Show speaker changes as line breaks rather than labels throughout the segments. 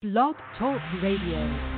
Blog Talk Radio.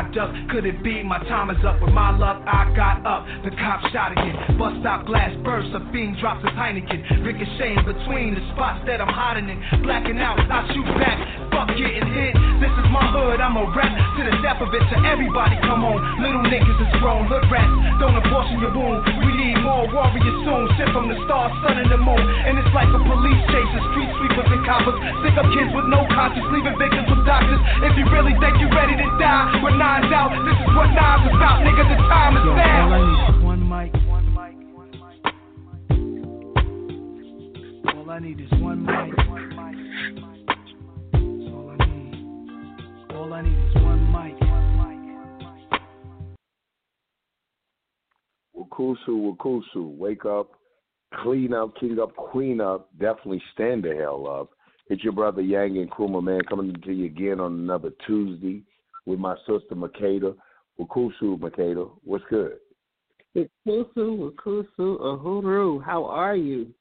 could it be my time is up? With my luck, I got up. The cop shot again. Bust stop glass burst, a fiend drops his Heineken. Ricocheting between the spots that I'm hiding in. Blacking out, I shoot back. Fuck getting hit. This is my hood, I'm a rap to the death of it. To everybody, come on. Little niggas is grown, hood rats. Don't abortion your wound. We need more warriors soon. Sent from the stars, sun, and the moon. And it's like a police chase, street sweepers and coppers. Stick up kids with no conscience, leaving victims with doctors. If you really think you're ready to die, with knives out, this is what knives about, nigga. The time is
Yo,
now.
all I need is
one mic, one mic, one mic. All I need is one mic, one mic. That's all I need. All I need is one mic, one mic, one mic.
Wakusu, Wakusu, wake up, clean up, king up, queen up, definitely stand the hell up. It's your brother Yang and Kuma, man, coming to you again on another Tuesday with my sister Makeda. Wakusu, Makeda, what's good?
Wakusu, Wakusu, Uhuru, how are you?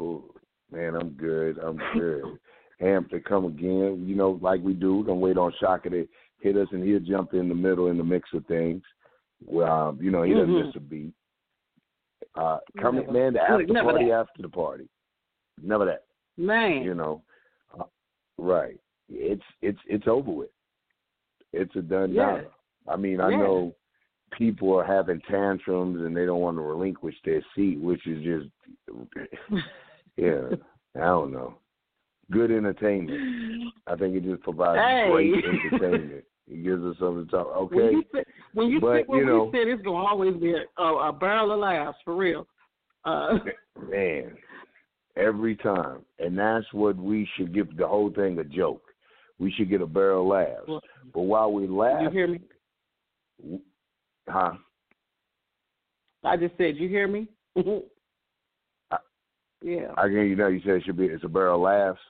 Ooh, man, I'm good. I'm good. Amped to come again. You know, like we do. Don't wait on Shaka to hit us, and he'll jump in the middle in the mix of things. Well, um, you know, he doesn't
Mhm.
miss a beat. Uh, coming,
Never.
man, the after
never
party
that.
after the party. Never that.
Man,
You know, uh, right? It's it's it's over with. It's a done
Yeah.
deal. I mean, I
Yeah.
know people are having tantrums and they don't want to relinquish their seat, which is just yeah. I don't know. Good entertainment. I think it just provides
Hey.
great entertainment. It gives us something to talk.
when
Okay,
you sit, when you
But,
sit where
you know-
we sit, it's gonna always be a, a, a barrel of laughs for real. Uh,
man, every time, and that's what we should give the whole thing a joke. We should get a barrel of laughs.
Well,
But while we laugh,
you hear me?
huh?
I just said, you hear me?
I-
yeah.
I can you know you said it should be it's a barrel of laughs.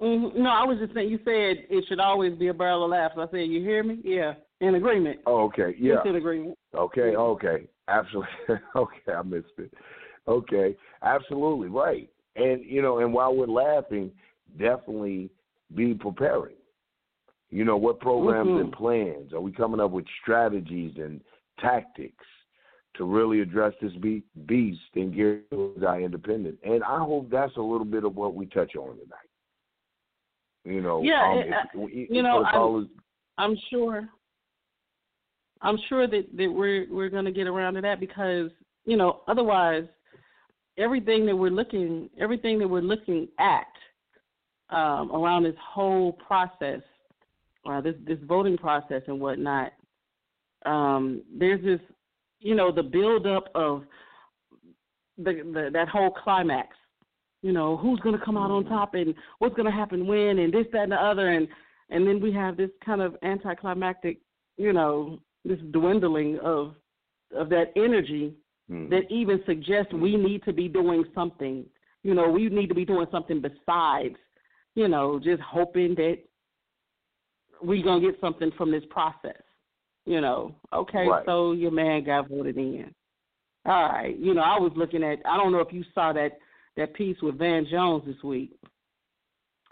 Hmm No, I was just saying. You said it should always be a barrel of laughs. I said, you hear me? Yeah, in agreement.
Oh, okay, yeah.
It's in agreement.
Okay, okay, absolutely. okay, I missed it. Okay, absolutely right. And you know, and while we're laughing, definitely be preparing. You know, what programs
Mhm.
and plans are we coming up with strategies and tactics to really address this be- beast and get our independent? And I hope that's a little bit of what we touch on tonight. You know,
Yeah,
um,
it-
if-
you know, I'm- I'm sure. I'm sure that, that we're we're going to get around to that because you know otherwise everything that we're looking everything that we're looking at um, around this whole process, uh, this this voting process and whatnot, um, there's this you know the build up of the, the that whole climax. You know who's going to come out on top and what's going to happen when and this that and the other and and then we have this kind of anticlimactic, you know, this dwindling of of that energy
Hmm.
that even suggests we need to be doing something. You know, we need to be doing something besides, you know, just hoping that we're gonna get something from this process. You know, okay,
Right.
so your man got voted in. All right, you know, I was looking at. I don't know if you saw that that piece with Van Jones this week.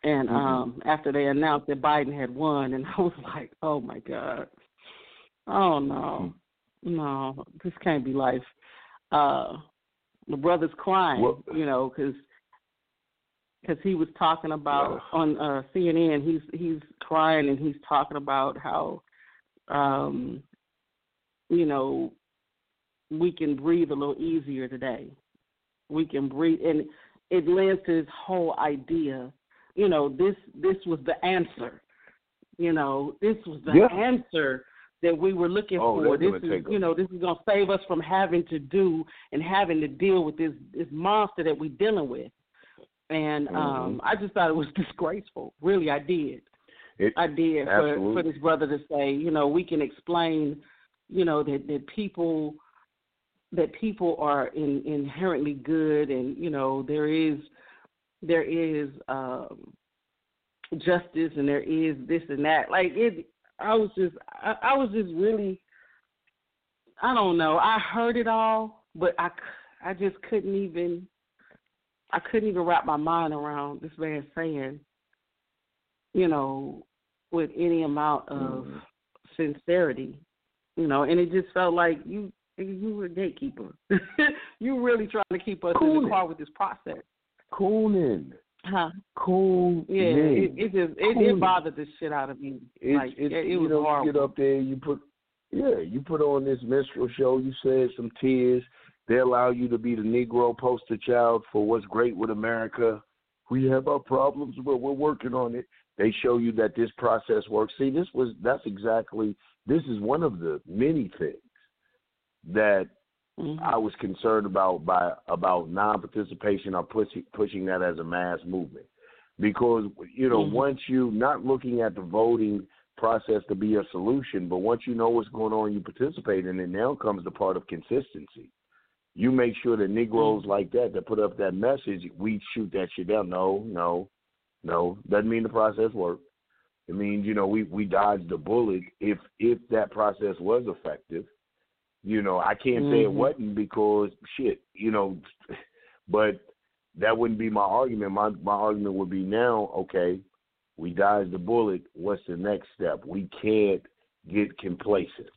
And
Mhm.
um after they announced that Biden had won, and I was like, "Oh my God, oh no, no, this can't be life." Uh, the brother's crying,
Well-
you know, because because he was talking about on uh, CNN. He's he's crying and he's talking about how, um, you know, we can breathe a little easier today we can breathe, and it lends to this whole idea. You know, this this was the answer. You know, this was the
Yeah.
answer that we were looking
Oh,
for. This is, you know, this is going to save us from having to do and having to deal with this this monster that we're dealing with. And um I just thought it was disgraceful. Really, I did.
It,
I did for, for this brother to say, you know, we can explain, you know, that that people that people are in, inherently good, and you know there is there is um, justice, and there is this and that. Like it, I was just I, I was just really I don't know. I heard it all, but I I just couldn't even I couldn't even wrap my mind around this man saying, you know, with any amount of
Mhm.
sincerity, you know, and it just felt like you you were a gatekeeper. you really trying to keep us in the car with this process.
Cooning.
Huh.
Cool.
Yeah, it, it just it, it bothered the shit out of me.
It's,
like
it's,
it, it was
know,
horrible.
you get up there, you put, yeah, you put on this minstrel show. You said some tears. They allow you to be the Negro poster child for what's great with America. We have our problems, but we're working on it. They show you that this process works. See, this was that's exactly this is one of the many things that
Mhm.
I was concerned about by about non-participation or pushing pushing that as a mass movement, because you know
Mhm.
once you not looking at the voting process to be a solution, but once you know what's going on, you participate and it. Now comes the part of consistency. You make sure that Negroes like that that put up that message, we shoot that shit down. No, no, no. Doesn't mean the process worked. It means you know we we dodged the bullet if if that process was effective. You know, I can't say it
Mhm.
wasn't because shit, you know, but that wouldn't be my argument. My my argument would be now, okay, we dodged the bullet. What's the next step? We can't get complacent.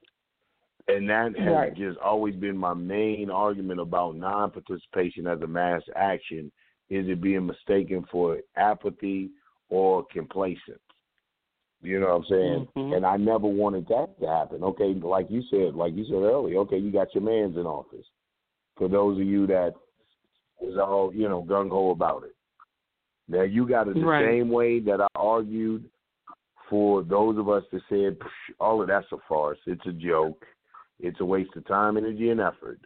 And that has
Right.
just always been my main argument about non participation as a mass action is it being mistaken for apathy or complacence. You know what I'm saying?
Mhm.
And I never wanted that to happen. Okay, like you said, like you said earlier, okay, you got your man's in office. For those of you that was all, you know, gung ho about it. Now you got it the
Right.
same way that I argued for those of us that said all of that's a farce, it's a joke, it's a waste of time, energy, and effort.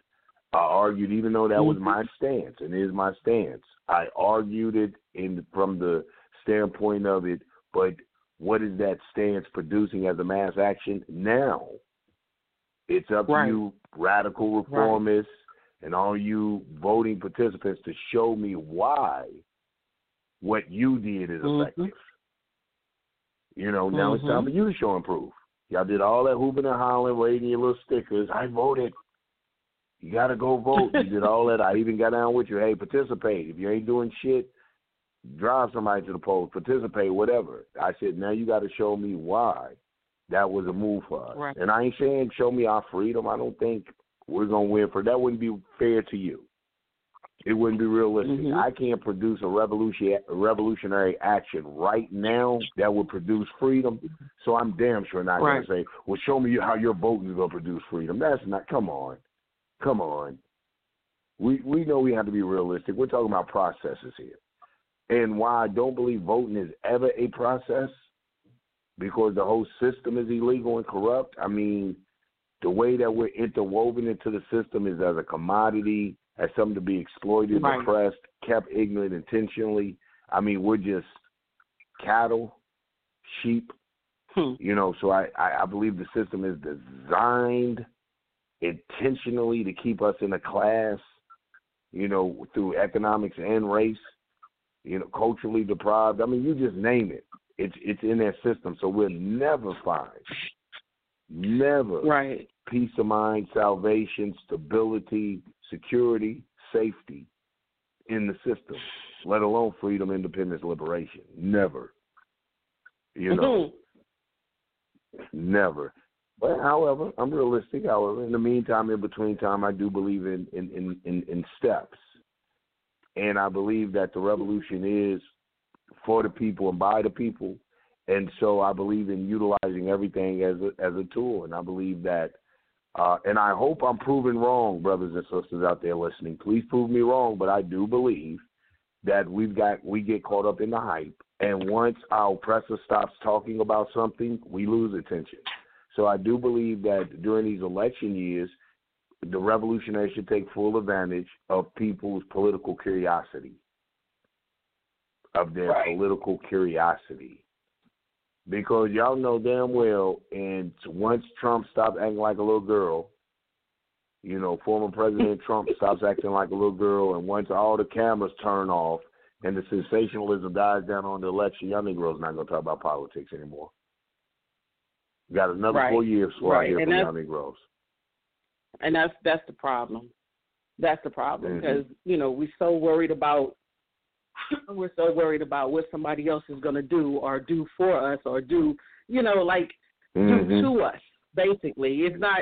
I argued, even though that was
Mhm.
my stance and is my stance, I argued it in from the standpoint of it. But what is that stance producing as a mass action now? It's up
Right.
to you, radical reformists, and all you voting participants, to show me why what you did is
Mhm.
effective. You know, now it's
Mhm.
time for you to show and prove. Y'all did all that hooping and hollering, waving your little stickers. I voted. You got to go vote. you did all that. I even got down with you. Hey, participate. If you ain't doing shit, drive somebody to the polls, participate, whatever. I said, now you got to show me why that was a move for us.
Right.
And I ain't saying show me our freedom. I don't think we're going to win for that. Wouldn't be fair to you. It wouldn't be realistic.
Mhm.
I can't produce a revolution, revolutionary action right now that would produce freedom. So I'm damn sure not
Right.
going to say, "Well, show me how your voting is going to produce freedom." That's not. Come on, come on. We we know we have to be realistic. We're talking about processes here, and why I don't believe voting is ever a process because the whole system is illegal and corrupt. I mean, the way that we're interwoven into the system is as a commodity, as something to be exploited,
Right.
oppressed, kept ignorant intentionally. I mean, we're just cattle, sheep,
Hmm.
you know. So I, I, I believe the system is designed intentionally to keep us in a class, you know, through economics and race, you know, culturally deprived. I mean, you just name it. It's it's in that system. So we'll never find, never
Right.
peace of mind, salvation, stability, security, safety in the system, let alone freedom, independence, liberation. Never. You know, mm-hmm. never. But however, I'm realistic. However, in the meantime, in between time, I do believe in in in, in, in steps, and I believe that the revolution is for the people and by the people, and so I believe in utilizing everything as a as a tool, and I believe that Uh, and I hope I'm proven wrong, brothers and sisters out there listening. Please prove me wrong, but I do believe that we've got we get caught up in the hype, and once our oppressor stops talking about something, we lose attention. So I do believe that during these election years, the revolutionaries should take full advantage of people's political curiosity, of their
Right.
political curiosity. Because y'all know damn well, and once Trump stopped acting like a little girl, you know, former President Trump stops acting like a little girl, and once all the cameras turn off and the sensationalism dies down on the election, y'all Negroes not going to talk about politics anymore. We got another
Right.
four years before I
Right.
hear
And
from y'all Negroes.
And that's that's the problem. That's the problem because you know we're so worried about we're so worried about what somebody else is going to do or do for us or do you know like
Mhm.
do to us. Basically, it's not.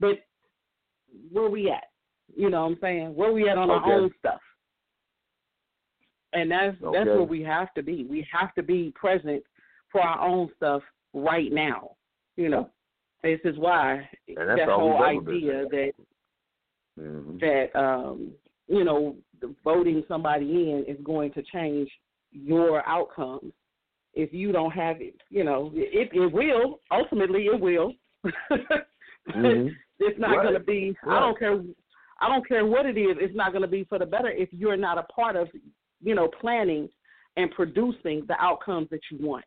But where we at? You know what I'm saying? Where we at on
Okay.
our own stuff? And that's that's where we have to be. We have to be present for our own stuff right now. You know, this is why that whole idea that
Mhm.
that um, you know voting somebody in is going to change your outcomes. If you don't have it, you know it it will ultimately it will.
Mhm.
It's not
Right.
going to be. I don't care. I don't care what it is. It's not going to be for the better if you're not a part of, you know, planning and producing the outcomes that you want.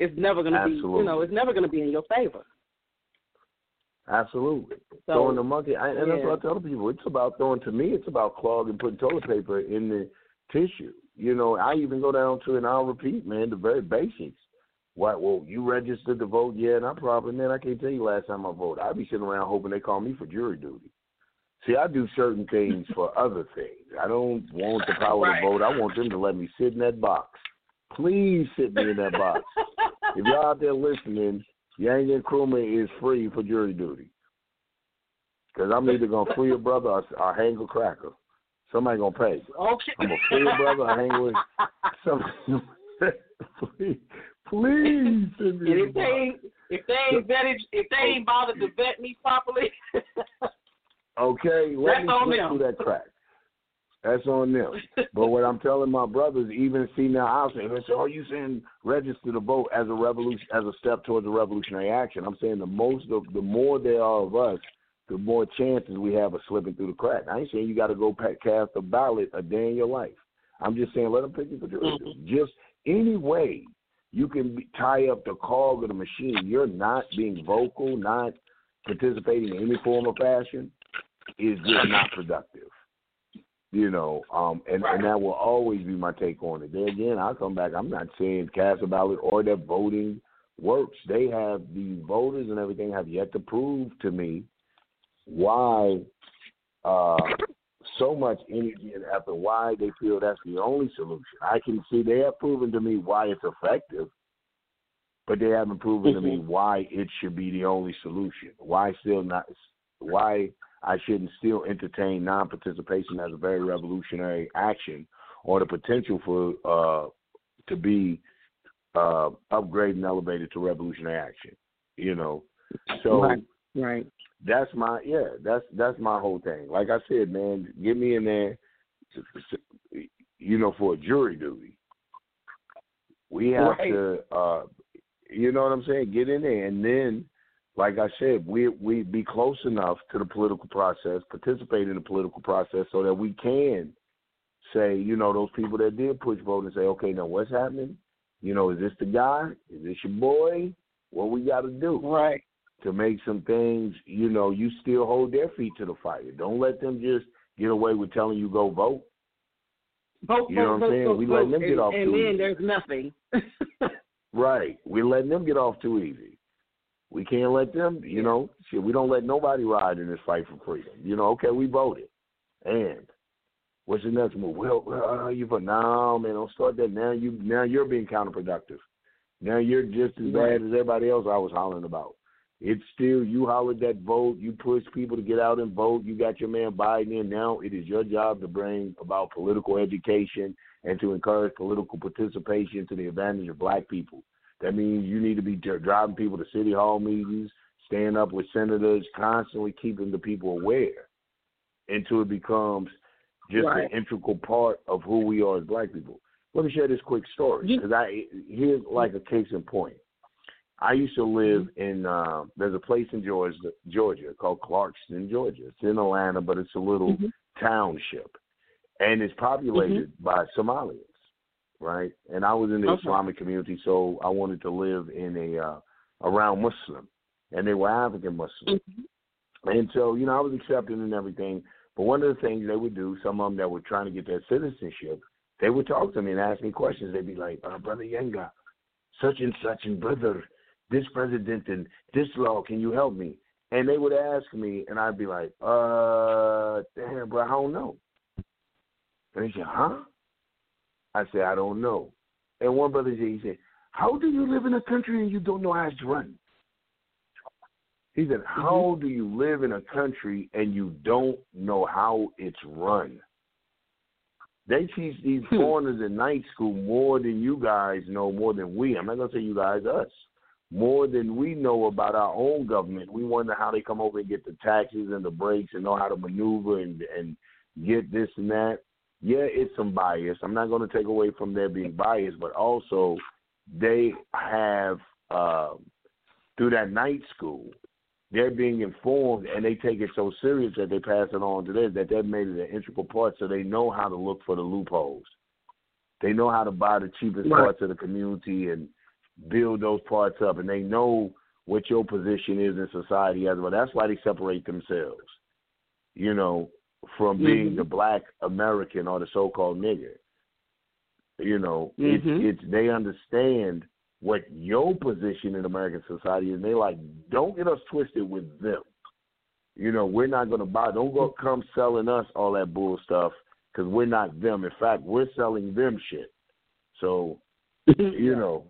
It's never going to be. You know, it's never going to be in your favor.
Absolutely.
So,
throwing the monkey, I, and that's
yeah.
what I tell people. It's about throwing. To me, it's about clogging, putting toilet paper in the tissue. You know, I even go down to, and I'll repeat, man, the very basics. What? Well, you registered to vote, yeah, and I probably, man, I can't tell you last time I voted. I'd be sitting around hoping they call me for jury duty. See, I do certain things for other things. I don't want the power
Right.
to vote. I want them to let me sit in that box. Please sit me in that box. if y'all out there listening, Yang and Krumah is free for jury duty. Because I'm either going to free a brother or, or hang a cracker. Somebody going to pay.
okay.
I'm going to free a brother or hang with some. please, please send me
if
the
they ain't, if they ain't vetted, if they ain't bothered to vet me properly,
Okay, let
That's
me
on them.
through that crack. That's on them. But what I'm telling my brothers, even see now, I'll say, they say, "Oh, you saying register to vote as a revolution, as a step towards a revolutionary action?" I'm saying the most of the more there are of us, the more chances we have of slipping through the crack. I ain't saying you got to go cast a ballot a day in your life. I'm just saying let them pick you for
Mhm.
Just any way you can be, tie up the cog of the machine. You're not being vocal, not participating in any form of fashion, is just not productive. You know, um, and, and that will always be my take on it. There again, I'll come back. I'm not saying cast a ballot or that voting works. They have the voters and everything have yet to prove to me why uh, so much energy and effort, why they feel that's the only solution. I can see they have proven to me why it's effective, but they haven't proven to me why it should be the only solution. Why still not? Why I shouldn't still entertain non-participation as a very revolutionary action, or the potential for uh, to be uh, upgraded and elevated to revolutionary action. You know, so
Right. right.
that's my yeah. That's that's my whole thing. Like I said, man, get me in there. You know, for a jury duty, we have
Right.
to. uh You know what I'm saying? Get in there, and then, like I said, we we be close enough to the political process, participate in the political process, so that we can say, you know, those people that did push vote and say, okay, now what's happening? You know, is this the guy? Is this your boy? What we got to do?
Right.
to make some things, you know, you still hold their feet to the fire. Don't let them just get away with telling you go vote.
Vote,
You know
vote,
what I'm saying? We let them
and,
get off
and
too
then
easy.
there's nothing.
Right. We're letting them get off too easy. We can't let them, you know, shit, we don't let nobody ride in this fight for freedom. You know, okay, we voted. And what's the next move? Well, uh, you vote. No, man, don't start that now. You now you're being counterproductive. Now you're just as bad as everybody else I was hollering about. It's still you hollered that vote, you pushed people to get out and vote, you got your man Biden in. Now it is your job to bring about political education and to encourage political participation to the advantage of black people. That means you need to be driving people to city hall meetings, staying up with senators, constantly keeping the people aware until it becomes just
Right.
an integral part of who we are as black people. Let me share this quick story because I here's like a case in point. I used to live in uh, there's a place in Georgia, Georgia called Clarkston, Georgia. It's in Atlanta, but it's a little
Mhm.
township, and it's populated by Somalians, right? And I was in the
Okay.
Islamic community, so I wanted to live in a uh, around Muslim, and they were African Muslim, and so you know I was accepted and everything. But one of the things they would do, some of them that were trying to get their citizenship, they would talk to me and ask me questions. They'd be like, uh, "Brother Yenga, such and such and brother, this president and this law, can you help me?" And they would ask me, and I'd be like, "Uh, damn, bro, I don't know." And they said, "Huh?" I said, "I don't know." And one brother said, "He said, how do you live in a country and you don't know how it's run?" He said, How do you live in a country and you don't know how it's run? They teach these
Hmm.
foreigners in night school more than you guys know, more than we. I'm not going to say you guys, us. More than we know about our own government. We wonder how they come over and get the taxes and the breaks and know how to maneuver and, and get this and that. Yeah, it's some bias. I'm not going to take away from their being biased, but also they have, uh, through that night school, they're being informed and they take it so serious that they pass it on to this that they've made it an integral part so they know how to look for the loopholes. They know how to buy the cheapest
Right.
parts of the community and build those parts up and they know what your position is in society as well. That's why they separate themselves. You know, from being
Mhm.
the black American or the so called nigger. You know, it's
Mhm.
it's they understand what your position in American society is. And they like, don't get us twisted with them. You know, we're not going to buy. Don't go come selling us all that bull stuff because we're not them. In fact, we're selling them shit. So, you know,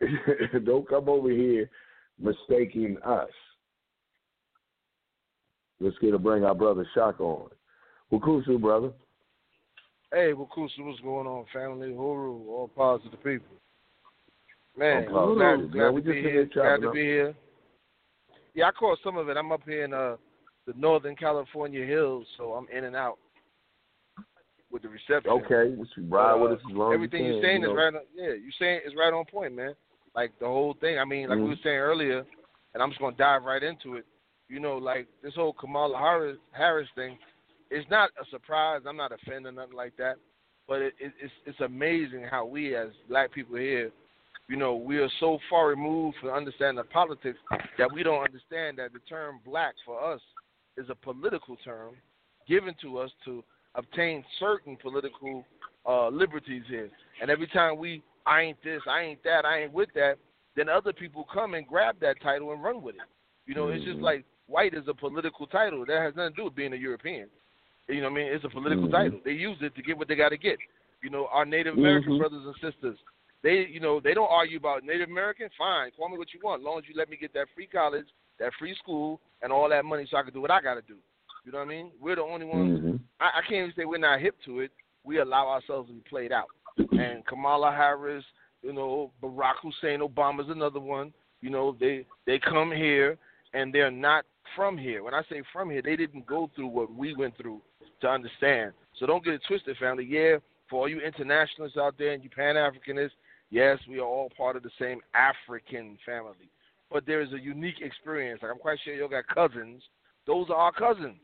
don't come over here mistaking us. Let's get to bring our brother Shock on. Wakusu, brother.
Hey, Wakusu, what's going on, family? Huru, all positive people. Man, glad, glad
Man, we
to be
just
here. Glad to
up.
be here. Yeah, I caught some of it. I'm up here in uh, the Northern California hills, so I'm in and out with the reception.
Okay, just ride with us as long
Everything
as you
you're saying
you
is right. On, yeah, you're saying is right on point, man. Like the whole thing. I mean, like we
Mhm.
were saying earlier, and I'm just gonna dive right into it. You know, like this whole Kamala Harris Harris thing. It's not a surprise. I'm not offended, nothing like that. But it, it, it's it's amazing how we as black people here, you know, we are so far removed from understanding the politics that we don't understand that the term black for us is a political term given to us to obtain certain political uh, liberties here. And every time we, I ain't this, I ain't that, I ain't with that, then other people come and grab that title and run with it. You know, it's just
Mhm.
like white is a political title. That has nothing to do with being a European. You know what I mean? It's a political
Mhm.
title. They use it to get what they got to get. You know, our Native American
Mhm.
brothers and sisters, they, you know, they don't argue about Native American. Fine, call me what you want, as long as you let me get that free college, that free school, and all that money, so I can do what I got to do. You know what I mean? We're the only ones.
Mhm.
I, I can't even say we're not hip to it. We allow ourselves to be played out. And Kamala Harris, you know, Barack Hussein Obama's another one. You know, they they come here and they're not from here. When I say from here, they didn't go through what we went through to understand. So don't get it twisted, family. Yeah, for all you internationalists out there and you Pan Africanists, yes, we are all part of the same African family. But there is a unique experience. Like I'm quite sure you got cousins. Those are our cousins.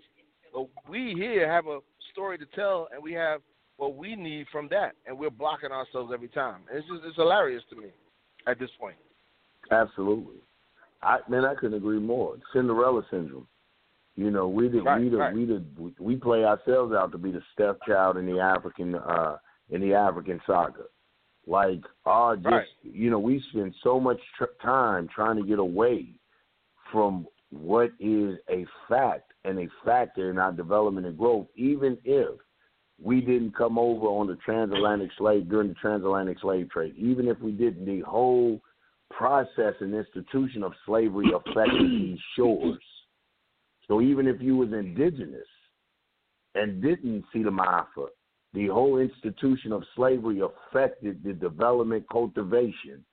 But we here have a story to tell, and we have what we need from that, and we're blocking ourselves every time. And it's just it's hilarious to me at this point.
Absolutely. I man, I couldn't agree more. Cinderella syndrome. You know, we the
Right,
we the
right.
we the we play ourselves out to be the stepchild in the African uh in the African saga. Like our just
Right.
you know, we spend so much tr- time trying to get away from what is a fact and a factor in our development and growth, even if we didn't come over on the transatlantic slave during the transatlantic slave trade, even if we didn't, the whole process and institution of slavery affected these shores. So even if you was indigenous and didn't see the Maafa, the whole institution of slavery affected the development, cultivation,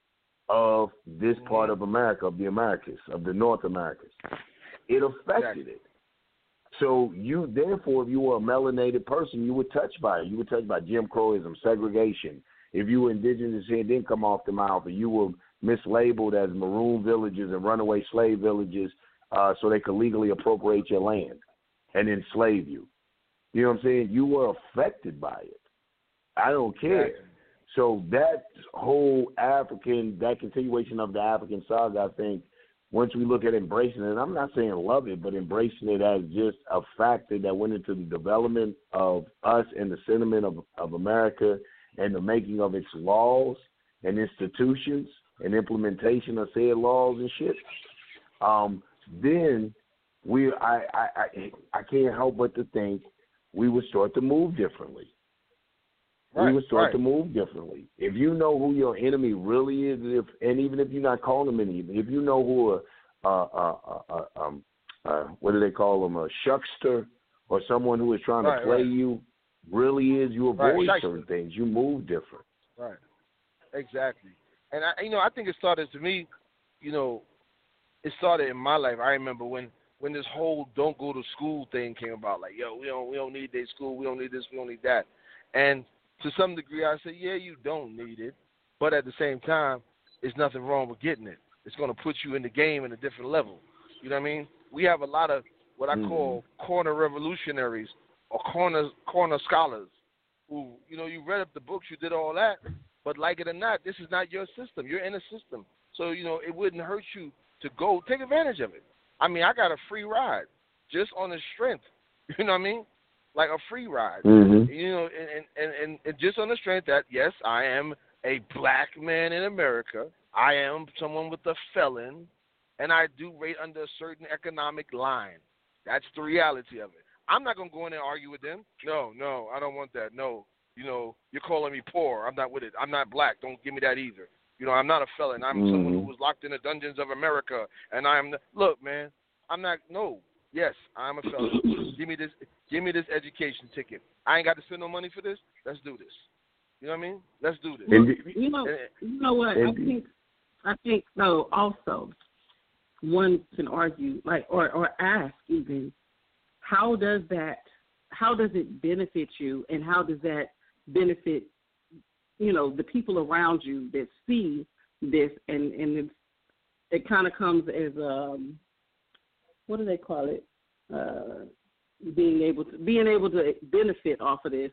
of this mm-hmm. part of America, of the Americas, of the North Americas. It affected it. So you, therefore, if you were a melanated person, you were touched by it. You were touched by Jim Crowism, segregation. If you were indigenous, it didn't come off the mouth, and you were mislabeled as maroon villages and runaway slave villages, uh, so they could legally appropriate your land and enslave you. You know what I'm saying? You were affected by it. I don't care. So that whole African, that continuation of the African saga, I think, once we look at embracing it, I'm not saying love it, but embracing it as just a factor that went into the development of us and the sentiment of, of America and the making of its laws and institutions and implementation of said laws and shit. Um, then we, I, I, I, I can't help but to think we would start to move differently we would start
right.
to move differently. If you know who your enemy really is, if and even if you're not calling them any, if you know who a, uh, uh, uh, um, uh, what do they call them, a shuckster or someone who is trying
Right,
to play
right.
you, really is, you avoid certain things. You move different.
Right. Exactly. And I, you know, I think it started to me, you know, it started in my life. I remember when when this whole "don't go to school" thing came about. Like, yo, we don't we don't need day school. We don't need this. We don't need that. And to some degree, I said, yeah, you don't need it, but at the same time, there's nothing wrong with getting it. It's going to put you in the game in a different level. You know what I mean? We have a lot of what I
Mhm.
call corner revolutionaries or corner corner scholars who, you know, you read up the books, you did all that, but like it or not, this is not your system. You're in a system, so you know it wouldn't hurt you to go take advantage of it. I mean, I got a free ride just on the strength. You know what I mean? Like a free ride.
Mm-hmm.
You know, and, and and and just on the strength that yes, I am a black man in America. I am someone with a felon, and I do rate under a certain economic line. That's the reality of it. I'm not gonna go in and argue with them. No, no, I don't want that. No, you know, you're calling me poor. I'm not with it. I'm not black. Don't give me that either. You know, I'm not a felon. I'm someone who
Mhm.
was locked in the dungeons of America, and I'm the, look, man. I'm not. No, yes, I'm a felon. give me this. Give me this education ticket. I ain't got to spend no money for this. Let's do this. You know what I mean? Let's do this.
And
You know, you know what? I think, I think though. Also, one can argue, like, or or ask even, how does that, how does it benefit you, and how does that benefit, you know, the people around you that see this, and and it's, it kind of comes as um, what do they call it? Uh, being able to being able to benefit off of this,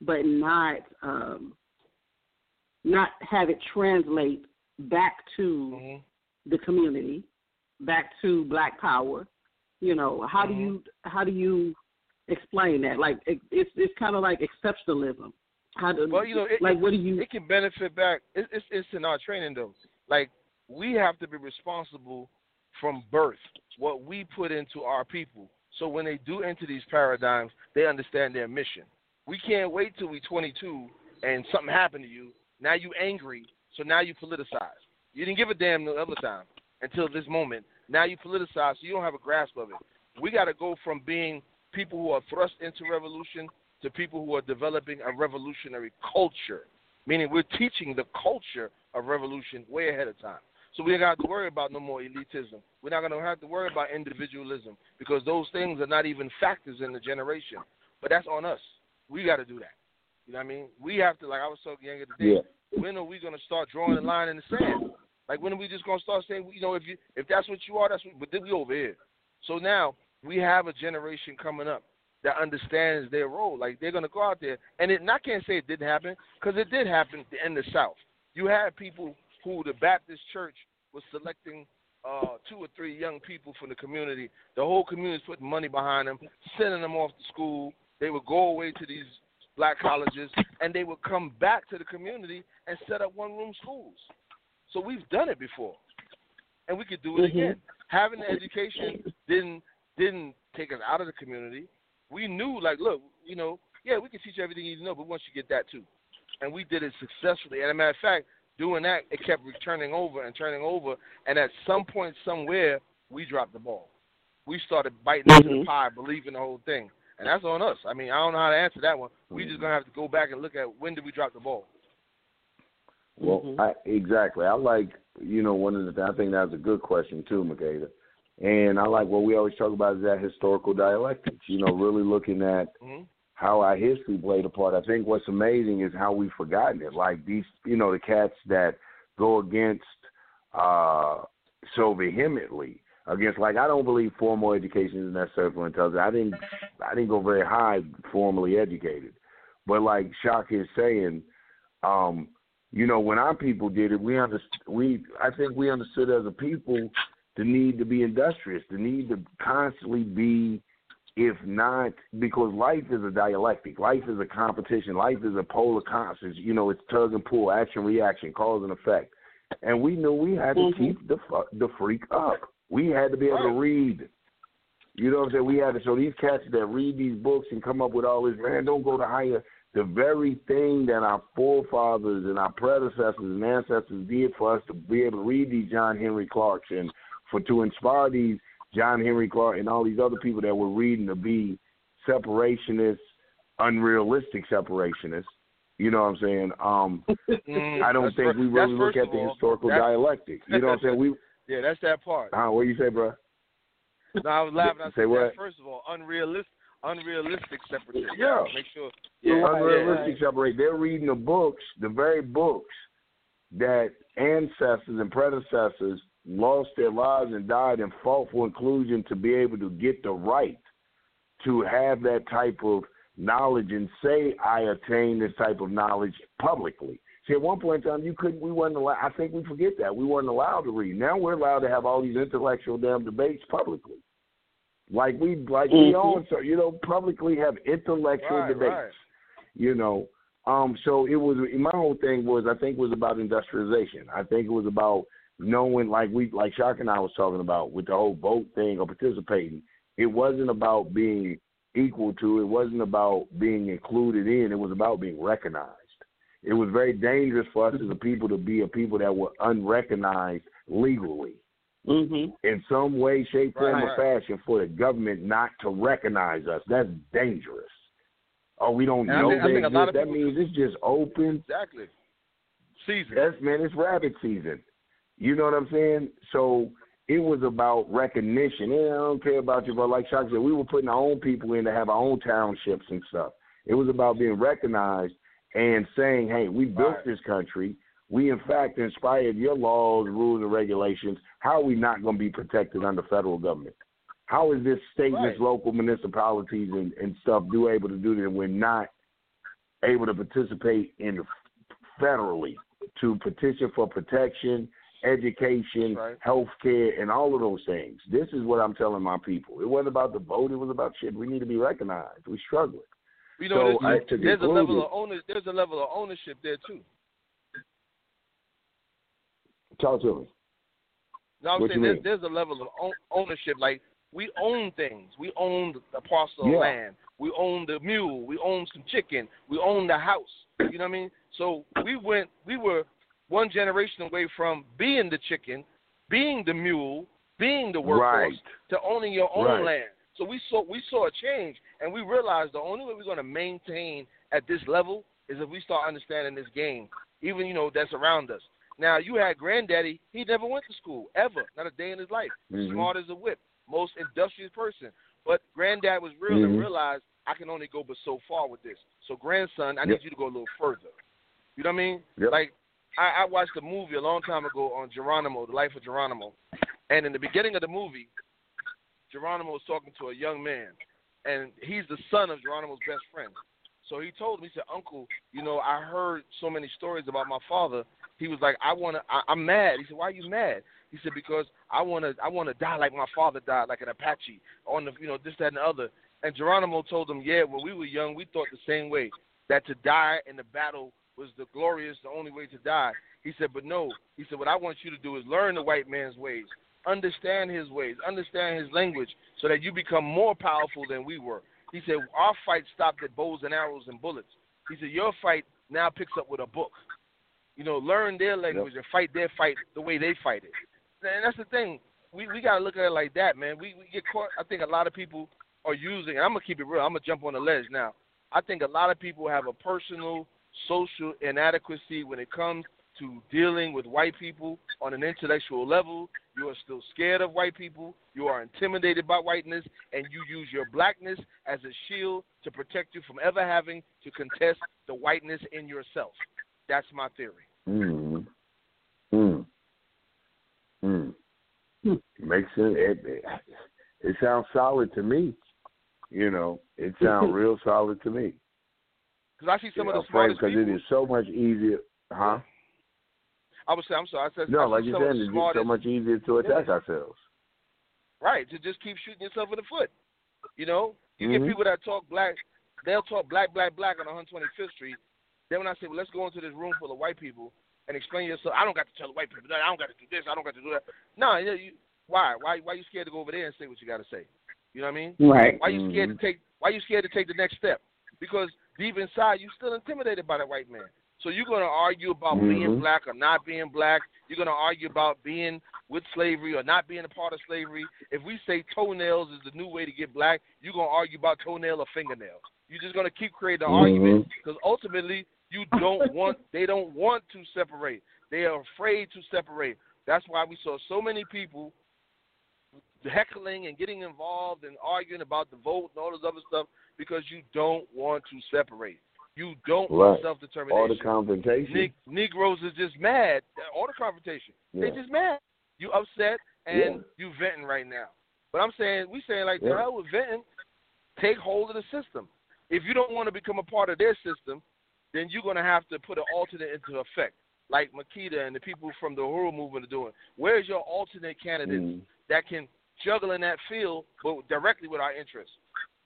but not um, not have it translate back to
Mhm.
the community, back to Black Power. You know, how do you how do you explain that? Like it, it's it's kind of like exceptionalism. How do
Well, you know, it,
like
it,
what do you?
it can benefit back. It, it's it's in our training though. Like we have to be responsible from birth what we put into our people. So when they do enter these paradigms, they understand their mission. We can't wait till we 22 and something happened to you. Now you angry, so now you politicize. You didn't give a damn the other time until this moment. Now you politicize, so you don't have a grasp of it. We got to go from being people who are thrust into revolution to people who are developing a revolutionary culture, meaning we're teaching the culture of revolution way ahead of time. So we ain't got to worry about no more elitism. We're not going to have to worry about individualism because those things are not even factors in the generation. But that's on us. We got to do that. You know what I mean? We have to, like I was talking younger today.
Yeah.
When are we going to start drawing a line in the sand? Like when are we just going to start saying, you know, if you if that's what you are, that's what. But then we over here. So now we have a generation coming up that understands their role. Like they're going to go out there, and, it, and I can't say it didn't happen because it did happen in the South. You had people who the Baptist church was selecting uh, two or three young people from the community. The whole community was putting money behind them, sending them off to school. They would go away to these black colleges, and they would come back to the community and set up one-room schools. So we've done it before, and we could do it
Mhm.
again. Having the education didn't didn't take us out of the community. We knew, like, look, you know, yeah, we can teach you everything you need to know, but once you get that too, and we did it successfully. And as a matter of fact, doing that, it kept returning over and turning over, and at some point somewhere, we dropped the ball. We started biting into the
Mhm.
pie, believing the whole thing, and that's on us. I mean, I don't know how to answer that one. We just gonna have to go back and look at when did we drop the ball.
Well,
Mhm.
I, exactly. I like, you know, one of the. I think that's a good question too, Makeda. And I like what we always talk about is that historical dialectics. You know, really looking at
hmm
how our history played a part. I think what's amazing is how we've forgotten it. Like these, you know, the cats that go against uh so vehemently against. Like I don't believe formal education is necessary for intelligence. I didn't, I didn't go very high formally educated, but like Shaka is saying, um, you know, when our people did it, we understood. We, I think, we understood as a people the need to be industrious, the need to constantly be, if not, because life is a dialectic. Life is a competition. Life is a polar constant. You know, it's tug and pull, action, reaction, cause and effect. And we knew we had to
Mhm.
keep the the freak up. We had to be able to read. You know what I'm saying? We had to. So these cats that read these books and come up with all this, man, don't go to higher. The very thing that our forefathers and our predecessors and ancestors did for us to be able to read these John Henrik Clarkes and for to inspire these John Henrik Clarke and all these other people that were reading to be separationists, unrealistic separationists. You know what I'm saying? Um,
Mm,
I don't think
fir-
we really look at the
all.
historical dialectic. You know what I'm saying? We,
Yeah, that's that part.
huh, what do you say, bro?
No, I was laughing. I
Say
said,
what?
that first of all, unrealistic, unrealistic separatism.
Yeah.
Make sure. Yeah,
Right,
unrealistic separate. They're reading the books, the very books that ancestors and predecessors lost their lives and died and fought for inclusion to be able to get the right to have that type of knowledge and say I attained this type of knowledge publicly. See, at one point in time, you couldn't. We weren't allowed. I think we forget that we weren't allowed to read. Now we're allowed to have all these intellectual damn debates publicly, like we like we
Mhm.
own. So you know, publicly have intellectual
Right,
debates
right.
you know. Um, so it was my whole thing was I think it was about industrialization. I think it was about knowing like we like Shock and I was talking about with the whole vote thing or participating. It wasn't about being equal to, it wasn't about being included in, it was about being recognized. It was very dangerous for us as a people to be a people that were unrecognized legally
Mhm.
in some way, shape, form,
Right,
or
right.
fashion for the government not to recognize us. That's dangerous. Oh, we don't
And
know
I a lot
exist. That means it's just open.
Exactly. Season.
That's man, it's rabbit season. You know what I'm saying? So it was about recognition. Yeah, I don't care about you, but like Shock said, we were putting our own people in to have our own townships and stuff. It was about being recognized and saying, "Hey, we built
Right.
this country. We in fact inspired your laws, rules, and regulations. How are we not going to be protected under federal government? How is this state, and this local municipalities and, and stuff do able to do that? We're not able to participate in federally to petition for protection, education,
Right.
health care, and all of those things. This is what I'm telling my people. It wasn't about the vote. It was about shit. We need to be recognized. We're struggling.
You know,
So,
there's, there's a level of owner, there's a level of ownership there too.
Talk to me.
No, I'm
What
saying there's, there's a level of ownership. Like we own things. We own the parcel
Yeah.
of land. We own the mule. We own some chicken. We own the house. You know what I mean? So we went. We were one generation away from being the chicken, being the mule, being the workhorse,
Right.
to owning your own
Right.
land. So we saw we saw a change, and we realized the only way we're going to maintain at this level is if we start understanding this game, even you know that's around us. Now you had granddaddy; he never went to school ever, not a day in his life.
Mhm.
Smart as a whip, most industrious person. But granddad was real and
Mhm.
realized I can only go but so far with this. So grandson, I
Yep.
need you to go a little further. You know what I mean?
Yep.
Like I, I watched a movie a long time ago on Geronimo, the life of Geronimo, and in the beginning of the movie, Geronimo was talking to a young man, and he's the son of Geronimo's best friend. So he told me, he said, Uncle, you know, I heard so many stories about my father. He was like, I wanna, I, I'm mad. He said, Why are you mad? He said, Because I wanna, I wanna die like my father died, like an Apache, on the, you know, this, that, and the other. And Geronimo told him, Yeah, when we were young, we thought the same way, that to die in the battle was the glorious, the only way to die. He said, But no. He said, What I want you to do is learn the white man's ways, understand his ways, understand his language, so that you become more powerful than we were. He said, Our fight stopped at bows and arrows and bullets. He said, Your fight now picks up with a book. You know, learn their language and fight their fight the way they fight it. And that's the thing. We we gotta look at it like that, man. We we get caught I think a lot of people are using and I'm gonna keep it real, I'm gonna jump on the ledge now. I think a lot of people have a personal social inadequacy when it comes to dealing with white people on an intellectual level. You are still scared of white people. You are intimidated by whiteness, and you use your blackness as a shield to protect you from ever having to contest the whiteness in yourself. That's my theory.
Mm. Mm. Mm. Hmm. Makes sense. It, it, it sounds solid to me. You know, it sounds real solid to me.
Because I see some
yeah,
of the smartest
because it is so much easier, huh?
I would say, I'm sorry. I said,
no,
I
like you said, it's
smartest,
so much easier to attack
yeah.
ourselves.
Right, to just keep shooting yourself in the foot. You know, you
mm-hmm.
get people that talk black, they'll talk black, black, black on 125th Street. Then when I say, well, let's go into this room full of white people and explain yourself, I don't got to tell the white people that. I don't got to do this. I don't got to do that. No, you, you, why? Why? Why you scared to go over there and say what you got to say? You know what I mean?
Right.
Why you scared
mm-hmm.
to take? Why you scared to take the next step? Because deep inside, you're still intimidated by the white man. So you're going to argue about
mm-hmm.
being black or not being black. You're going to argue about being with slavery or not being a part of slavery. If we say toenails is the new way to get black, you're going to argue about toenail or fingernail. You're just going to keep creating an
mm-hmm.
argument because ultimately you don't want. They don't want to separate. They are afraid to separate. That's why we saw so many people heckling and getting involved and arguing about the vote and all this other stuff because you don't want to separate. You don't
right.
want self determination.
All the confrontation.
Ne- Negroes is just mad. All the confrontation.
Yeah.
They just mad. You upset and
Yeah.
you venting right now. But I'm saying we saying like
Yeah.
the hell with venting. Take hold of the system. If you don't want to become a part of their system, then you're gonna have to put an alternate into effect, like Makeda and the people from the Uhuru movement are doing. Where's your alternate candidates
Mm.
that can juggle in that field, but directly with our interests?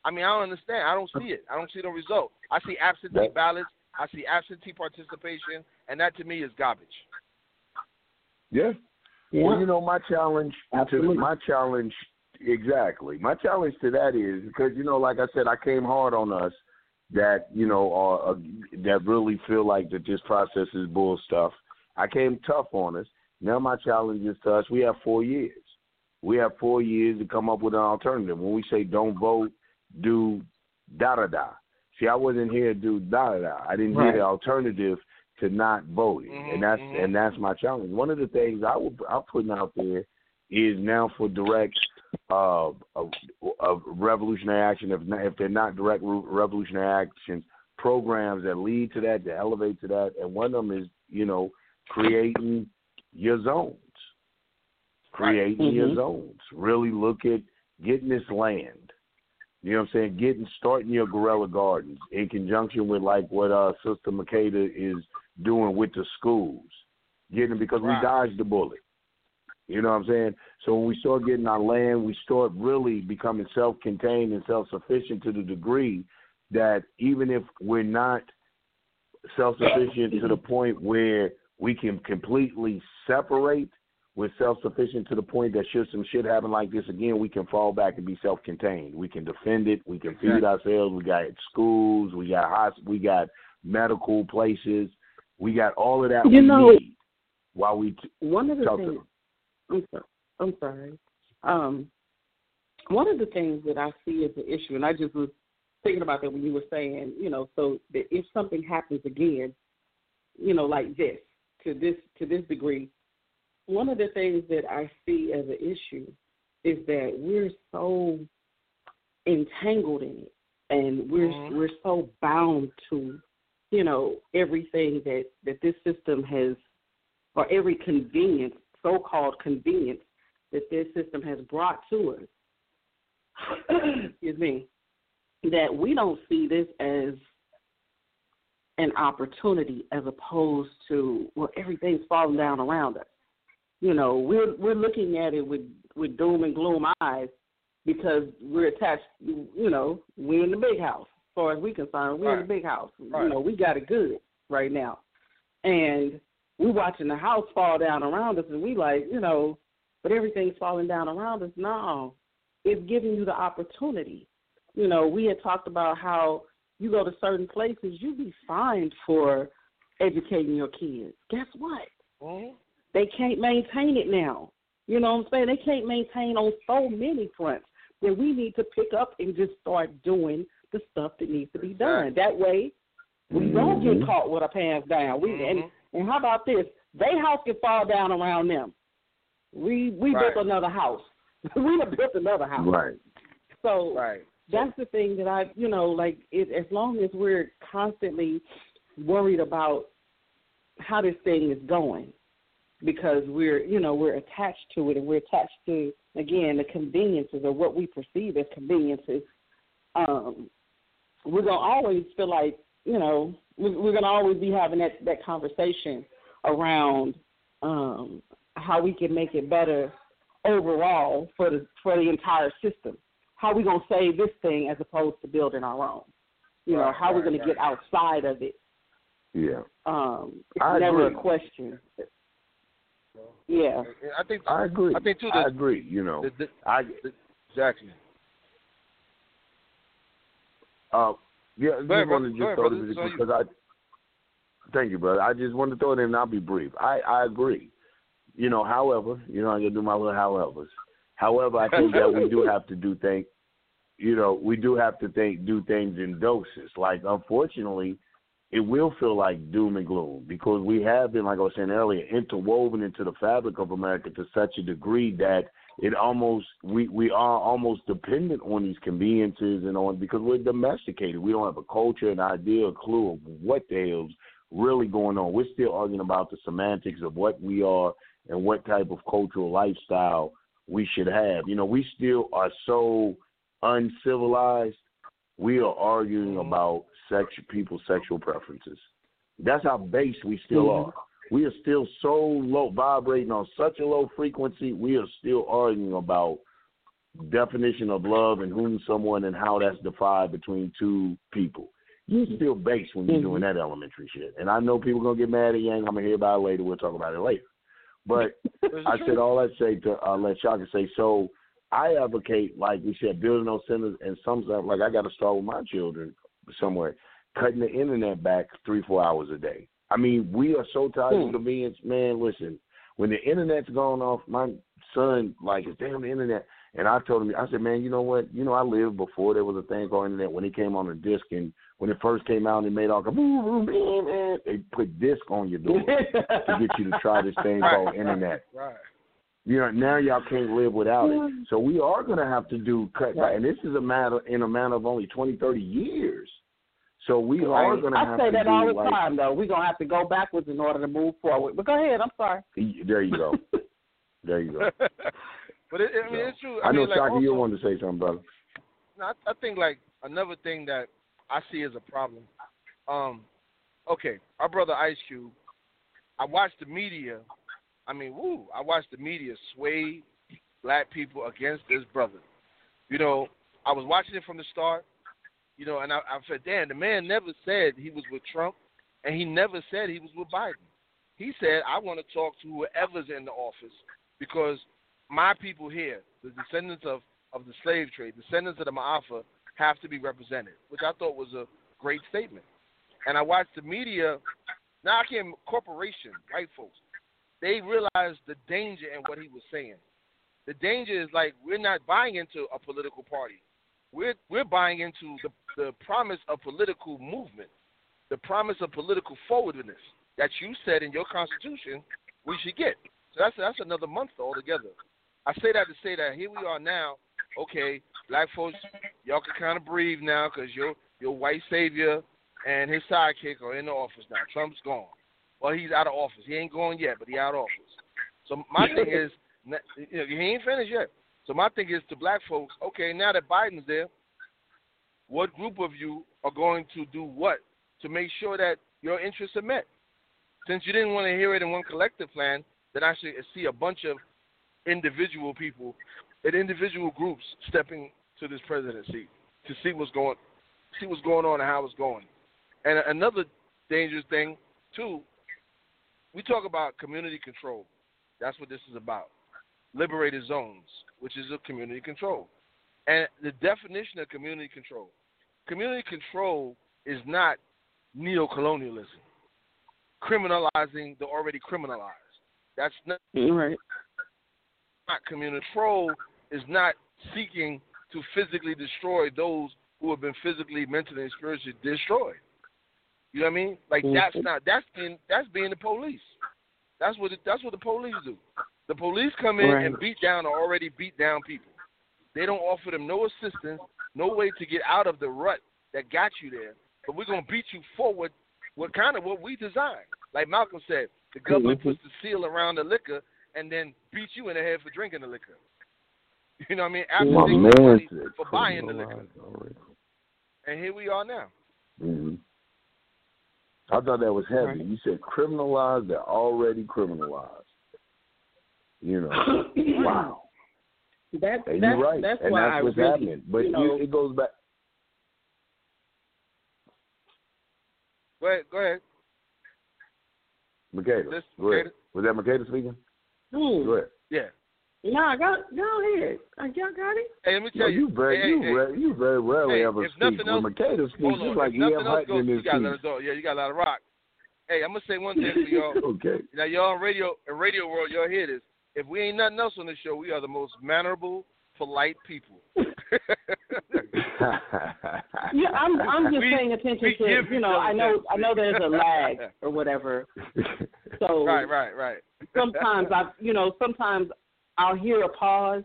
I mean, I don't understand. I don't see it. I don't see the result. I see absentee
That-
ballots. I see absentee participation, and that to me is garbage.
Yeah.
Yeah.
Well, you know, my challenge
Absolutely.
to my challenge exactly. My challenge to that is because you know, like I said, I came hard on us that you know are uh, that really feel like that this process is bull stuff. I came tough on us. Now my challenge is to us. We have four years. We have four years to come up with an alternative. When we say don't vote, do da da da. See, I wasn't here to do da da da. I didn't
Right.
hear the alternative to not voting,
Mhm,
and that's and that's my challenge. One of the things I will I'm putting out there is now for direct uh, of, of revolutionary action. If not, if they're not direct revolutionary actions, programs that lead to that, that elevate to that, and one of them is you know creating your zones, creating
Right.
your zones. Really look at getting this land. You know what I'm saying? Getting starting your guerrilla gardens in conjunction with like what uh Sister Makeda is doing with the schools. Getting because
Right.
we dodged the bullet. You know what I'm saying? So when we start getting our land, we start really becoming self-contained and self-sufficient to the degree that even if we're not self-sufficient to the point where we can completely separate, we're self-sufficient to the point that should some shit happen like this again, we can fall back and be self-contained. We can defend it. We can feed
Exactly.
ourselves. We got schools. We got hosp- We got medical places. We got all of that
You
we
know-
need while we t-
One of the
talk
things
them.
I'm sorry. I'm sorry. Um, one of the things that I see as an issue, and I just was thinking about that when you were saying, you know, so that if something happens again, you know, like this to this to this degree, one of the things that I see as an issue is that we're so entangled in it, and we're
Mhm.
we're so bound to, you know, everything that that this system has, or every convenience, so-called convenience that this system has brought to us. Excuse me. That we don't see this as an opportunity as opposed to well everything's falling down around us. You know, we're we're looking at it with with doom and gloom eyes because we're attached. You know, we're in the big house. As far as we're concerned, we're in the big house.
Right.
You know, we got it good right now, and we're watching the house fall down around us, and we like, you know, but everything's falling down around us. No, it's giving you the opportunity. You know, we had talked about how you go to certain places, you'd be fined for educating your kids. Guess what?
Mhm.
They can't maintain it now. You know what I'm saying? They can't maintain on so many fronts that we need to pick up and just start doing the stuff that needs to be done. That way, we don't get
Mhm.
caught with our pants down. We and
Mhm.
and how about this? They house can fall down around them. We we
Right.
built another house. we have built another house.
Right.
So
Right.
that's the thing that I, you know, like it, as long as we're constantly worried about how this thing is going, because we're, you know, we're attached to it and we're attached to again the conveniences or what we perceive as conveniences. Um, we're gonna always feel like, you know, we- we're gonna always be having that that conversation around um, how we can make it better overall for the for the entire system how we gonna save this thing as opposed to building our own. You know,
Right,
how we're
right,
gonna
right.
get outside of it.
Yeah.
Um, it's
I
never
agree.
a question. Yeah.
I think
I agree.
I think too
I agree. You know,
the, the,
I
exactly.
uh yeah. I
ahead,
just wanted to just
Go
throw
ahead,
this
brother. It's
because I. Thank you, brother. I just wanted to throw it in. and I'll be brief. I I agree. You know, however, you know, I gotta do my little howevers. However, I think that we do have to do things. You know, we do have to think do things in doses. Like, unfortunately, it will feel like doom and gloom because we have been, like I was saying earlier, interwoven into the fabric of America to such a degree that it almost we we are almost dependent on these conveniences and on because we're domesticated. We don't have a culture, an idea, a clue of what the hell's really going on. We're still arguing about the semantics of what we are and what type of cultural lifestyle we should have. You know, we still are so uncivilized. We are arguing about sex people's sexual preferences. That's how base we still
Mhm.
are. We are still so low, vibrating on such a low frequency. We are still arguing about definition of love and whom someone and how that's defined between two people. You still base when you're
Mhm.
doing that elementary shit. And I know people are gonna get mad at Yang. I'm gonna hear about it later. We'll talk about it later. But I said all I say to uh, let Shaka say. So I advocate, like we said, building those centers and some stuff. Like I got to start with my children somewhere, cutting the internet back three, four hours a day. I mean, we are so tired
Hmm.
of convenience, man. Listen, when the internet's gone off, my son like it's damn the internet. And I told him, I said, man, you know what? You know, I lived before there was a thing called internet. When it came on the disc, and when it first came out, and it made all the boom, boom, boom, boom, they put disc on your door to get you to try this thing called internet.
Right.
You know, now y'all can't live without it. So we are going to have to do cut back, and this is a matter in a matter of only twenty, thirty years. So we are going to
I say that
do
all the
like
time, though. We're gonna have to go backwards in order to move forward. But go ahead. I'm sorry.
there you go, there you go.
but it, I mean,
So,
it's true.
I know,
mean, like,
Shaka, you
also-
wanted to say something, brother.
No, I, I think like another thing that I see as a problem. Um, okay, our brother Ice Cube. I watched the media. I mean, woo! I watched the media sway black people against this brother. You know, I was watching it from the start. You know, and I, I said, Dan, the man never said he was with Trump, and he never said he was with Biden. He said, I want to talk to whoever's in the office because my people here, the descendants of, of the slave trade, descendants of the Ma'afa, have to be represented, which I thought was a great statement. And I watched the media, now I can corporation, white folks, they realized the danger in what he was saying. The danger is like we're not buying into a political party. We're we're buying into the the promise of political movement, the promise of political forwardness that you said in your constitution we should get. So that's that's another month altogether. I say that to say that here we are now. Okay, black folks, y'all can kind of breathe now because your your white savior and his sidekick are in the office now. Trump's gone. Well, he's out of office. He ain't going yet, but he out of office. So my thing is, you know, he ain't finished yet. So my thing is to black folks. Okay, now that Biden's there, what group of you are going to do what to make sure that your interests are met? Since you didn't want to hear it in one collective plan, then I should see a bunch of individual people and individual groups stepping to this presidency to see what's going see what's going on and how it's going. And another dangerous thing too, we talk about community control. That's what this is about. Liberated zones, which is a community control. And the definition of community control. Community control is not neocolonialism. Criminalizing the already criminalized. That's not
Right.
not community control is not seeking to physically destroy those who have been physically, mentally, and spiritually destroyed. You know what I mean? Like that's
Mhm.
not that's being that's being the police. That's what it, that's what the police do. The police come in
Right.
and beat down or already beat down people. They don't offer them no assistance, no way to get out of the rut that got you there. But we're gonna beat you forward with kind of what we designed. Like Malcolm said, the government
Mhm.
puts the seal around the liquor and then beat you in the head for drinking the liquor. You know what I mean? After
My
they
man
money for buying the liquor.
already.
And here we are now.
hmm I thought that was heavy.
Right.
You said criminalized, they're already criminalized. You know, wow.
That,
And
that's,
you're right.
that's
and
why
that's
I
what's
really,
happening. But
you know,
it goes back.
Go ahead. Go ahead.
Makeda,
This-
go ahead.
Makeda?
Was that Makeda speaking?
hmm.
Go ahead.
Yeah.
Nah, go go ahead. Uh, Y'all got it.
Hey, let me
No,
tell you.
you very,
hey,
you,
hey,
re- you very rarely
Hey,
ever
if
speak.
nothing
When Makeda speaks,
Hold
it's
on.
like
if
he have
else
Hutton
goes,
in
you
his
gotta let us
piece.
go. Yeah, you gotta let it rock. Hey, I'm gonna say one thing for y'all.
okay.
now, y'all in radio, in radio world, y'all hear this. If we ain't nothing else on this show, we are the most mannerable, polite people.
Yeah, I'm I'm just
We-
paying attention to you know I know
that.
I know there's a lag or whatever. So
right, right, right.
sometimes I you know sometimes I'll hear a pause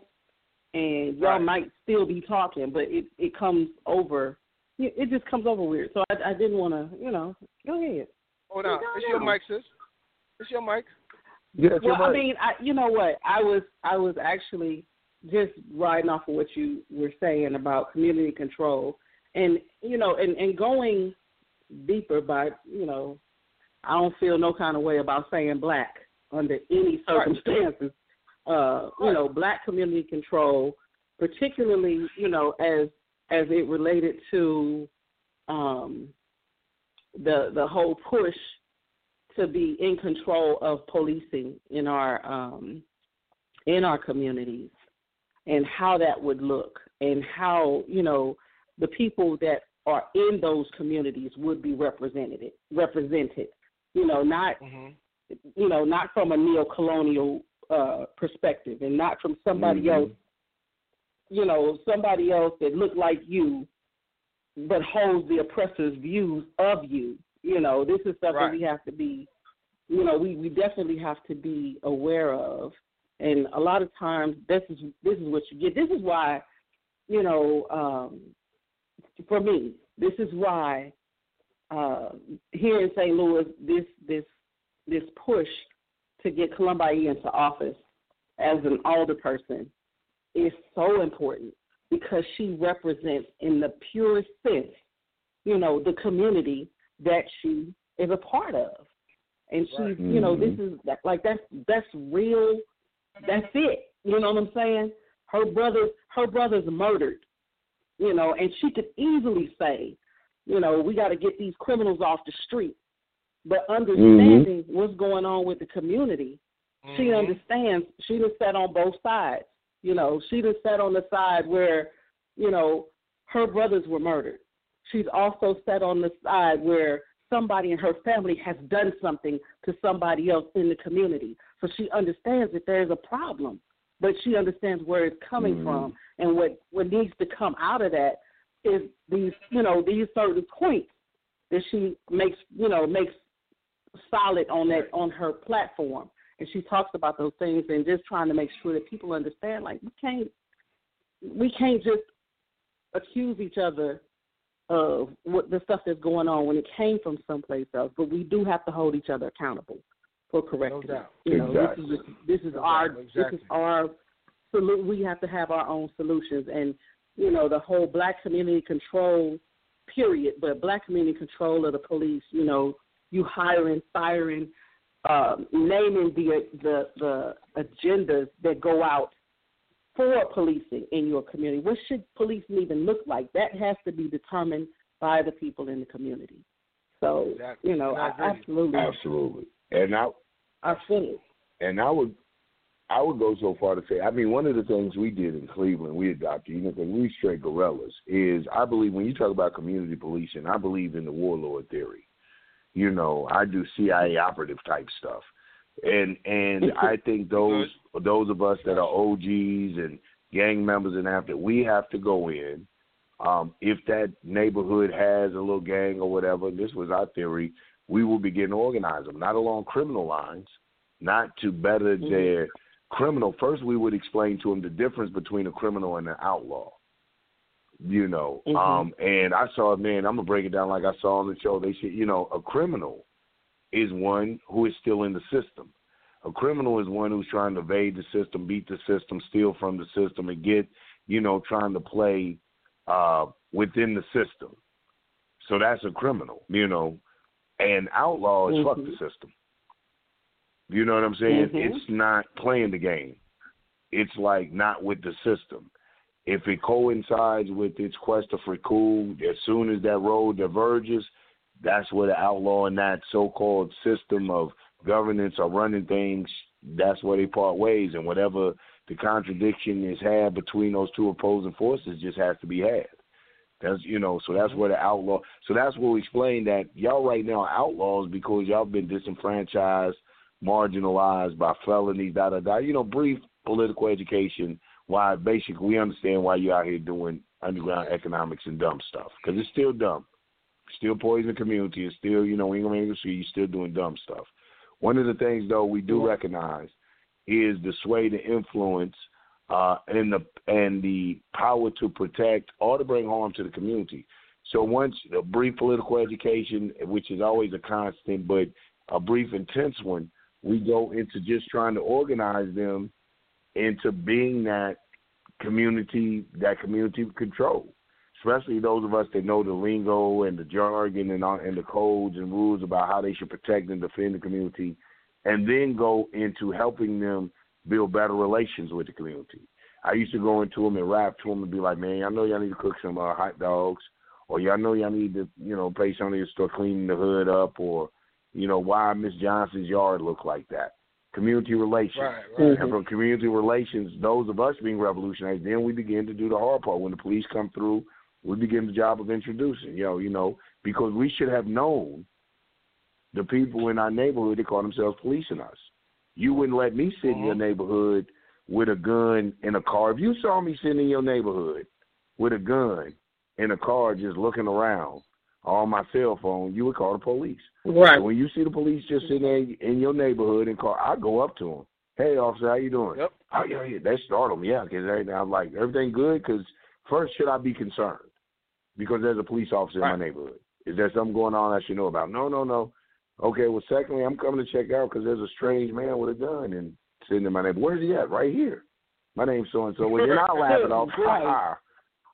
and y'all
Right.
might still be talking, but it it comes over. It it just comes over weird. So I I didn't want to you know go ahead.
Hold on.
Go
It's your mic, sis. It's your mic.
Yeah,
Well, I mean, I, you know what? I was I was actually just riding off of what you were saying about community control, and you know, and and going deeper by you know, I don't feel no kind of way about saying black under any
Right.
circumstances. Uh, you know, black community control, particularly you know as as it related to um, the the whole push to be in control of policing in our um, in our communities and how that would look and how you know the people that are in those communities would be represented represented you know not
hmm
you know not from a neo-colonial uh, perspective and not from somebody
Mhm.
else you know somebody else that look like you but holds the oppressor's views of you you know this is something
Right.
we have to be you know we we definitely have to be aware of and a lot of times this is this is what you get this is why you know um for me this is why uh here in St. Louis this this this push to get Columbi into office as an alder person is so important because she represents in the purest sense, you know, the community that she is a part of. And she's,
Right.
you know, this
Mhm.
is that, like that's that's real. That's it. You know what I'm saying? Her brother, her brother's murdered. You know, and she could easily say, you know, we got to get these criminals off the street. But understanding what's going on with the community, she
Mhm.
understands. She just sat on both sides. You know, she just sat on the side where, you know, her brothers were murdered. She's also sat on the side where somebody in her family has done something to somebody else in the community. So she understands that there's a problem, but she understands where it's coming
Mhm.
from and what what needs to come out of that is these, you know, these certain points that she makes, you know, makes solid on that on her platform and she talks about those things and just trying to make sure that people understand like we can't we can't just accuse each other of what the stuff that's going on when it came from someplace else but we do have to hold each other accountable for correcting it.
doubt.
you know
Exactly.
this is this is
No
our
doubt.
this is our solu- we have to have our own solutions and you know the whole black community control period but black community control of the police you know you hiring firing um, naming the the the agendas that go out for policing in your community. What should policing even look like? That has to be determined by the people in the community. So
Exactly.
you know,
I
I, absolutely,
Absolutely. And I
I feel it.
and I would I would go so far to say, I mean, one of the things we did in Cleveland, we adopted, you know, because we straight gorillas, is I believe when you talk about community policing, I believe in the warlord theory. You know, I do CIA operative type stuff, and and I think those those of us that are OGs and gang members and after, we have to go in. Um, if that neighborhood has a little gang or whatever, this was our theory, we will begin to organize them, not along criminal lines, not to better
Mhm.
their criminal. First, we would explain to them the difference between a criminal and an outlaw. You know,
Mhm.
um, and I saw, man, I'm gonna break it down like I saw on the show. They said, you know, a criminal is one who is still in the system. A criminal is one who's trying to evade the system, beat the system, steal from the system, and get, you know, trying to play uh, within the system. So that's a criminal, you know. And outlaw is fuck the
Mhm.
system. You know what I'm saying?
Mhm.
It's not playing the game. It's like not with the system. If it coincides with its quest to free cool, as soon as that road diverges, that's where the outlaw and that so-called system of governance are running things. That's where they part ways, and whatever the contradiction is had between those two opposing forces just has to be had. That's you know, so that's where the outlaw. So that's where we explain that y'all right now are outlaws because y'all been disenfranchised, marginalized by felonies, da da da. You know, brief political education. Why basically we understand why you're out here doing underground economics and dumb stuff because it's still dumb, still poison the community. It's still you know we ain't gonna make it see you still doing dumb stuff. One of the things though we do recognize is the sway, the influence, uh, and the and the power to protect or to bring harm to the community. So once a brief political education, which is always a constant, but a brief intense one, we go into just trying to organize them into being that community, that community control. Especially those of us that know the lingo and the jargon and all, and the codes and rules about how they should protect and defend the community, and then go into helping them build better relations with the community. I used to go into them and rap to them and be like, man, I know y'all need to cook some uh, hot dogs, or y'all know y'all need to, you know, pay somebody to start cleaning the hood up, or, you know, why Miss Johnson's yard look like that. Community relations.
Right, right.
And from community relations, those of us being revolutionaries, then we begin to do the hard part. When the police come through, we begin the job of introducing, yo, you know, because we should have known the people in our neighborhood that call themselves policing us. You wouldn't let me sit in your uh-huh. neighborhood with a gun in a car. If you saw me sitting in your neighborhood with a gun in a car just looking around on my cell phone, you would call the police.
Right.
When you see the police just sitting there in your neighborhood and car, I go up to them. Hey, officer, how you doing?
Yep.
Oh yeah, yeah. They startle me, yeah. Because right now I'm like, everything good? Because first, should I be concerned? Because there's a police officer
Right.
in my neighborhood. Is there something going on I should know about? No, no, no. Okay. Well, secondly, I'm coming to check out because there's a strange man with a gun and sitting in my neighborhood. Where's he at? Right here. My name's so and so. Well, you're not laughing off.
Right.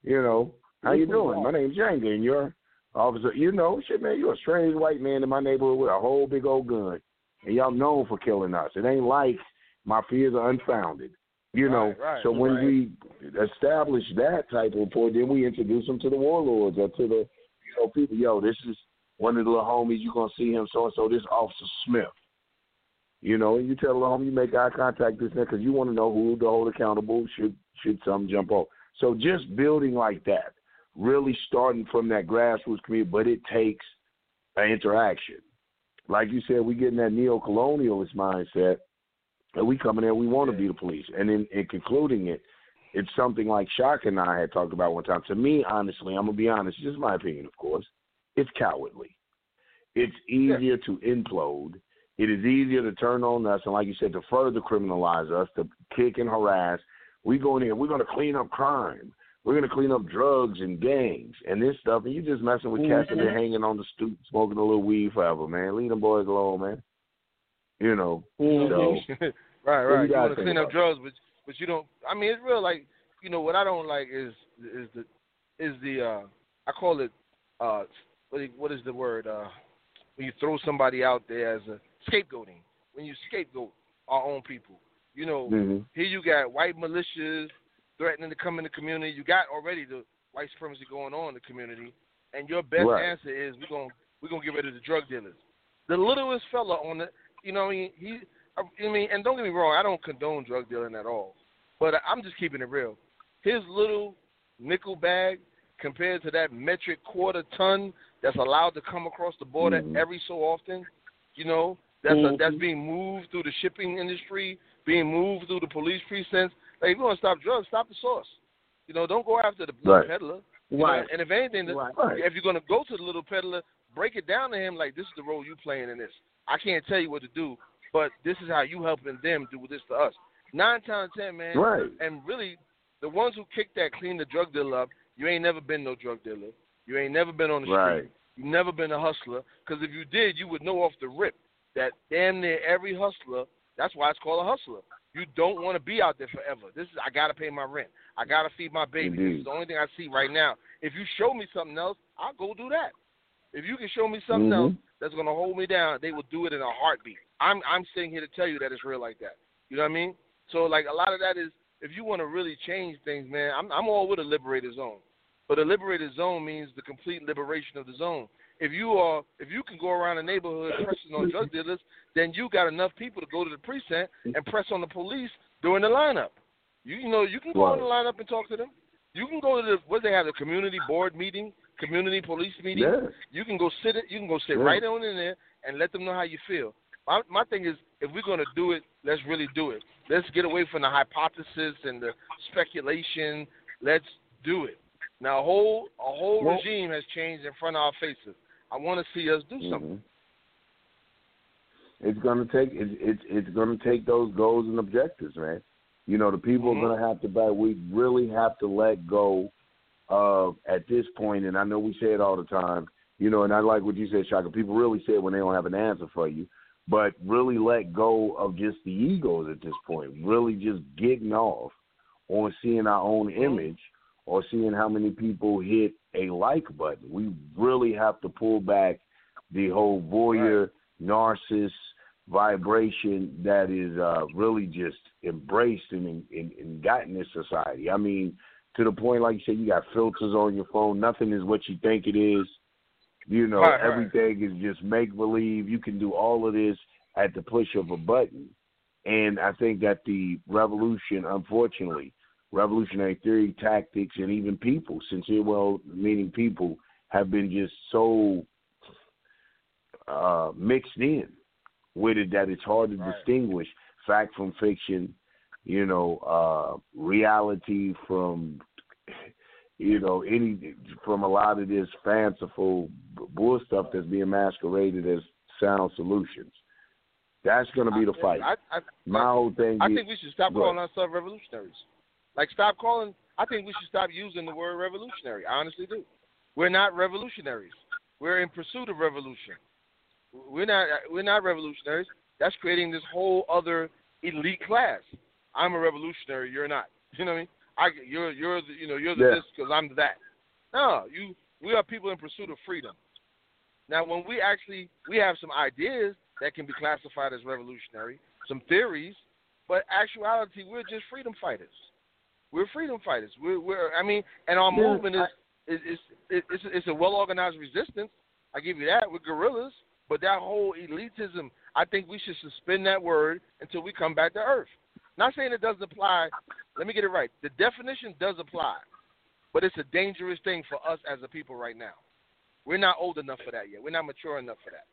you know, how you doing? My name's Jenga, and you're officer. You know, shit, man. You're a strange white man in my neighborhood with a whole big old gun, and y'all known for killing us. It ain't like my fears are unfounded. You know,
Right,
so when
right.
we establish that type of rapport, then we introduce them to the warlords or to the, you know, people. Yo, this is one of the little homies. You gonna see him so and so. This Officer Smith. You know, and you tell the homie you make eye contact this because you want to know who to hold accountable. Should should some jump off? So just building like that, really starting from that grassroots community, but it takes an interaction. Like you said, we get in that neo-colonialist mindset, and we come in there, we want to be the police. And in, in concluding it, it's something like Shock and I had talked about one time. To me, honestly, I'm gonna be honest. It's just my opinion, of course. It's cowardly. It's easier to implode. It is easier to turn on us, and like you said, to further criminalize us, to kick and harass. We go in here. We're gonna clean up crime. We're gonna clean up drugs and gangs and this stuff. And you just messing with cats and they're mm-hmm. hanging on the stoop, smoking a little weed forever, man. Leave them boys alone, man. You know.
Mhm.
So
right, right.
you
You, want to clean up drugs, but but you don't. I mean, it's real. Like you know what I don't like is is the is the uh I call it uh what is- what is the word uh when you throw somebody out there as a scapegoating when you scapegoat our own people. You know,
mhm.
here you got white militias threatening to come in the community. You got already the white supremacy going on in the community, and your best
Right.
answer is we're gonna we're gonna get rid of the drug dealers. The littlest fella on the, you know, what I mean, he, I mean, and don't get me wrong, I don't condone drug dealing at all, but I'm just keeping it real. His little nickel bag compared to that metric quarter ton that's allowed to come across the border
Mhm.
every so often, you know, that's a,
Mhm.
that's being moved through the shipping industry, being moved through the police precincts. Like, if you want to stop drugs, stop the source. You know, don't go after the little
Right.
peddler. you know,
Right.
and if anything,
Right.
Right.
if you're going to go to the little peddler, break it down to him like this is the role you playing in this. I can't tell you what to do, but this is how you helping them do this to us. Nine times ten, man.
Right.
And really, the ones who kick that clean the drug dealer up, you ain't never been no drug dealer. You ain't never been on the
Right.
street. You never been a hustler. Because if you did, you would know off the rip that damn near every hustler. That's why it's called a hustler. You don't want to be out there forever. This is I gotta pay my rent. I gotta feed my baby. This is the only thing I see right now. If you show me something else, I'll go do that. If you can show me something
Mhm.
else that's gonna hold me down, they will do it in a heartbeat. I'm I'm sitting here to tell you that it's real like that. You know what I mean? So like a lot of that is if you want to really change things, man, I'm I'm all with a liberated zone. But a liberated zone means the complete liberation of the zone. If you are if you can go around the neighborhood pressing on drug dealers, then you got enough people to go to the precinct and press on the police during the lineup. You, you know, you can go in the lineup and talk to them. You can go to the what they have the community board meeting, community police meeting.
Yes.
You can go sit it. You can go sit
Yeah.
right on in there and let them know how you feel. My my thing is, if we're gonna do it, let's really do it. Let's get away from the hypothesis and the speculation. Let's do it. Now, a whole a whole
Well-
regime has changed in front of our faces. I want to see us do something.
Mhm. It's gonna take it's it's it's gonna take those goals and objectives, man. You know, the people
Mhm.
are gonna have to buy. We really have to let go of at this point, and I know we say it all the time. You know, and I like what you said, Shaka. People really say it when they don't have an answer for you, but really let go of just the egos at this point. Really, just getting off on seeing our own image or seeing how many people hit a like button. We really have to pull back the whole voyeur, narcissist vibration that is uh, really just embraced and, and, and got in society. I mean, to the point, like you said, you got filters on your phone. Nothing is what you think it is. You know,
Right, right.
everything is just make believe. You can do all of this at the push of a button. And I think that the revolution, unfortunately, revolutionary theory, tactics, and even people, sincere, well meaning people, have been just so uh, mixed in with it that it's hard to
Right.
distinguish fact from fiction, you know, uh, reality from, you know, any from a lot of this fanciful bull stuff that's being masqueraded as sound solutions. That's going to be the fight.
I, I,
My whole thing.
I
is,
think we should stop calling ourselves revolutionaries. Like, stop calling. I think we should stop using the word revolutionary. I honestly do. We're not revolutionaries. We're in pursuit of revolution. We're not. We're not revolutionaries. That's creating this whole other elite class. I'm a revolutionary. You're not. You know what I mean? I, you're you're the, you know you're the
Yeah.
this because I'm the that. No, you. We are people in pursuit of freedom. Now, when we actually we have some ideas that can be classified as revolutionary, some theories, but actuality, we're just freedom fighters. We're freedom fighters. We're, we're I mean, and our
Yeah,
movement is is is is it's, it's a well organized resistance. I give you that. We're guerrillas, but that whole elitism, I think we should suspend that word until we come back to earth. Not saying it doesn't apply. Let me get it right. The definition does apply, but it's a dangerous thing for us as a people right now. We're not old enough for that yet. We're not mature enough for that.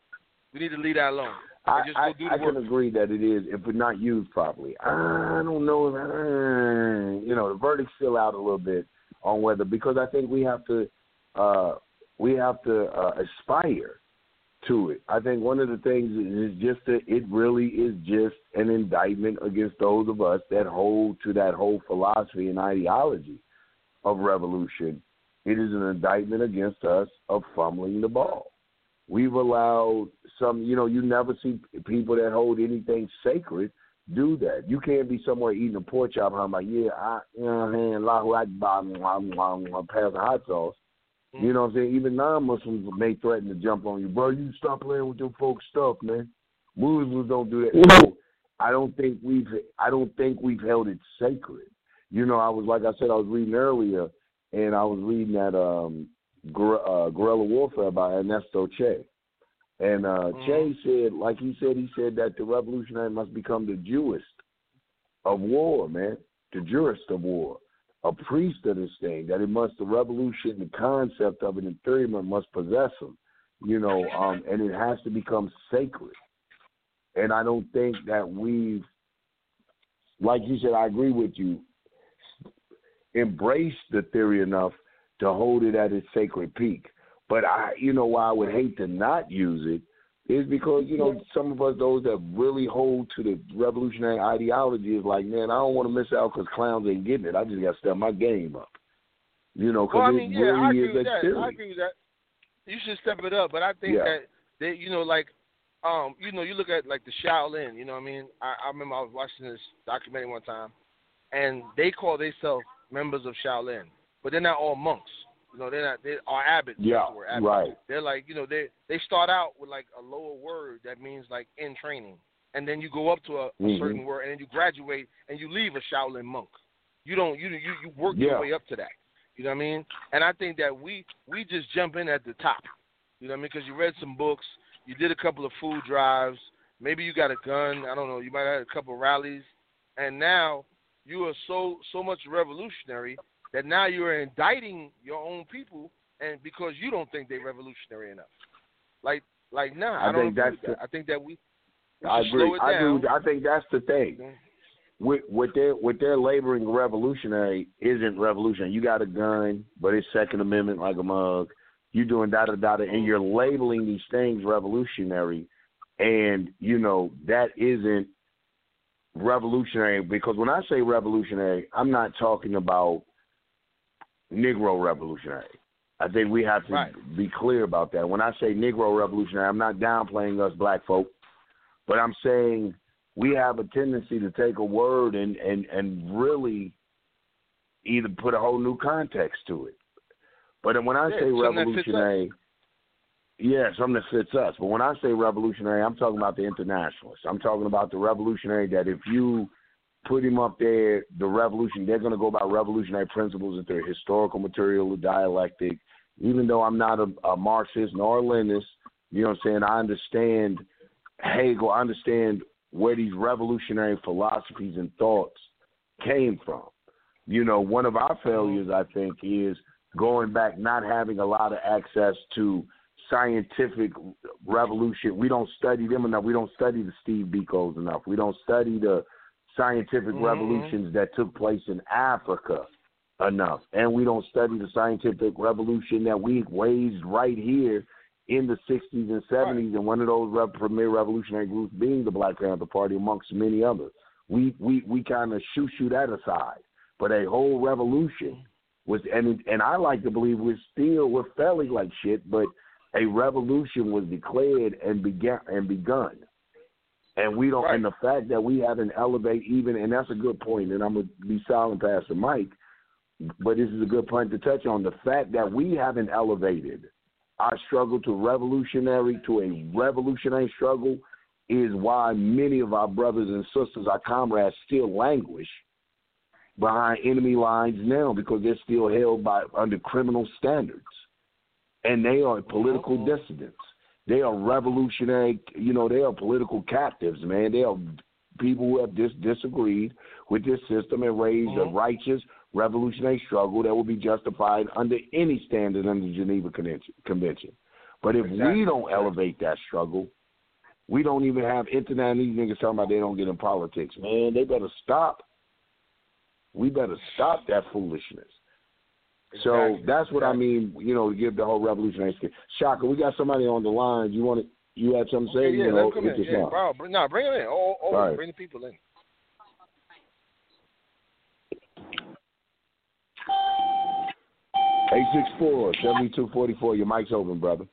We need to leave that alone.
I,
just
I,
go do the
I
work.
can agree that it is if it's not used properly. I don't know. If, uh, you know, the verdict's still out a little bit on whether because I think we have to uh, we have to uh, aspire to it. I think one of the things is just that it really is just an indictment against those of us that hold to that whole philosophy and ideology of revolution. It is an indictment against us of fumbling the ball. We've allowed some, you know, you never see people that hold anything sacred do that. You can't be somewhere eating a pork chop I'm like, yeah, I, you know saying, Allahu Akbar, pass the hot sauce. You know what I'm saying? Even non-Muslims may threaten to jump on you, bro. You stop playing with your folks' stuff, man. Muslims don't do that. So I don't think we've, I don't think we've held it sacred. You know, I was like I said, I was reading earlier, and I was reading that um, guer- uh, guerrilla warfare by Ernesto Che, and uh, Che said, like he said, he said that the revolutionary must become the Jewist of war, man, the jurist of war, a priest of this thing. That it must the revolution, the concept of it, and theory must possess him, you know, um, and it has to become sacred. And I don't think that we've, like you said, I agree with you, embraced the theory enough to hold it at its sacred peak. But I, you know, why I would hate to not use it is because you know some of us those that really hold to the revolutionary ideology is like, man, I don't want to miss out because clowns ain't getting it. I just got to step my game up. You know, because
well, I mean,
it
yeah,
really
I agree
is
with
that serious.
I agree with that. You should step it up, but I think
Yeah.
that that you know, like, um, you know, you look at like the Shaolin. You know what I mean? I, I remember I was watching this documentary one time, and they call themselves members of Shaolin, but they're not all monks. You know, they're not. They are abbots.
Yeah,
abbots.
right.
They're like, you know, they they start out with like a lower word that means like in training, and then you go up to a, a
Mhm.
certain word, and then you graduate and you leave a Shaolin monk. You don't. You you you work
Yeah.
your way up to that. You know what I mean? And I think that we we just jump in at the top. You know what I mean? Because you read some books, you did a couple of food drives, maybe you got a gun. I don't know. You might have had a couple of rallies, and now you are so so much revolutionary that now you are indicting your own people, and because you don't think they're revolutionary enough. Like like nah, I,
I
don't
think that's
that. I think that we, we
I agree. I with- I think that's the thing. With with their with their laboring revolutionary isn't revolutionary. You got a gun, but it's Second Amendment like a mug. You're doing da da da da, and mm-hmm. you're labeling these things revolutionary, and you know that isn't revolutionary because when I say revolutionary, I'm not talking about Negro revolutionary. I think we have to
Right.
be clear about that. When I say Negro revolutionary, I'm not downplaying us black folk, but I'm saying we have a tendency to take a word and and and really either put a whole new context to it. But when I
Yeah,
say
something that fits us.
revolutionary, yeah, something that fits us. But when I say revolutionary, I'm talking about the internationalists. I'm talking about the revolutionary that if you put him up there, the revolution, they're going to go by revolutionary principles that they're historical material, or dialectic. Even though I'm not a, a Marxist nor a Leninist, you know what I'm saying? I understand Hegel, I understand where these revolutionary philosophies and thoughts came from. You know, one of our mm-hmm. failures, I think, is going back not having a lot of access to scientific revolution. We don't study them enough. We don't study the Steve Biko's enough. We don't study the scientific
Mhm.
revolutions that took place in Africa enough. And we don't study the scientific revolution that we waged right here in the 60s and 70s, and one of those rev- premier revolutionary groups being the Black Panther Party, amongst many others. We we we kind of shoo shoo that aside, but a whole revolution was, and and I like to believe we're still we're failing like shit, but a revolution was declared and began and begun, and we don't.
Right.
And the fact that we haven't elevate even, and that's a good point. And I'm gonna be silent, Pastor Mike, but this is a good point to touch on. The fact that we haven't elevated our struggle to revolutionary to a revolutionary struggle is why many of our brothers and sisters, our comrades, still languish behind enemy lines now because they're still held by under criminal standards, and they are political uh-huh. dissidents. They are revolutionary. You know, they are political captives, man. They are people who have dis- disagreed with this system and raised a
Mhm.
righteous revolutionary struggle that will be justified under any standard under the Geneva Convention. Convention. But if
Exactly.
we don't elevate that struggle, we don't even have internet. These niggas talking about they don't get in politics. Man, they better stop. We better stop that foolishness. So
Exactly.
that's what I mean. You know, to give the whole revolutionary skin. Shaka, we got somebody on the line. You want to? You had something to say?
Okay, yeah,
you
let
know,
him come in. Yeah,
now.
bro, bring, nah, bring him in. Oh, oh,
All right.
bring the people in.
Eight six four seventy two forty four. Your mic's open, brother.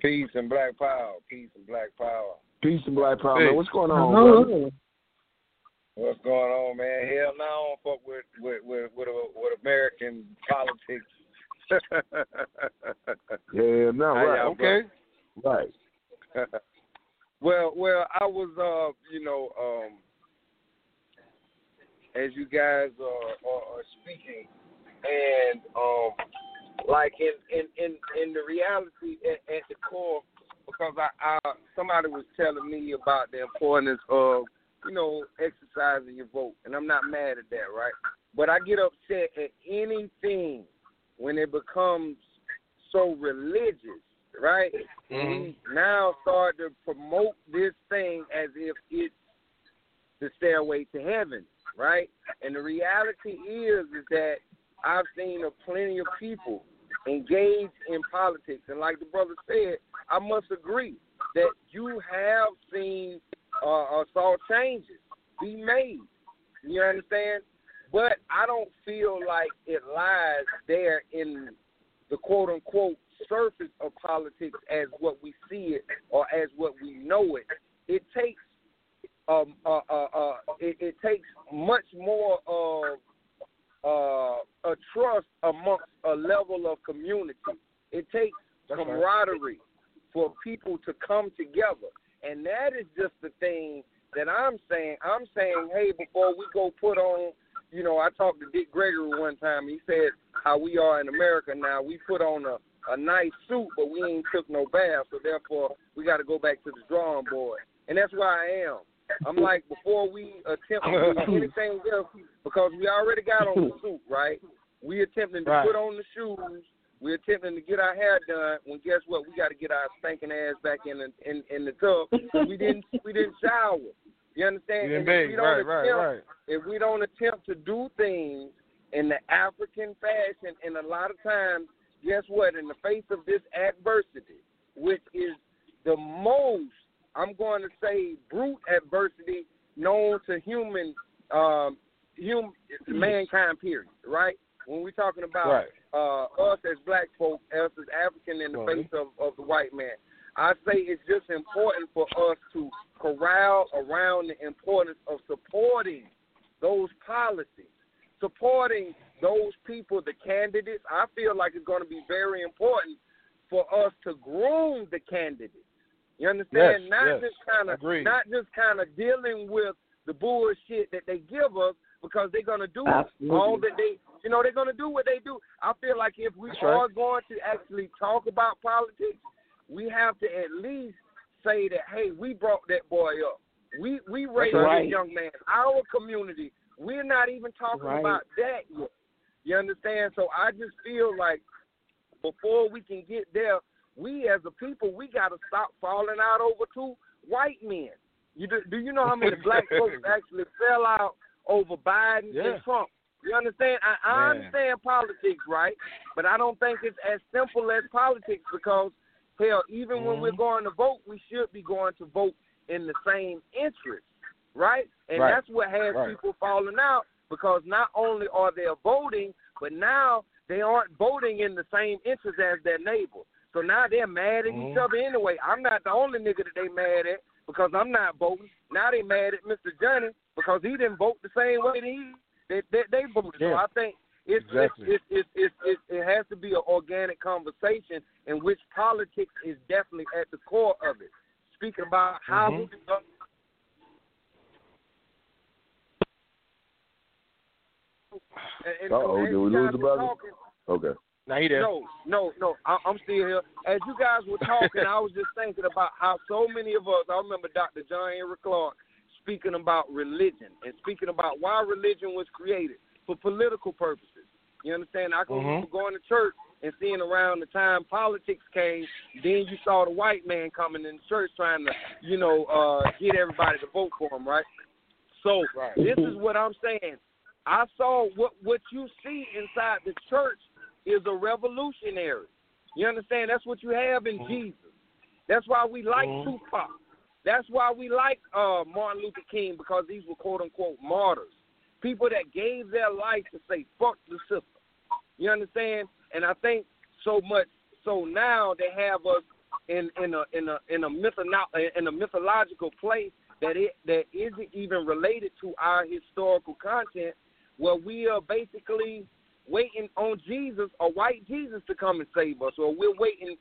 Peace and black power. Peace and black power.
Peace and black power,
Hey.
man. What's going on, brother?
What's going on, man? Hell no, I don't fuck with with with with, with American politics.
Yeah, no, right,
y'all
Okay.
right.
well, well, I was, uh, you know, um, as you guys are, are, are speaking, and um, like in in in in the reality at, at the core, because I, I somebody was telling me about the importance of you know exercising your vote, and I'm not mad at that, right? But I get upset at anything when it becomes so religious, right?
Mhm.
We now start to promote this thing as if it's the stairway to heaven, right? And the reality is is that I've seen a plenty of people engage in politics, and like the brother said, I must agree. that you have seen uh, uh, saw changes be made. You understand? But I don't feel like it lies there in the quote unquote surface of politics as what we see it or as what we know it. It takes um uh uh, uh it, it takes much more of uh a trust amongst a level of community. It takes camaraderie for people to come together. And that is just the thing that I'm saying. I'm saying, hey, before we go put on, you know, I talked to Dick Gregory one time. He said how we are in America now. We put on a a nice suit, but we ain't took no bath, so therefore we got to go back to the drawing board. And that's where I am. I'm like, before we attempt to do anything else, because we already got on the suit, right? We attempting to
Right.
put on the shoes. We're attempting to get our hair done. When guess what? We got to get our stinking ass back in the in, in the tub. we didn't we didn't shower. You understand?
You
if
bed.
we don't
Right, right,
attempt-
right.
if we don't attempt to do things in the African fashion, and a lot of times, guess what? In the face of this adversity, which is the most, I'm going to say, brute adversity known to human, um, human mankind. Period. Right? When we're talking about
Right.
uh, us as black folk, us as African in the
Right.
face of, of the white man. I say it's just important for us to corral around the importance of supporting those policies, supporting those people, the candidates. I feel like it's going to be very important for us to groom the candidates. You understand?
Yes,
not
yes.
just kind of,
Agreed.
not just kind of dealing with the bullshit that they give us because they're going to do
Absolutely.
all that they, you know, they're going to do what they do. I feel like if we
That's right.
are going to actually talk about politics, we have to at least say that, hey, we brought that boy up. We we raised
right.
this young man. Our community. We're not even talking
Right.
about that yet. You understand? So I just feel like before we can get there, we as a people, we got to stop falling out over two white men. You do, do you know how many black folks actually fell out over Biden
Yeah.
and Trump? You understand? I, I understand politics, right? But I don't think it's as simple as politics because hell, even when
Mhm.
we're going to vote, we should be going to vote in the same interest, right? And
Right.
that's what has
Right.
people falling out because not only are they voting, but now they aren't voting in the same interest as their neighbor. So now they're mad at each
Mhm.
other anyway. I'm not the only nigga that they mad at because I'm not voting. Now they mad at Mr. Johnny because he didn't vote the same way that he they they, they voted. So I think it's
Exactly.
it's, it's, it's, it's, it has to be an organic conversation in which politics is definitely at the core of it. Speaking about how
Mhm.
we and, and
Uh-oh, did we lose
guys
the brother? Okay.
Now he there.
no, no, no. I, I'm still here. As you guys were talking, I was just thinking about how so many of us. I remember Dr. John Henrik Clarke speaking about religion and speaking about why religion was created for political purposes. You understand? I can
Mhm.
remember going to church and seeing around the time politics came. Then you saw the white man coming in church trying to, you know, uh, get everybody to vote for him, right? So
Right.
this is what I'm saying. I saw what what you see inside the church is a revolutionary. You understand? That's what you have in
Mhm.
Jesus. That's why we like
Mhm.
Tupac. That's why we like uh, Martin Luther King because these were quote unquote martyrs, people that gave their life to say fuck the system. You understand? And I think so much so now they have us in in a in a in a mytholo- in a mythological place that it that isn't even related to our historical content, where we are basically waiting on Jesus or white Jesus to come and save us, or we're waiting,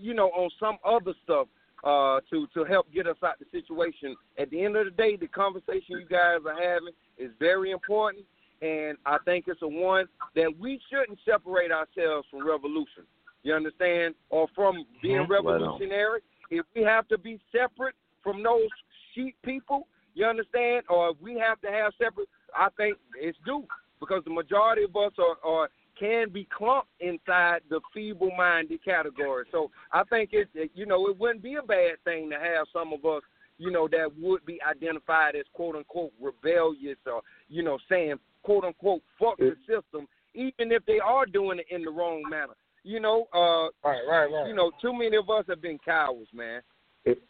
you know, on some other stuff uh, to to help get us out the situation. At the end of the day, the conversation you guys are having is very important, and I think it's a one that we shouldn't separate ourselves from revolution. You understand, or from being
Mhm.
Right
revolutionary. If we have to be separate from those sheep people, you understand, or if we have to have separate, I think it's due because the majority of us are, are can be clumped inside the feeble-minded category. So I think it, it, you know, it wouldn't be a bad thing to have some of us, you know, that would be identified as quote unquote rebellious or you know saying quote unquote fuck the system, even if they are doing it in the wrong manner. You know, uh,
Right, right, right.
you know, too many of us have been cowards, man.
It,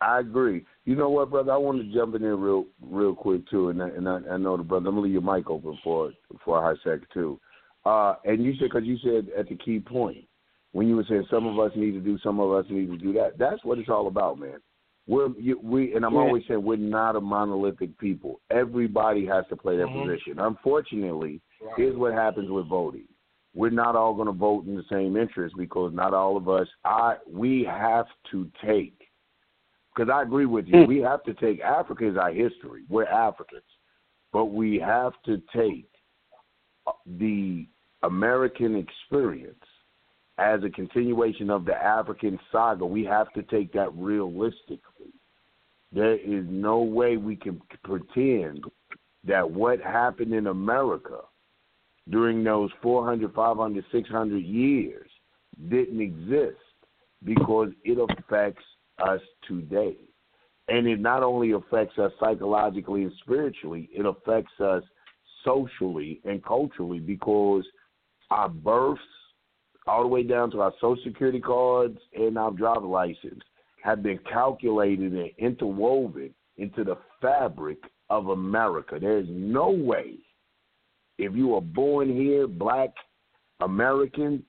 I agree. You know what, brother? I want to jump in there real, real quick too, and I, and I, I know the brother. I'm gonna leave your mic open for for a high second too. Uh, and you said because you said at the key point when you were saying some of us need to do, some of us need to do that. That's what it's all about, man. We're you, we, and I'm
Yeah.
always saying we're not a monolithic people. Everybody has to play their
Mhm.
position. Unfortunately,
Right.
here's what happens with voting. We're not all going to vote in the same interest because not all of us. I we have to take because I agree with you.
Mm.
We have to take Africa is our history. We're Africans, but we have to take the American experience as a continuation of the African saga. We have to take that realistically. There is no way we can pretend that what happened in America during those 400, 500, 600 years didn't exist because it affects us today. And it not only affects us psychologically and spiritually, it affects us socially and culturally because our births, all the way down to our social security cards and our driver license, have been calculated and interwoven into the fabric of America. There is no way, if you are born here, black American,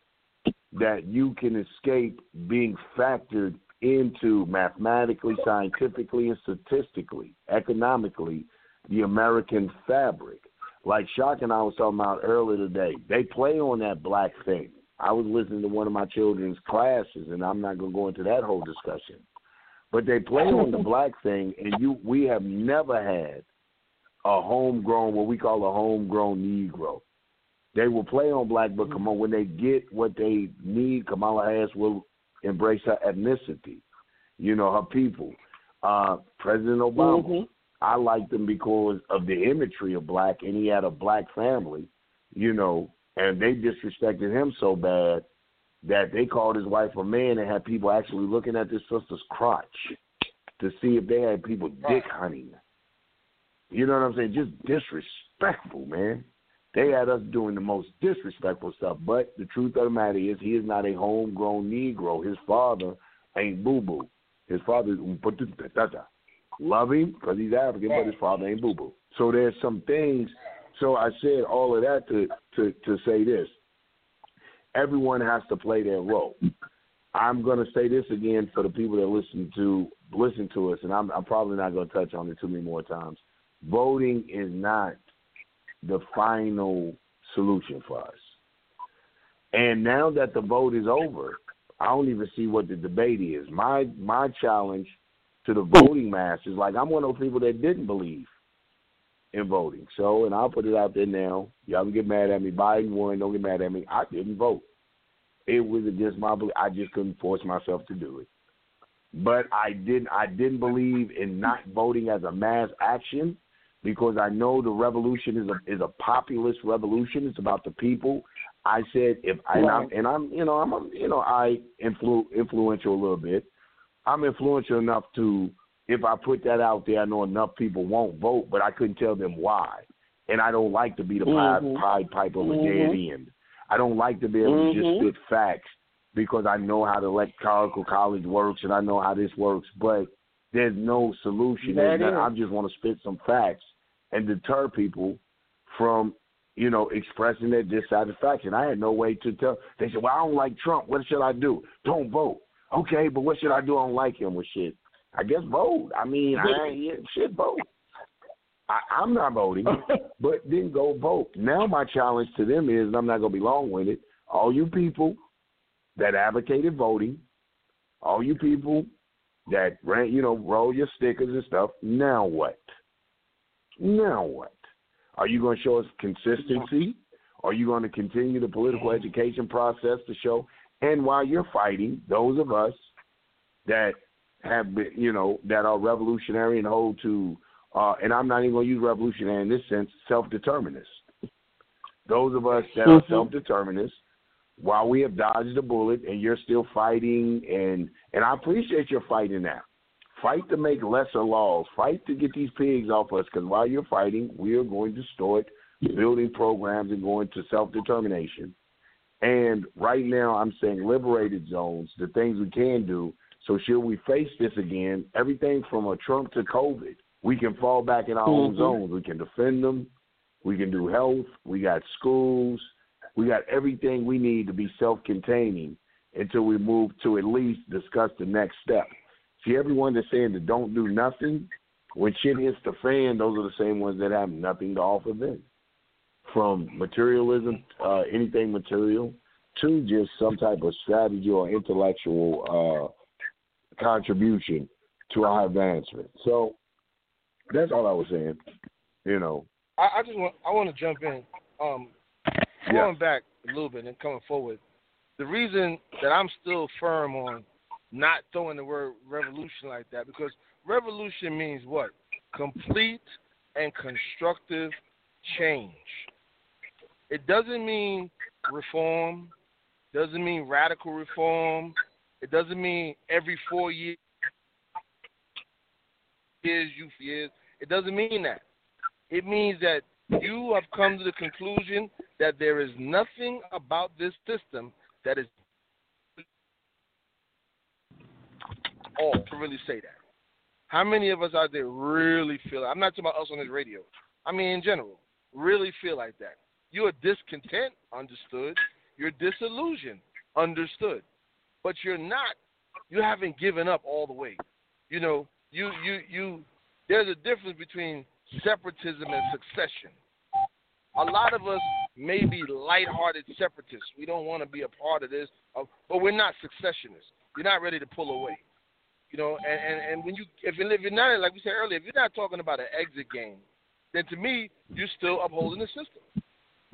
that you can escape being factored into mathematically, scientifically, and statistically, economically, the American fabric. Like Shock and I was talking about earlier today, they play on that black thing. I was listening to one of my children's classes, and I'm not going to go into that whole discussion. But they play on the black thing, and you we have never had a homegrown, what we call a homegrown Negro. They will play on black, but come on, when they get what they need, Kamala Harris will embrace her ethnicity, you know, her people. Uh, President Obama,
Mhm.
I liked him because of the imagery of black, and he had a black family, you know, and they disrespected him so bad that they called his wife a man and had people actually looking at their sister's crotch to see if they had people dick hunting. You know what I'm saying? Just disrespectful, man. They had us doing the most disrespectful stuff. But the truth of the matter is, he is not a homegrown Negro. His father ain't boo boo. His father is love him because he's African, but his father ain't boo boo. So there's some things. So I said all of that to to to say this. Everyone has to play their role. I'm going to say this again for the people that listen to listen to us, and I'm, I'm probably not going to touch on it too many more times. Voting is not the final solution for us. And now that the vote is over, I don't even see what the debate is. My my challenge to the voting mass is like I'm one of those people that didn't believe in voting. So, and I'll put it out there now. Y'all can get mad at me. Biden won. Don't get mad at me. I didn't vote. It was against my belief. I just couldn't force myself to do it. But I didn't. I didn't believe in not voting as a mass action because I know the revolution is a is a populist revolution. It's about the people. I said if I and I'm, and I'm you know I'm you know I influ, influential a little bit. I'm influential enough to if I put that out there, I know enough people won't vote, but I couldn't tell them why. And I don't like to be the
Mhm.
Pied, Piper of a
Mhm.
dead end. I don't like to be able to just
Mhm.
spit facts because I know how the electoral college works and I know how this works, but there's no solution.
That
There's. I just want to spit some facts and deter people from, you know, expressing their dissatisfaction. I had no way to tell. They said, "Well, I don't like Trump. What should I do? Don't vote." Okay, but what should I do? I don't like him. with shit. I guess vote. I mean, I yeah, shit, vote. I, I'm not voting, but then go vote. Now my challenge to them is, and I'm not gonna be long winded. All you people that advocated voting, all you people that ran, you know, roll your stickers and stuff. Now what? Now what? Are you going to show us consistency? Are you going to continue the political education process to show? And while you're fighting, those of us that have been, you know, that are revolutionary and hold to, uh, and I'm not even going to use revolutionary in this sense, self-determinists. Those of us that are
Mhm.
self-determinists, while we have dodged a bullet and you're still fighting, and and I appreciate your fighting now. Fight to make lesser laws. Fight to get these pigs off us. Because while you're fighting, we are going to start building programs and going to self-determination. And right now, I'm saying liberated zones, the things we can do, So should we face this again, everything from a Trump to COVID, we can fall back in our own
Mhm.
zones. We can defend them. We can do health. We got schools. We got everything we need to be self-containing until we move to at least discuss the next step. See, everyone that's saying that don't do nothing, when shit hits the fan, those are the same ones that have nothing to offer then. From materialism, uh, anything material, to just some type of strategy or intellectual uh, contribution to our advancement. So that's all I was saying. You know,
I, I just want I want to jump in. Um, going back a little bit and coming forward, the reason that I'm still firm on not throwing the word revolution like that because revolution means what? Complete and constructive change. It doesn't mean reform. Doesn't mean radical reform. It doesn't mean every four years, years you years. It doesn't mean that. It means that you have come to the conclusion that there is nothing about this system that is all to really say that. How many of us out there really feel? I'm not talking about us on this radio. I mean, in general, really feel like that. You are discontent, understood. You're disillusioned, understood. But you're not. You haven't given up all the way. You know, you you you. There's a difference between separatism and succession. A lot of us may be lighthearted separatists. We don't want to be a part of this, uh, but we're not successionists. You're not ready to pull away. You know, and, and, and when you if, if you're not like we said earlier, if you're not talking about an exit game, then to me you're still upholding the system.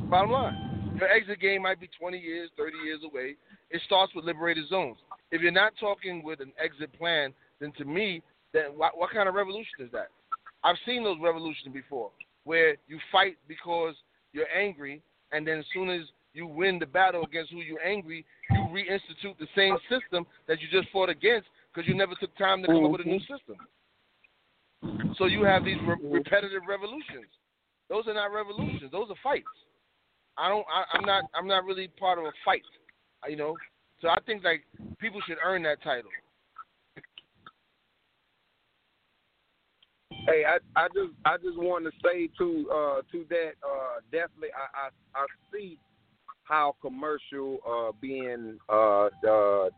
Bottom line, your exit game might be 20 years, 30 years away. It starts with liberated zones. If you're not talking with an exit plan, then to me, then what, what kind of revolution is that? I've seen those revolutions before, where you fight because you're angry, and then as soon as you win the battle against who you're angry, you reinstitute the same system that you just fought against because you never took time to come up with a new mm-hmm. system. So you have these re- mm-hmm. repetitive revolutions. Those are not revolutions; those are fights. I don't. I, I'm not. I'm not really part of a fight. You know. So I think like people should earn that title.
Hey, I I just I just want to say to uh to that uh definitely I I, I see how commercial uh being uh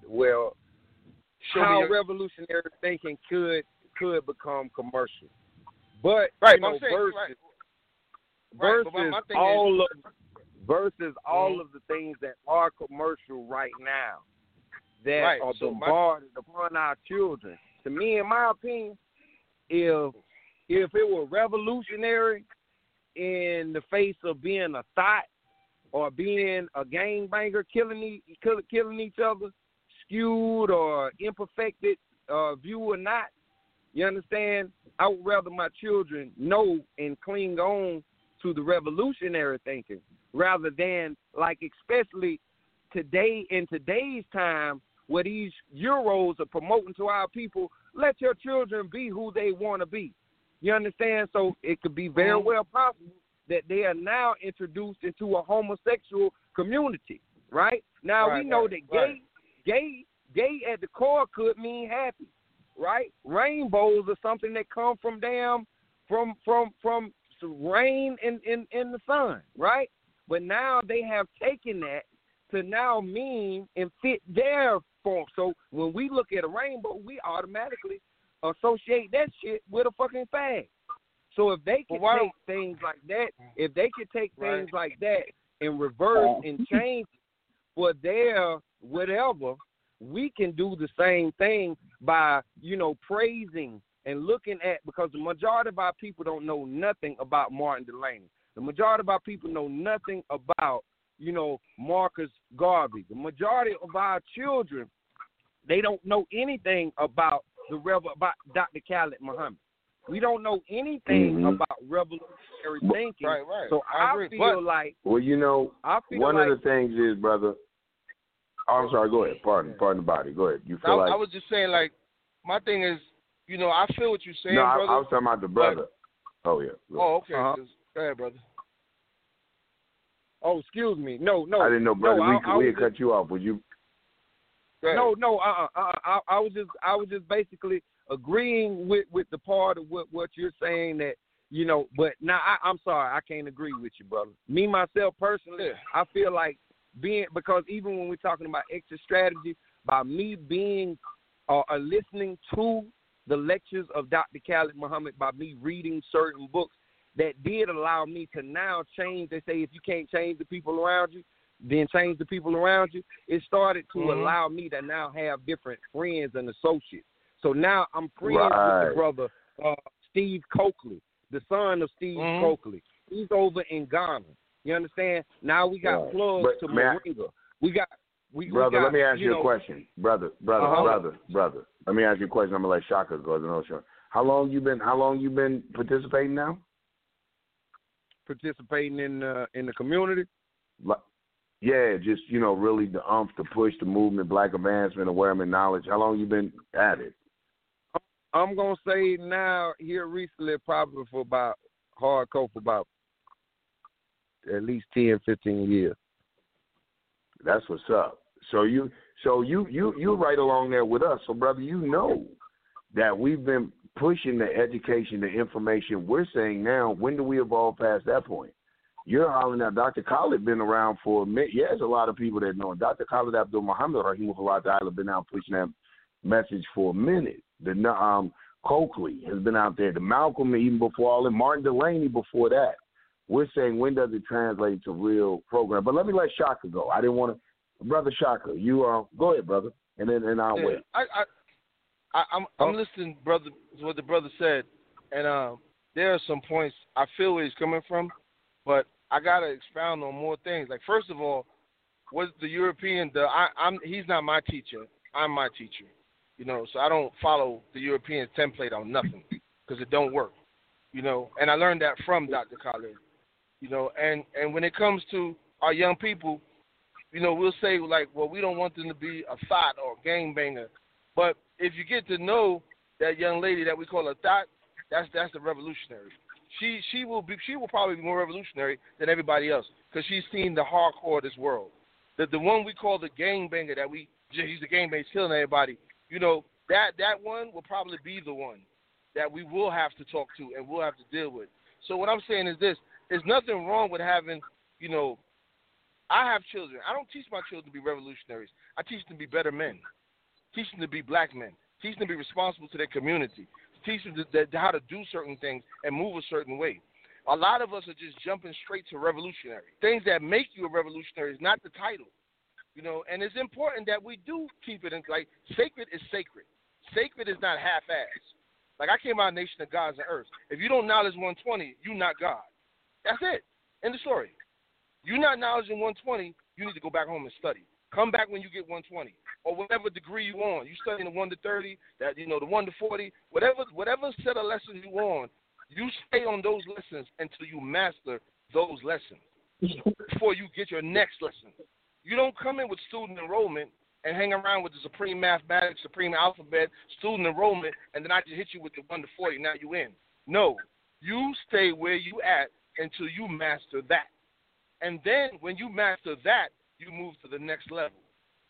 well
Show
how
your-
revolutionary thinking could could become commercial. But
Right,
you know,
I'm saying-
versus
right. Right, but my-
versus
my
all of versus all
Mhm.
of the things that are commercial right now that
Right,
are
so my-
bombarded upon our children. To me, in my opinion, if if it were revolutionary in the face of being a thought or being a gangbanger killing e- kill- killing each other, skewed or imperfected uh, view or not, you understand? I would rather my children know and cling on to the revolutionary thinking rather than like especially today in today's time where these euros are promoting to our people, let your children be who they want to be. You understand? So it could be very
Mhm.
well possible that they are now introduced into a homosexual community, right? Now
Right,
we know
right,
that gay,
right.
gay, gay at the core could mean happy, right? Rainbows are something that come from damn, from from from rain in in in the sun, right? But now they have taken that to now mean and fit their form. So when we look at a rainbow, we automatically associate that shit with a fucking fag. So if they
But
could take things like that, if they could take
Right.
things like that and reverse and change for their whatever, we can do the same thing by, you know, praising and looking at because the majority of our people don't know nothing about Martin Delany. The majority of our people know nothing about, you know, Marcus Garvey. The majority of our children, they don't know anything about the rev about Dr. Khalid Muhammad. We don't know anything
Mhm.
about revolutionary
But-
thinking.
Right, right.
So
I
I,
agree.
feel
But-
like
well, you know,
I feel
one
like
of the things is, brother. Oh, I'm sorry. Go ahead. Pardon. Pardon the body. Go ahead. You
I,
feel like
I was just saying, like, my thing is, you know, I feel what you're saying,
no? I,
brother.
I was talking about the brother. oh yeah. Go
oh, okay.
Uh-huh.
Just- Go ahead, brother.
oh, excuse me, no, no,
I didn't know, brother.
no,
we
I, I
we
was
had cut you off. Would you?
No, no, uh, uh, uh, I, I was just, I was just basically agreeing with with the part of what what you're saying that you know. But now, I, I'm sorry, I can't agree with you, brother. Me myself personally, I feel like being because even when we're talking about exit strategy, by me being uh, uh, listening to the lectures of Dr. Khalid Muhammad, by me reading certain books, that did allow me to now change. They say if you can't change the people around you, then change the people around you. It started to
Mhm.
allow me to now have different friends and associates. So now I'm friends with the brother uh, Steve Cokely, the son of Steve
Mhm.
Cokely. He's over in Ghana. You understand? Now we got
Right.
plugs
But
to Moringa. We got we, we
Brother,
got,
let me ask you,
know,
a question. Brother, brother,
Uh-huh.
brother, brother. Let me ask you a question. I'm gonna let Shaka go. I know sure. How long you been? How long you been participating now?
Participating in uh, in the community.
Like, yeah, just you know, really the umph, the push, the movement, black advancement, awareness, knowledge. How long you been at it?
I'm gonna say now here recently, probably for about hardcore for about at least 10, 15 years.
That's what's up. So you, so you, you, you right along there with us. So brother, you know that we've been pushing the education, the information. We're saying now, when do we evolve past that point? You're hollering out. Dr. Khalid been around for a minute. Yeah, there's a lot of people that know. him. Dr. Khalid Abdul Muhammad Rahimahullah Ta'ala been out pushing that message for a minute. The um Cokely has been out there. The Malcolm even before all that. Martin Delany before that. We're saying when does it translate to real program? But let me let Shaka go. I didn't want to, brother Shaka. You uh, go ahead, brother, and then and I'll
Yeah,
wait.
I, I, I, I'm,
Oh.
I'm listening, brother, to what the brother said, and um, there are some points I feel where he's coming from, but I gotta expound on more things. Like first of all, was the European? The I, I'm he's not my teacher. I'm my teacher. You know, so I don't follow the European template on nothing because it don't work. You know, and I learned that from Dr. Khalid. You know, and and when it comes to our young people, you know, we'll say like, well, we don't want them to be a thought or a gangbanger. But if you get to know that young lady that we call a thought, that's that's the revolutionary. She she will be she will probably be more revolutionary than everybody else because she's seen the hardcore of this world. The the one we call the gangbanger that we he's the gangbanger killing everybody. You know that that one will probably be the one that we will have to talk to and we'll have to deal with. So what I'm saying is this: there's nothing wrong with having you know I have children. I don't teach my children to be revolutionaries. I teach them to be better men. Teach them to be black men. Teach them to be responsible to their community. Teach them to, that, how to do certain things and move a certain way. A lot of us are just jumping straight to revolutionary. Things that make you a revolutionary is not the title. You know, and it's important that we do keep it in like sacred is sacred. Sacred is not half assed. Like I came out of nation of gods and earth. If you don't knowledge 120, you not God. That's it. End of story. You're not knowledgeing 120, you need to go back home and study. Come back when you get 120 or whatever degree you on. You studying the 1 to 30, that you know the 1 to 40, whatever whatever set of lessons you on, you stay on those lessons until you master those lessons before you get your next lesson. You don't come in with student enrollment and hang around with the supreme mathematics, supreme alphabet, student enrollment, and then I just hit you with the 1 to 40. Now you in. No, you stay where you at until you master that. And then when you master that, you move to the next level.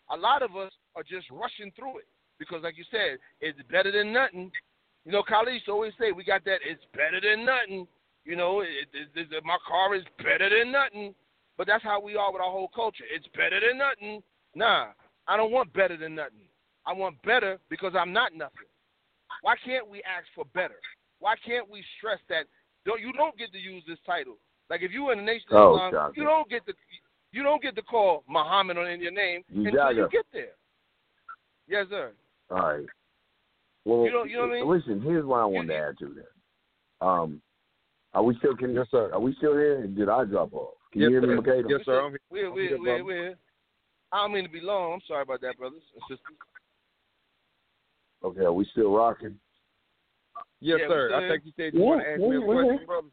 A lot of us are just rushing through it because, like you said, it's better than nothing. You know, to always say, "We got that. It's better than nothing." You know, it, it, it, my car is better than nothing. But that's how we are with our whole culture. It's better than nothing. Nah, I don't want better than nothing. I want better because I'm not nothing. Why can't we ask for better? Why can't we stress that don't, you don't get to use this title? Like if you were in the Nation of
Oh,
Islam, you don't get to you don't get to call Muhammad on in your name
You
until you
gotta.
get there. Yes, sir.
All right. Well,
You know- you know what I mean?
listen. Here's what I wanted to add to that. Um, are we still? Can,
Yes, sir.
Are we still here? Did I drop off? Can
Yes,
you hear me,
sir.
Makeda?
Yes, sir. I'm here.
We're
I'm
we're we're, we're I don't mean to be long. I'm sorry about that, brothers and sisters.
Okay. Are we still rocking?
Yes,
Yeah,
sir.
we
I
said-
think you said you
Yeah,
want to ask me a question,
here.
brother.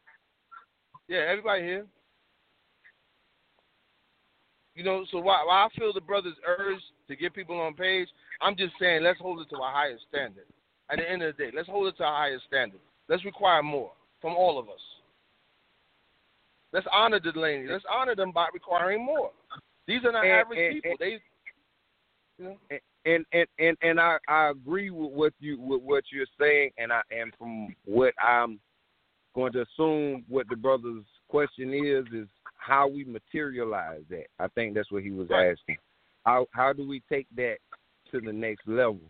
Yeah, everybody here. You know, so while, while I feel the brothers' urge to get people on page, I'm just saying let's hold it to a higher standard. At the end of the day, let's hold it to a higher standard. Let's require more from all of us. Let's honor the Delany. Let's honor them by requiring more. These are not
And-
average
and-
people.
and-
they, you know,
And, and and and and I I agree with what you with what you're saying, and I and from what I'm going to assume what the brother's question is is how we materialize that. I think that's what he was asking. How how do we take that to the next level?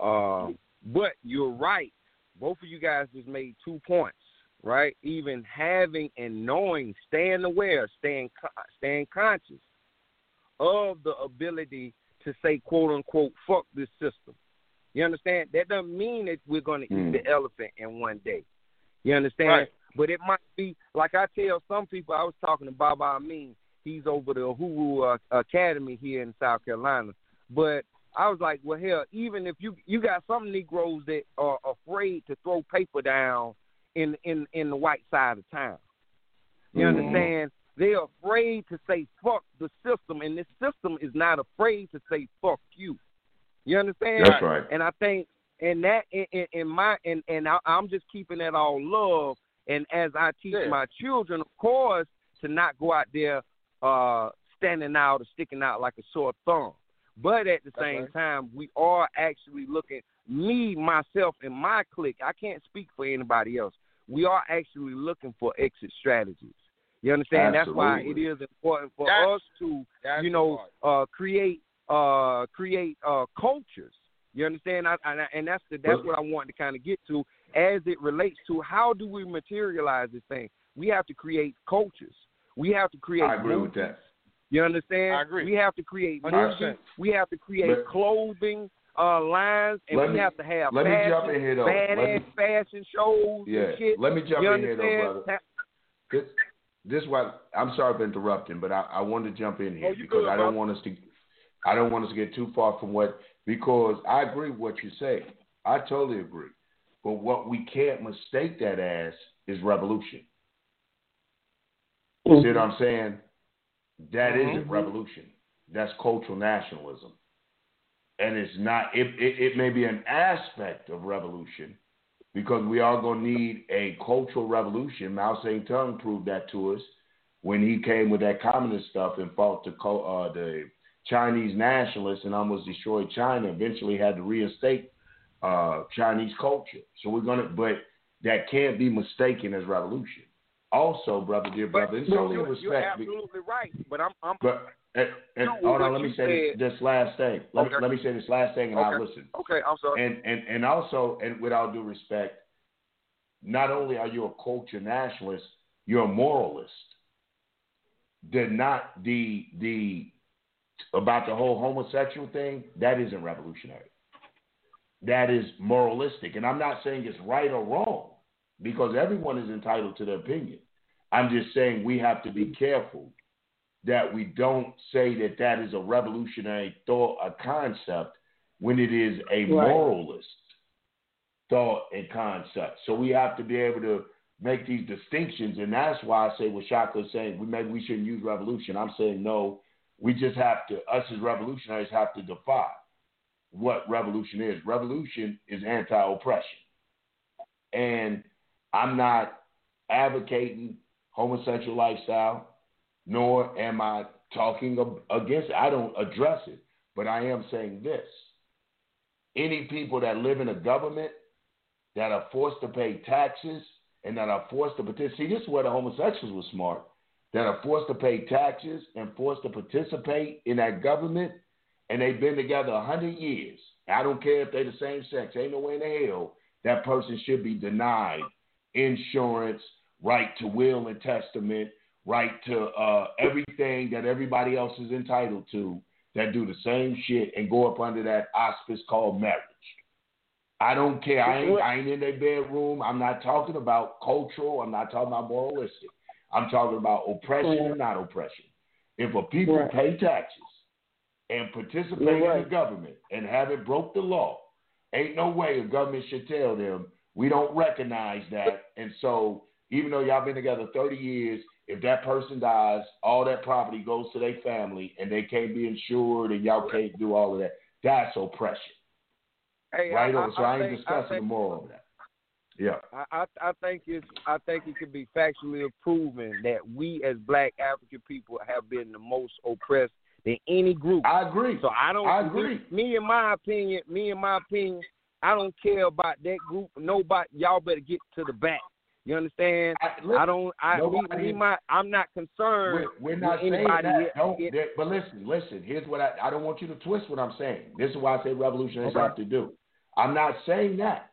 Uh, but you're right. Both of you guys just made two points, right? Even having and knowing, staying aware, staying staying conscious of the ability to say quote unquote fuck this system. You understand? That doesn't mean that we're going to mm. eat the elephant in one day. You understand?
Right.
But it might be like I tell some people. I was talking to Baba Amin. He's over the Uhuru uh, Academy here in South Carolina. But I was like, well, hell, even if you you got some Negroes that are afraid to throw paper down in in in the white side of town. You
Mm-hmm.
understand? They're afraid to say fuck the system, and this system is not afraid to say fuck you. You understand?
That's right.
And I think and that in, in, my and and I, I'm just keeping that all love. And as I teach
Yeah.
my children, of course, to not go out there uh standing out or sticking out like a sore thumb. But at the same
right.
time, we are actually looking me, myself, and my clique. I can't speak for anybody else. We are actually looking for exit strategies. You understand? That's why it is important for
That's-
us to you know, uh, create uh, create uh, cultures. You understand? I, and, I, and that's the, that's what I wanted to kind of get to as it relates to how do we materialize this thing. We have to create cultures. We have to create.
I agree with that.
You understand?
I agree.
We have to create
100%.
We have to create
But-
clothing uh, lines, and we
me-
have to have
let me jump in here, though. Let
badass
me-
fashion shows
Yeah.
and shit.
Let me jump
you
in here, though, brother. This, this is why I'm sorry for interrupting, but I, I wanted to jump in here
Oh,
because
good,
I don't
brother.
want us to, I don't want us to get too far from what because I agree with what you say. I totally agree. But what we can't mistake that as is revolution. See what I'm saying? That
Mhm.
not revolution. That's cultural nationalism. And it's not, it, it, it may be an aspect of revolution because we are going to need a cultural revolution. Mao Zedong proved that to us when he came with that communist stuff and fought the, co- uh, the Chinese nationalists and almost destroyed China. Eventually had to reinstate uh, Chinese culture. So we're going to, but that can't be mistaken as revolution. Also, brother, dear brother, it's
you're,
only
you're,
respect.
you're absolutely right. But I'm, I'm
But and, and hold on, let me say this, this last thing. Let,
Okay.
me, let me say this last thing, and I'll listen.
okay. I'm sorry.
And and and also, and with all due respect, not only are you a culture nationalist, you're a moralist. They're not the the about the whole homosexual thing. That isn't revolutionary. That is moralistic, and I'm not saying it's right or wrong because everyone is entitled to their opinion. I'm just saying we have to be careful that we don't say that that is a revolutionary thought, a concept, when it is a moralist thought and concept. So we have to be able to make these distinctions, and that's why I say what Shaka is saying. We maybe we shouldn't use revolution. I'm saying no. We just have to. Us as revolutionaries have to define what revolution is. Revolution is anti-oppression, and I'm not advocating homosexual lifestyle, nor am I talking against it. I don't address it, but I am saying this. Any people that live in a government that are forced to pay taxes and that are forced to participate, see, this is where the homosexuals were smart, that are forced to pay taxes and forced to participate in that government, and they've been together a hundred years. I don't care if they're the same sex. Ain't no way in the hell that person should be denied insurance, right to will and testament, right to uh, everything that everybody else is entitled to that do the same shit and go up under that auspice called marriage. I don't care. I ain't, I ain't in their bedroom. I'm not talking about cultural. I'm not talking about moralistic. I'm talking about oppression and not oppression. If a people
Right.
pay taxes and participate
You're
in the government and haven't broke the law, ain't no way a government should tell them we don't recognize that. And so, even though y'all been together 30 years, if that person dies, all that property goes to their family and they can't be insured and y'all can't do all of that. That's oppression.
Hey,
right
I,
on. So I, ain't
think,
discussing
I think,
the moral of that. Yeah.
I, I, I think it's I think it could be factually proven that we as black African people have been the most oppressed than any group.
I agree.
So I don't.
I agree.
Me, me in my opinion, me in my opinion, I don't care about that group. Nobody, y'all better get to the back. You understand?
I, listen,
I don't. I
nobody-
I'm not concerned.
We're, we're not saying
anybody
that. Don't,
here-
but listen, listen. Here's what I. I don't want you to twist what I'm saying. This is why I say revolutionaries
Okay.
have to do. I'm not saying that.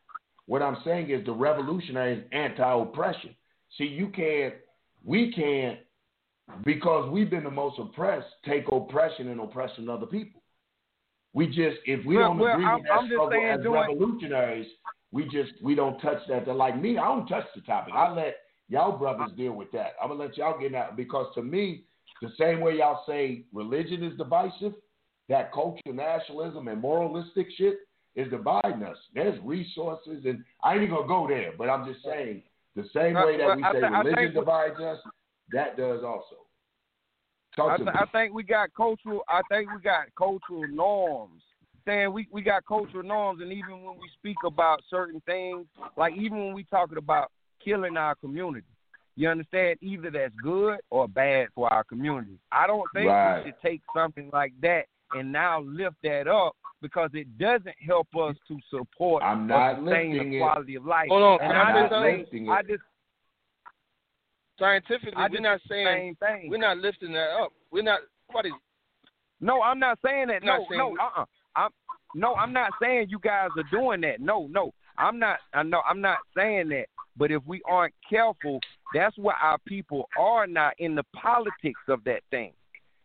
What I'm saying is the revolutionary is anti-oppression. See, you can't. We can't because we've been the most oppressed. Take oppression and oppression other people. We just if we
Well,
don't
well,
agree
I'm-
with that
I'm just
struggle
saying
as
doing-
revolutionaries, we just we don't touch that. They're like me. I don't touch the topic. I let y'all brothers deal with that. I'm gonna let y'all get out because to me, the same way y'all say religion is divisive, that culture, nationalism, and moralistic shit is dividing us. There's resources, and I ain't even gonna go there, but I'm just saying the same way that we say religion divides us, that does also.
I, th- I think we got cultural. I think we got cultural norms. Saying we we got cultural norms, and even when we speak about certain things, like even when we talking about killing our community, you understand? Either that's good or bad for our community. I don't think
Right.
we should take something like that and now lift that up because it doesn't help us to support
I'm
or
not
sustain
lifting
the
it.
quality of life.
Hold on,
and
can
I
I say
just
something?
think,
Lifting
I
it.
just
Scientifically,
I
we're
just
not saying
same thing.
we're not lifting that up. We're not. Nobody's
No, I'm not saying that. No,
saying
no,
we-
uh, uh I'm no, I'm not saying you guys are doing that. No, no, I'm not. I know I'm not saying that. But if we aren't careful, that's where our people are now in the politics of that thing.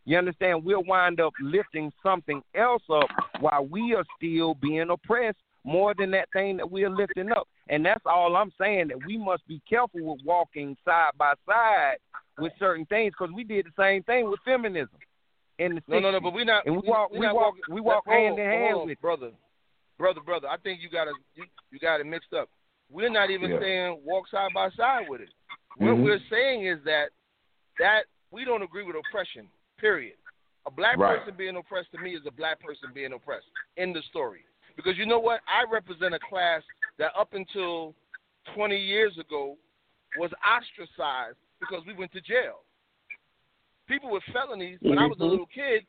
You understand? We'll wind up lifting something else up while we are still being oppressed more than that thing that we're lifting up. And that's all I'm saying that we must be careful with walking side by side with certain things because we did the same thing with feminism in the
no, no, no. But we're not.
And we
we-
walk-
we're
we
not
walk-
walking-
we walk
hold
hand in hand
on,
with-
brother, brother, brother. I think you got it. You, you got it mixed up. We're not even
Yeah.
saying walk side by side with it. What
Mhm.
we're saying is that that we don't agree with oppression. Period. A black
Right.
person being oppressed to me is a black person being oppressed. In the story, because you know what? I represent a class that up until 20 years ago was ostracized because we went to jail. People with felonies, when I was a
Mhm.
little kid,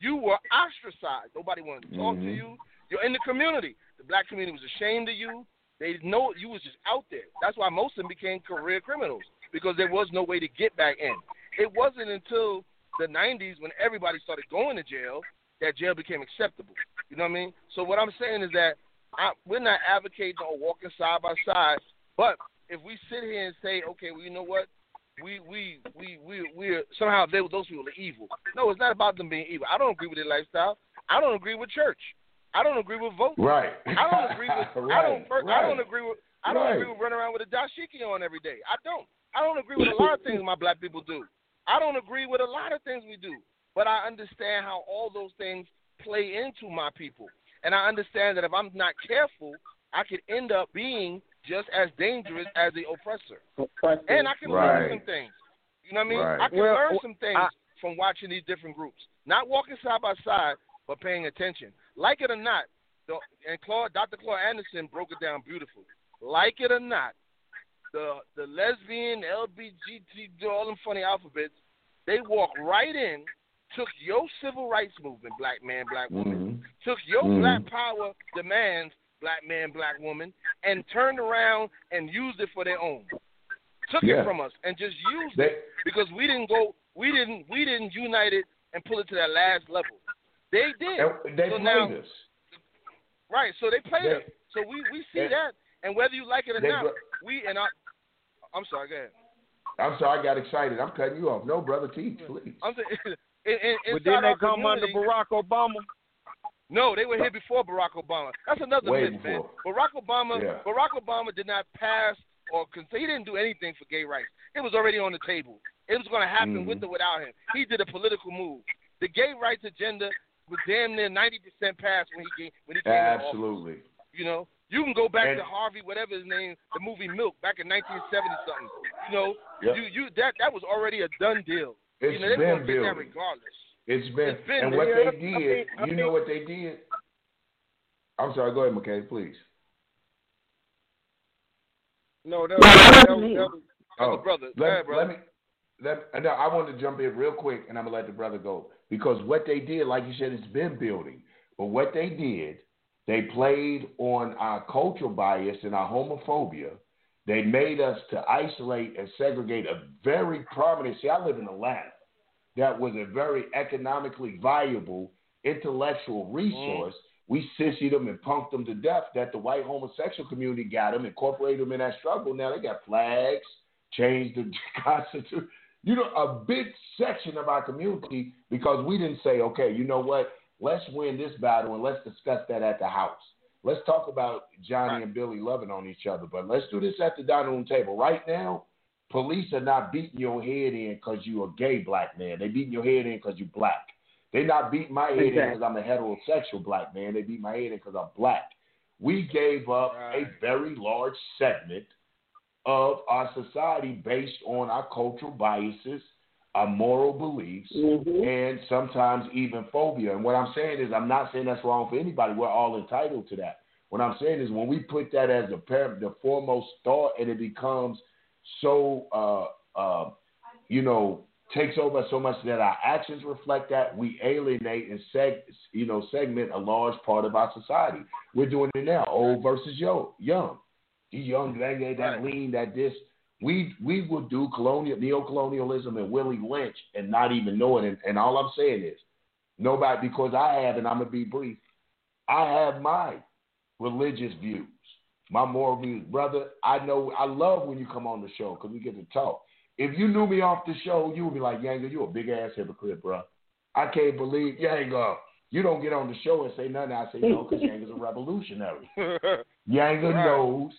you were ostracized. Nobody wanted to talk to
Mhm.
you. You're in the community. The black community was ashamed of you. They know you was just out there. That's why most of them became career criminals because there was no way to get back in. It wasn't until the 90s when everybody started going to jail that jail became acceptable. You know what I mean? So what I'm saying is that I, we're not advocating or walking side by side, but if we sit here and say, okay, well, you know what? We we we we we are somehow they, those people are evil. No, it's not about them being evil. I don't agree with their lifestyle. I don't agree with church. I don't agree with voting.
Right.
I don't agree with.
right.
I don't. per- I don't agree with. I don't
Right.
agree with running around with a dashiki on every day. I don't. I don't agree with a lot of things my black people do. I don't agree with a lot of things we do. But I understand how all those things play into my people, and I understand that if I'm not careful, I could end up being just as dangerous as the oppressor. And I can
Right.
learn some things. You know what I mean?
Right.
I can
Well,
learn some things
I-
from watching these different groups. Not walking side by side, but paying attention. Like it or not, the, and Claude, Dr. Claude Anderson broke it down beautifully. Like it or not, the the lesbian, LBGT, all them funny alphabets, they walk right in, took your civil rights movement, black man, black woman,
Mhm.
took your
Mhm.
black power demands, black man, black woman, and turned around and used it for their own. Took
Yeah.
it from us and just used
They,
it because we didn't go, we didn't, we didn't unite it and pull it to that last level. They did,
they
So
played
now-
us.
right? So they played
They-
us. So we we see
they-
that, and whether you like it or not, we and I. I'm sorry, go ahead.
I'm sorry, I got excited. I'm cutting you off. No, brother, teach, please.
I'm saying, in, in,
But
inside
then they
our
come under Barack Obama.
No, they were here before Barack Obama. That's another
Way
myth, man. Barack Obama,
Yeah.
Barack Obama did not pass or he didn't do anything for gay rights. It was already on the table. It was going to happen
Mhm.
with or without him. He did a political move. The gay rights agenda was damn near ninety percent passed when he came when he came into office.
Absolutely.
You know, you can go back
And-
to Harvey, whatever his name, the movie Milk, back in 1970 something. You know,
Yep.
you you that that was already a done deal.
It's
you know,
been
going to get that
building.
regardless.
It's been,
It's been
and what they
I
did,
mean- I
you know what they did? I'm sorry, go ahead, McKay, please.
No, that was, that was, that was oh,
Brother,
Oh,
brother,
let,
go ahead, brother.
let me let, no, I want to jump in real quick, and I'm gonna let the brother go because what they did, like you said, it's been building. But what they did, they played on our cultural bias and our homophobia. They made us to isolate and segregate a very prominent. See, I live in Atlanta. That was a very economically viable intellectual resource. Mm. We sissied them and punked them to death. That the white homosexual community got them, incorporated them in that struggle. Now they got flags, changed the constitution you know, a big section of our community because we didn't say, okay, you know what? Let's win this battle and let's discuss that at the house. Let's talk about Johnny and Billy loving on each other, but let's do this at the dining room table. Right now, police are not beating your head in because you're a gay black man. They beating your head in because you're black. They not beating my head exactly. in because I'm a heterosexual black man. They beat my head in because I'm black. We gave up right. a very large segment of our society based on our cultural biases, our moral beliefs, mm-hmm. and sometimes even phobia. And what I'm saying is, I'm not saying that's wrong for anybody. We're all entitled to that. What I'm saying is, when we put that as the, the foremost thought, and it becomes so, uh, uh, you know, takes over so much that our actions reflect that, we alienate and seg, you know, segment a large part of our society. We're doing it now, old versus young. These young that that right. lean that this we we would do colonial neo-colonialism and Willie Lynch and not even know it. And, and all I'm saying is nobody because I have, and I'm gonna be brief. I have my religious views, my moral views, brother. I know I love when you come on the show because we get to talk. If you knew me off the show, you would be like, Yanga, you a big ass hypocrite, bro. I can't believe Yanga. You don't get on the show and say nothing. I say no because Yanga's a revolutionary. Yanga right. knows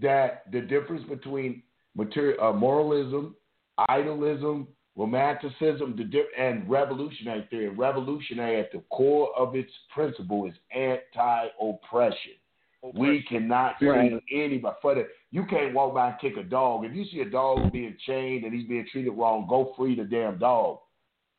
that the difference between material, uh, moralism, idealism, romanticism, the and revolutionary theory. Revolutionary at the core of its principle is anti-oppression. Oppression. We cannot right. see anybody. For the, you can't walk by and kick a dog. If you see a dog being chained and he's being treated wrong, go free the damn dog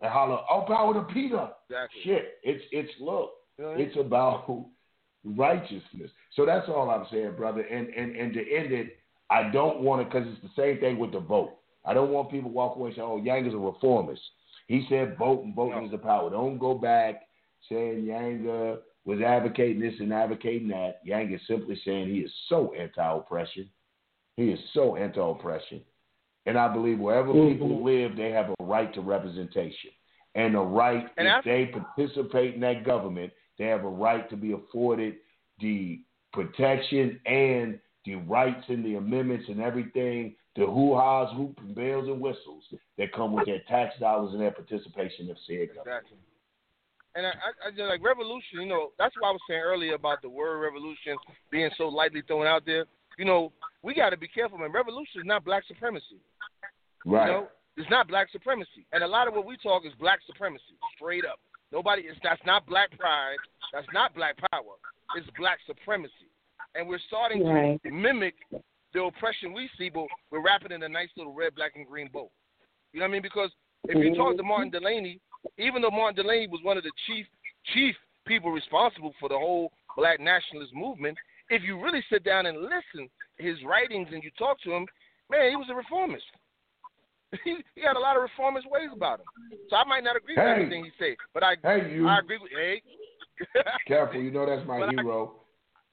and holler, "Oh, power to Peter!"
Exactly.
Shit, it's it's look, it's about righteousness. So that's all I'm saying, brother. And and and to end it, I don't want to because it's the same thing with the vote. I don't want people walk away and say, "Oh, Yang is a reformist." He said vote and voting is the power. Don't go back saying Yanga was advocating this and advocating that. Yang is simply saying he is so anti-oppression. He is so anti-oppression. And I believe wherever mm-hmm. people live, they have a right to representation. And a right, and if after- they participate in that government, they have a right to be afforded the protection and the rights and the amendments and everything, the hoo-ha's, hoop and bells and whistles that come with their tax dollars and their participation of said government.
Exactly. And I, I, I like revolution. You know, that's what I was saying earlier about the word revolution being so lightly thrown out there. You know, we got to be careful, man. Revolution is not black supremacy.
Right.
You know, it's not black supremacy, and a lot of what we talk is black supremacy, straight up. Nobody is that's not black pride. That's not black power. It's black supremacy. And we're starting right. to mimic the oppression we see, but we're wrapping in a nice little red, black, and green bow. You know what I mean? Because if you talk to Martin Delany, even though Martin Delany was one of the chief chief people responsible for the whole black nationalist movement, if you really sit down and listen to his writings and you talk to him, man, he was a reformist. he, he had a lot of reformist ways about him. So I might not agree hey. with everything he said, but I
hey, you.
I agree with hey.
Careful, you know that's my
but
hero.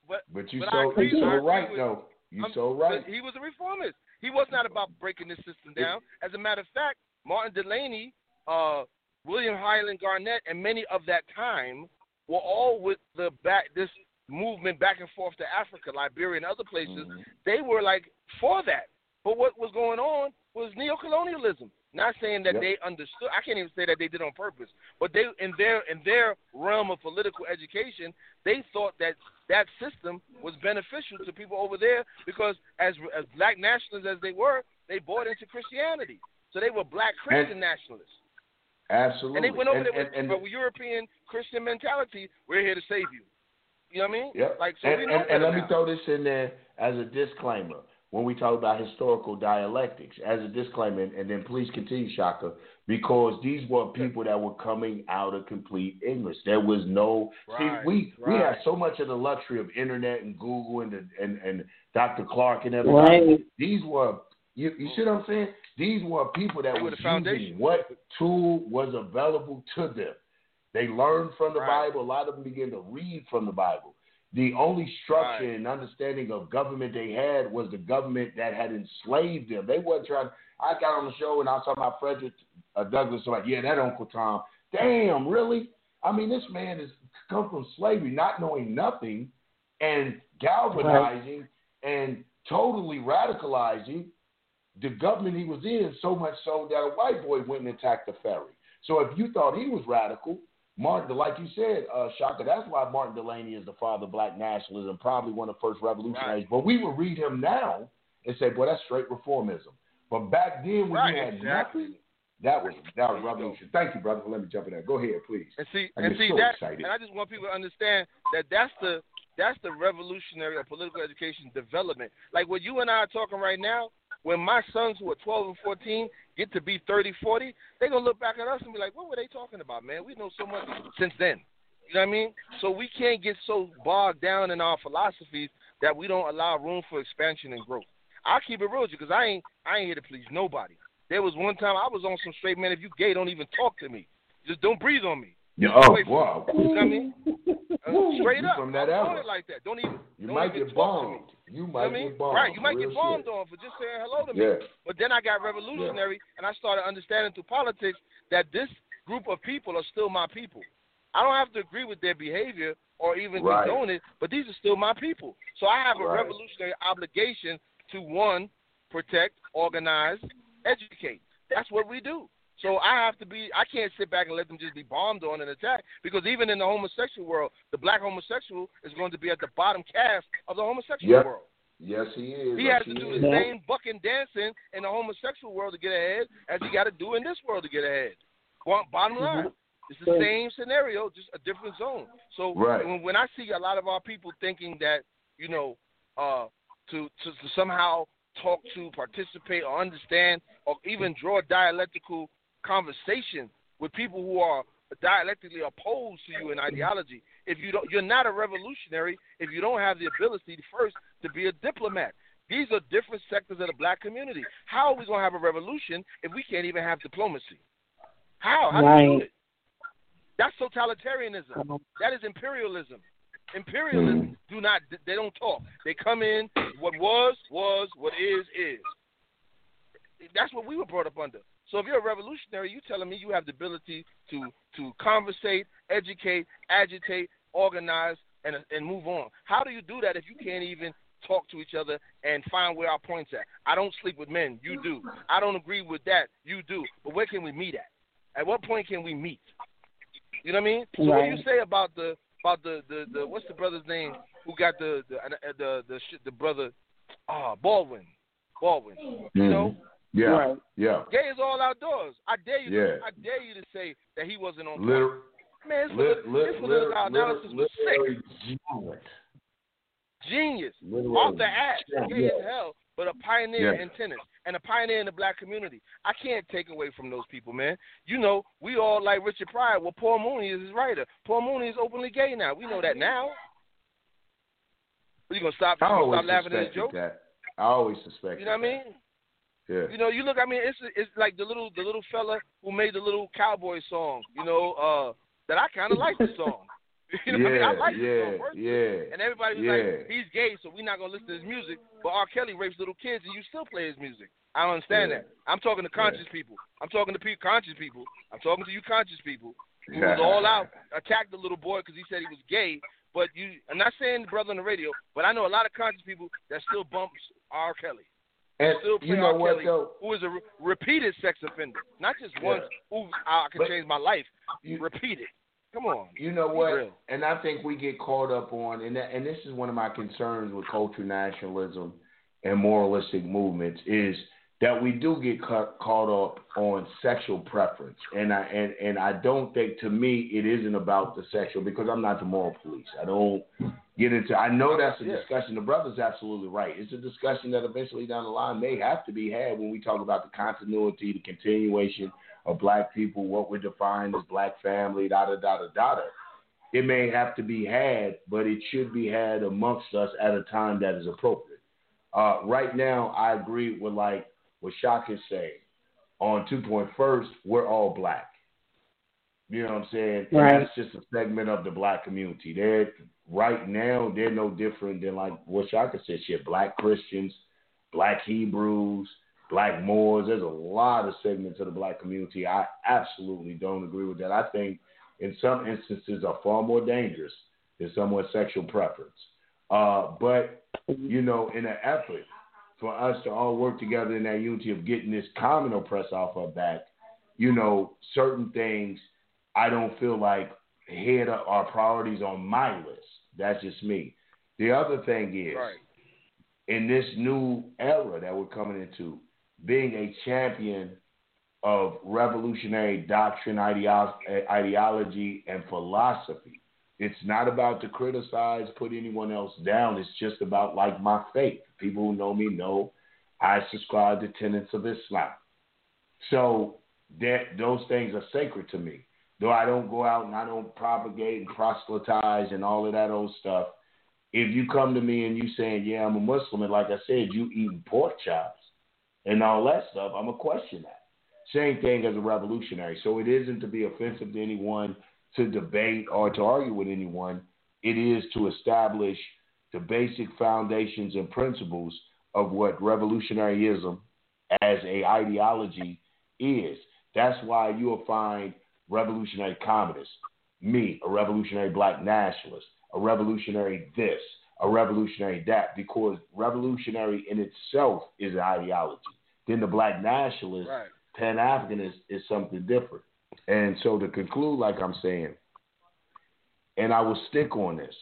But
but you
but
so
agree,
you so right
with,
though. You
um,
so right.
He was a reformist. He was not about breaking the system down. As a matter of fact, Martin Delany, uh, William Highland Garnet, and many of that time were all with the back this movement back and forth to Africa, Liberia, and other places. Mm-hmm. They were like for that. But what was going on was neocolonialism. Not saying that yep. they understood. I can't even say that they did on purpose. But they, in their in their realm of political education, they thought that that system was beneficial to people over there because, as as black nationalists as they were, they bought into Christianity. So they were black Christian and, nationalists.
Absolutely.
And they went over
and,
there
and,
with, and, European Christian mentality. We're here to save you. You know what I mean?
Yep.
Like so.
And,
and,
and let me throw this in there as a disclaimer when we talk about historical dialectics as a disclaimer, and then please continue, Shaka, because these were people that were coming out of complete ignorance. There was no
right,
see we
right.
we have so much of the luxury of internet and Google and the, and and Dr. Clarke and everybody.
Right.
These were You, you see what I'm saying? These were people that
were
was
the foundation.
using what tool was available to them. They learned from the
Right.
Bible. A lot of them began to read from the Bible. The only structure
Right.
and understanding of government they had was the government that had enslaved them. They weren't trying. I got on the show and I was talking about Frederick uh, Douglass. I'm like, yeah, that Uncle Tom. Damn, really? I mean, this man has come from slavery, not knowing nothing, and galvanizing and totally radicalizing the government he was in so much so that a white boy went and attacked the ferry. So if you thought he was radical, Martin, like you said, uh, Shaka, that's why Martin Delany is the father of black nationalism, probably one of the first revolutionaries.
Right.
But we would read him now and say, boy, that's straight reformism. But back then when
Right,
you had
exactly.
nothing, that was that was
There you go.
revolution. Thank you, brother, for letting me jump in there. Go ahead, please.
And see,
I
and see
so
that,
excited.
and I just want people to understand that that's the that's the revolutionary or political education development. Like what you and I are talking right now, when my sons who are 12 and 14 get to be 30, 40, they're gonna look back at us and be like, "What were they talking about, man? We know so much since then." You know what I mean? So we can't get so bogged down in our philosophies that we don't allow room for expansion and growth. I'll keep it real with you because I ain't I ain't here to please nobody. There was one time I was on some straight man. If you gay, don't even talk to me. Just don't breathe on me.
Yeah, oh, wow.
You know what I mean? Uh, straight up.
from that
I'm it like that. Don't even.
You
don't
might
even
get
talk to me.
bombed. You
You know
might
I mean?
get bombed.
Right. You might
Real
get bombed
shit.
on for just saying hello to me.
Yeah.
But then I got revolutionary, and I started understanding through politics that this group of people are still my people. I don't have to agree with their behavior or even
Right.
condone it, but these are still my people. So I have a
Right.
revolutionary obligation to one, protect, organize, educate. That's what we do. So I have to be. I can't sit back and let them just be bombed on and attacked because even in the homosexual world, the black homosexual is going to be at the bottom caste of the homosexual
Yep.
world.
Yes, he is.
He
yes,
has to do
is.
the same bucking dancing in the homosexual world to get ahead as he got to do in this world to get ahead. Bottom line, it's the same scenario, just a different zone. So
Right.
when, when I see a lot of our people thinking that you know uh, to, to to somehow talk to, participate, or understand, or even draw dialectical conversation with people who are dialectically opposed to you in ideology. If you don't, you're not a revolutionary if you don't have the ability first to be a diplomat. These are different sectors of the black community. How are we going to have a revolution if we can't even have diplomacy? How? How do you do it? That's totalitarianism.
Um,
That is imperialism. Imperialism do not they don't talk. They come in what was was what is is. That's what we were brought up under. So if you're a revolutionary, you telling me you have the ability to to conversate, educate, agitate, organize, and and move on. How do you do that if you can't even talk to each other and find where our points at? I don't sleep with men. You do. I don't agree with that. You do. But where can we meet at? At what point can we meet? You know what I mean? So what do you say about the about the, the, the what's the brother's name who got the the the the, shit, the brother ah Baldwin Baldwin you know.
Yeah.
Right.
Yeah.
gay is all outdoors I dare you
Yeah.
to, I dare you to say that he wasn't on point.
Liter-
man this,
lit-
politi-
lit-
this political
lit-
analysis
lit-
was sick
genius.
genius
Literary
off the ass
genius.
gay as hell but a pioneer
Yeah.
in tennis and a pioneer in the black community I can't take away from those people man you know we all like Richard Pryor well Paul Mooney is his writer Paul Mooney is openly gay now we know that now Are you gonna stop? You
I
gonna
always
stop laughing at his joke?
that. I always suspected.
You know what I mean?
Yeah.
You know, you look. I mean, it's it's like the little the little fella who made the little cowboy song. You know, uh, that I kind of like the song. you know what I mean? I
yeah,
like the
yeah,
song
yeah.
And everybody was
Yeah.
like, he's gay, so we're not gonna listen to his music. But R. Kelly rapes little kids, and you still play his music. I don't understand
Yeah.
that. I'm talking to conscious people. I'm talking to pe- conscious people. I'm talking to you conscious people who was all out attacked the little boy because he said he was gay. But you, I'm not saying the brother on the radio, but I know a lot of conscious people that still bumps R. Kelly.
And
Still
you know
R.
what
Kelly,
though?
who is a re- repeated sex offender, not just
Yeah.
once. Ooh, I can
But
change my life.
You,
Repeated. Come on.
You know what?
real.
And I think we get caught up on, and that, and this is one of my concerns with cultural nationalism and moralistic movements is that we do get caught, caught up on sexual preference, and I and and I don't think to me it isn't about the sexual because I'm not the moral police. I don't get into. I know that's a
Yeah.
discussion. The brother's absolutely right. It's a discussion that eventually down the line may have to be had when we talk about the continuity, the continuation of black people, what we're defined as black family, da da da da da. da. It may have to be had, but it should be had amongst us at a time that is appropriate. Uh, right now, I agree with like what Shock is saying on two point first, we're all black. You know what I'm saying?
Right.
And that's just a segment of the black community. They're right now they're no different than like what Shaka said. Shit, black Christians, black Hebrews, black Moors. There's a lot of segments of the black community. I absolutely don't agree with that. I think in some instances are far more dangerous than someone's sexual preference. Uh, but you know, in an effort for us to all work together in that unity of getting this common oppressor off our back, you know, certain things I don't feel like head up our priorities on my list. That's just me. The other thing is,
Right.
in this new era that we're coming into, being a champion of revolutionary doctrine, ideo- ideology, and philosophy. It's not about to criticize, put anyone else down. It's just about like my faith. People who know me know I subscribe to tenets of Islam. So that those things are sacred to me. Though I don't go out and I don't propagate and proselytize and all of that old stuff. If you come to me and you saying, "Yeah, I'm a Muslim," and like I said, you eating pork chops and all that stuff, I'm gonna question that. Same thing as a revolutionary. So it isn't to be offensive to anyone, to debate or to argue with anyone. It is to establish the basic foundations and principles of what revolutionaryism as a ideology is. That's why you'll find revolutionary communist, me, a revolutionary black nationalist, a revolutionary this, a revolutionary that, because revolutionary in itself is an ideology. Then the black nationalist,
Right.
Pan Africanist, is something different. And so to conclude, like I'm saying, and I will stick on this,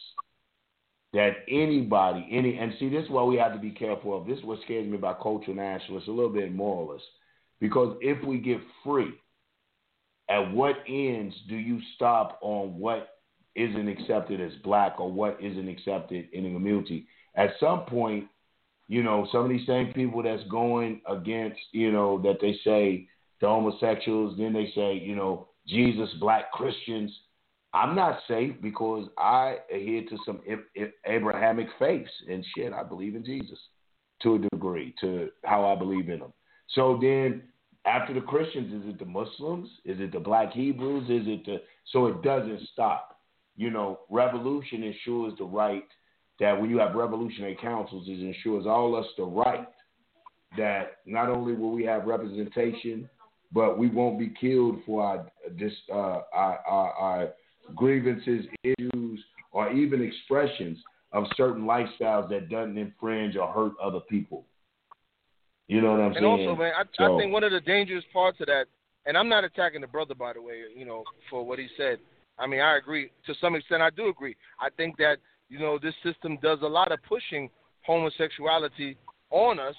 that anybody, any, and see, this is why we have to be careful of. This is what scares me about cultural nationalists, a little bit moralist. Because if we get free, at what ends do you stop on what isn't accepted as black or what isn't accepted in the community? At some point, you know, some of these same people that's going against, you know, that they say the homosexuals, then they say, you know, Jesus, black Christians. I'm not safe because I adhere to some Abrahamic faiths and shit. I believe in Jesus to a degree, to how I believe in him. So then, after the Christians, is it the Muslims? Is it the Black Hebrews? Is it the so it doesn't stop. You know, revolution ensures the right that when you have revolutionary councils, it ensures all us the right that not only will we have representation, but we won't be killed for our uh, our, our, our grievances, issues, or even expressions of certain lifestyles that doesn't infringe or hurt other people. You know what I'm
And
saying?
And also, man, I,
So-
I think one of the dangerous parts of that, and I'm not attacking the brother, by the way, you know, for what he said. I mean, I agree to some extent. I do agree. I think that you know this system does a lot of pushing homosexuality on us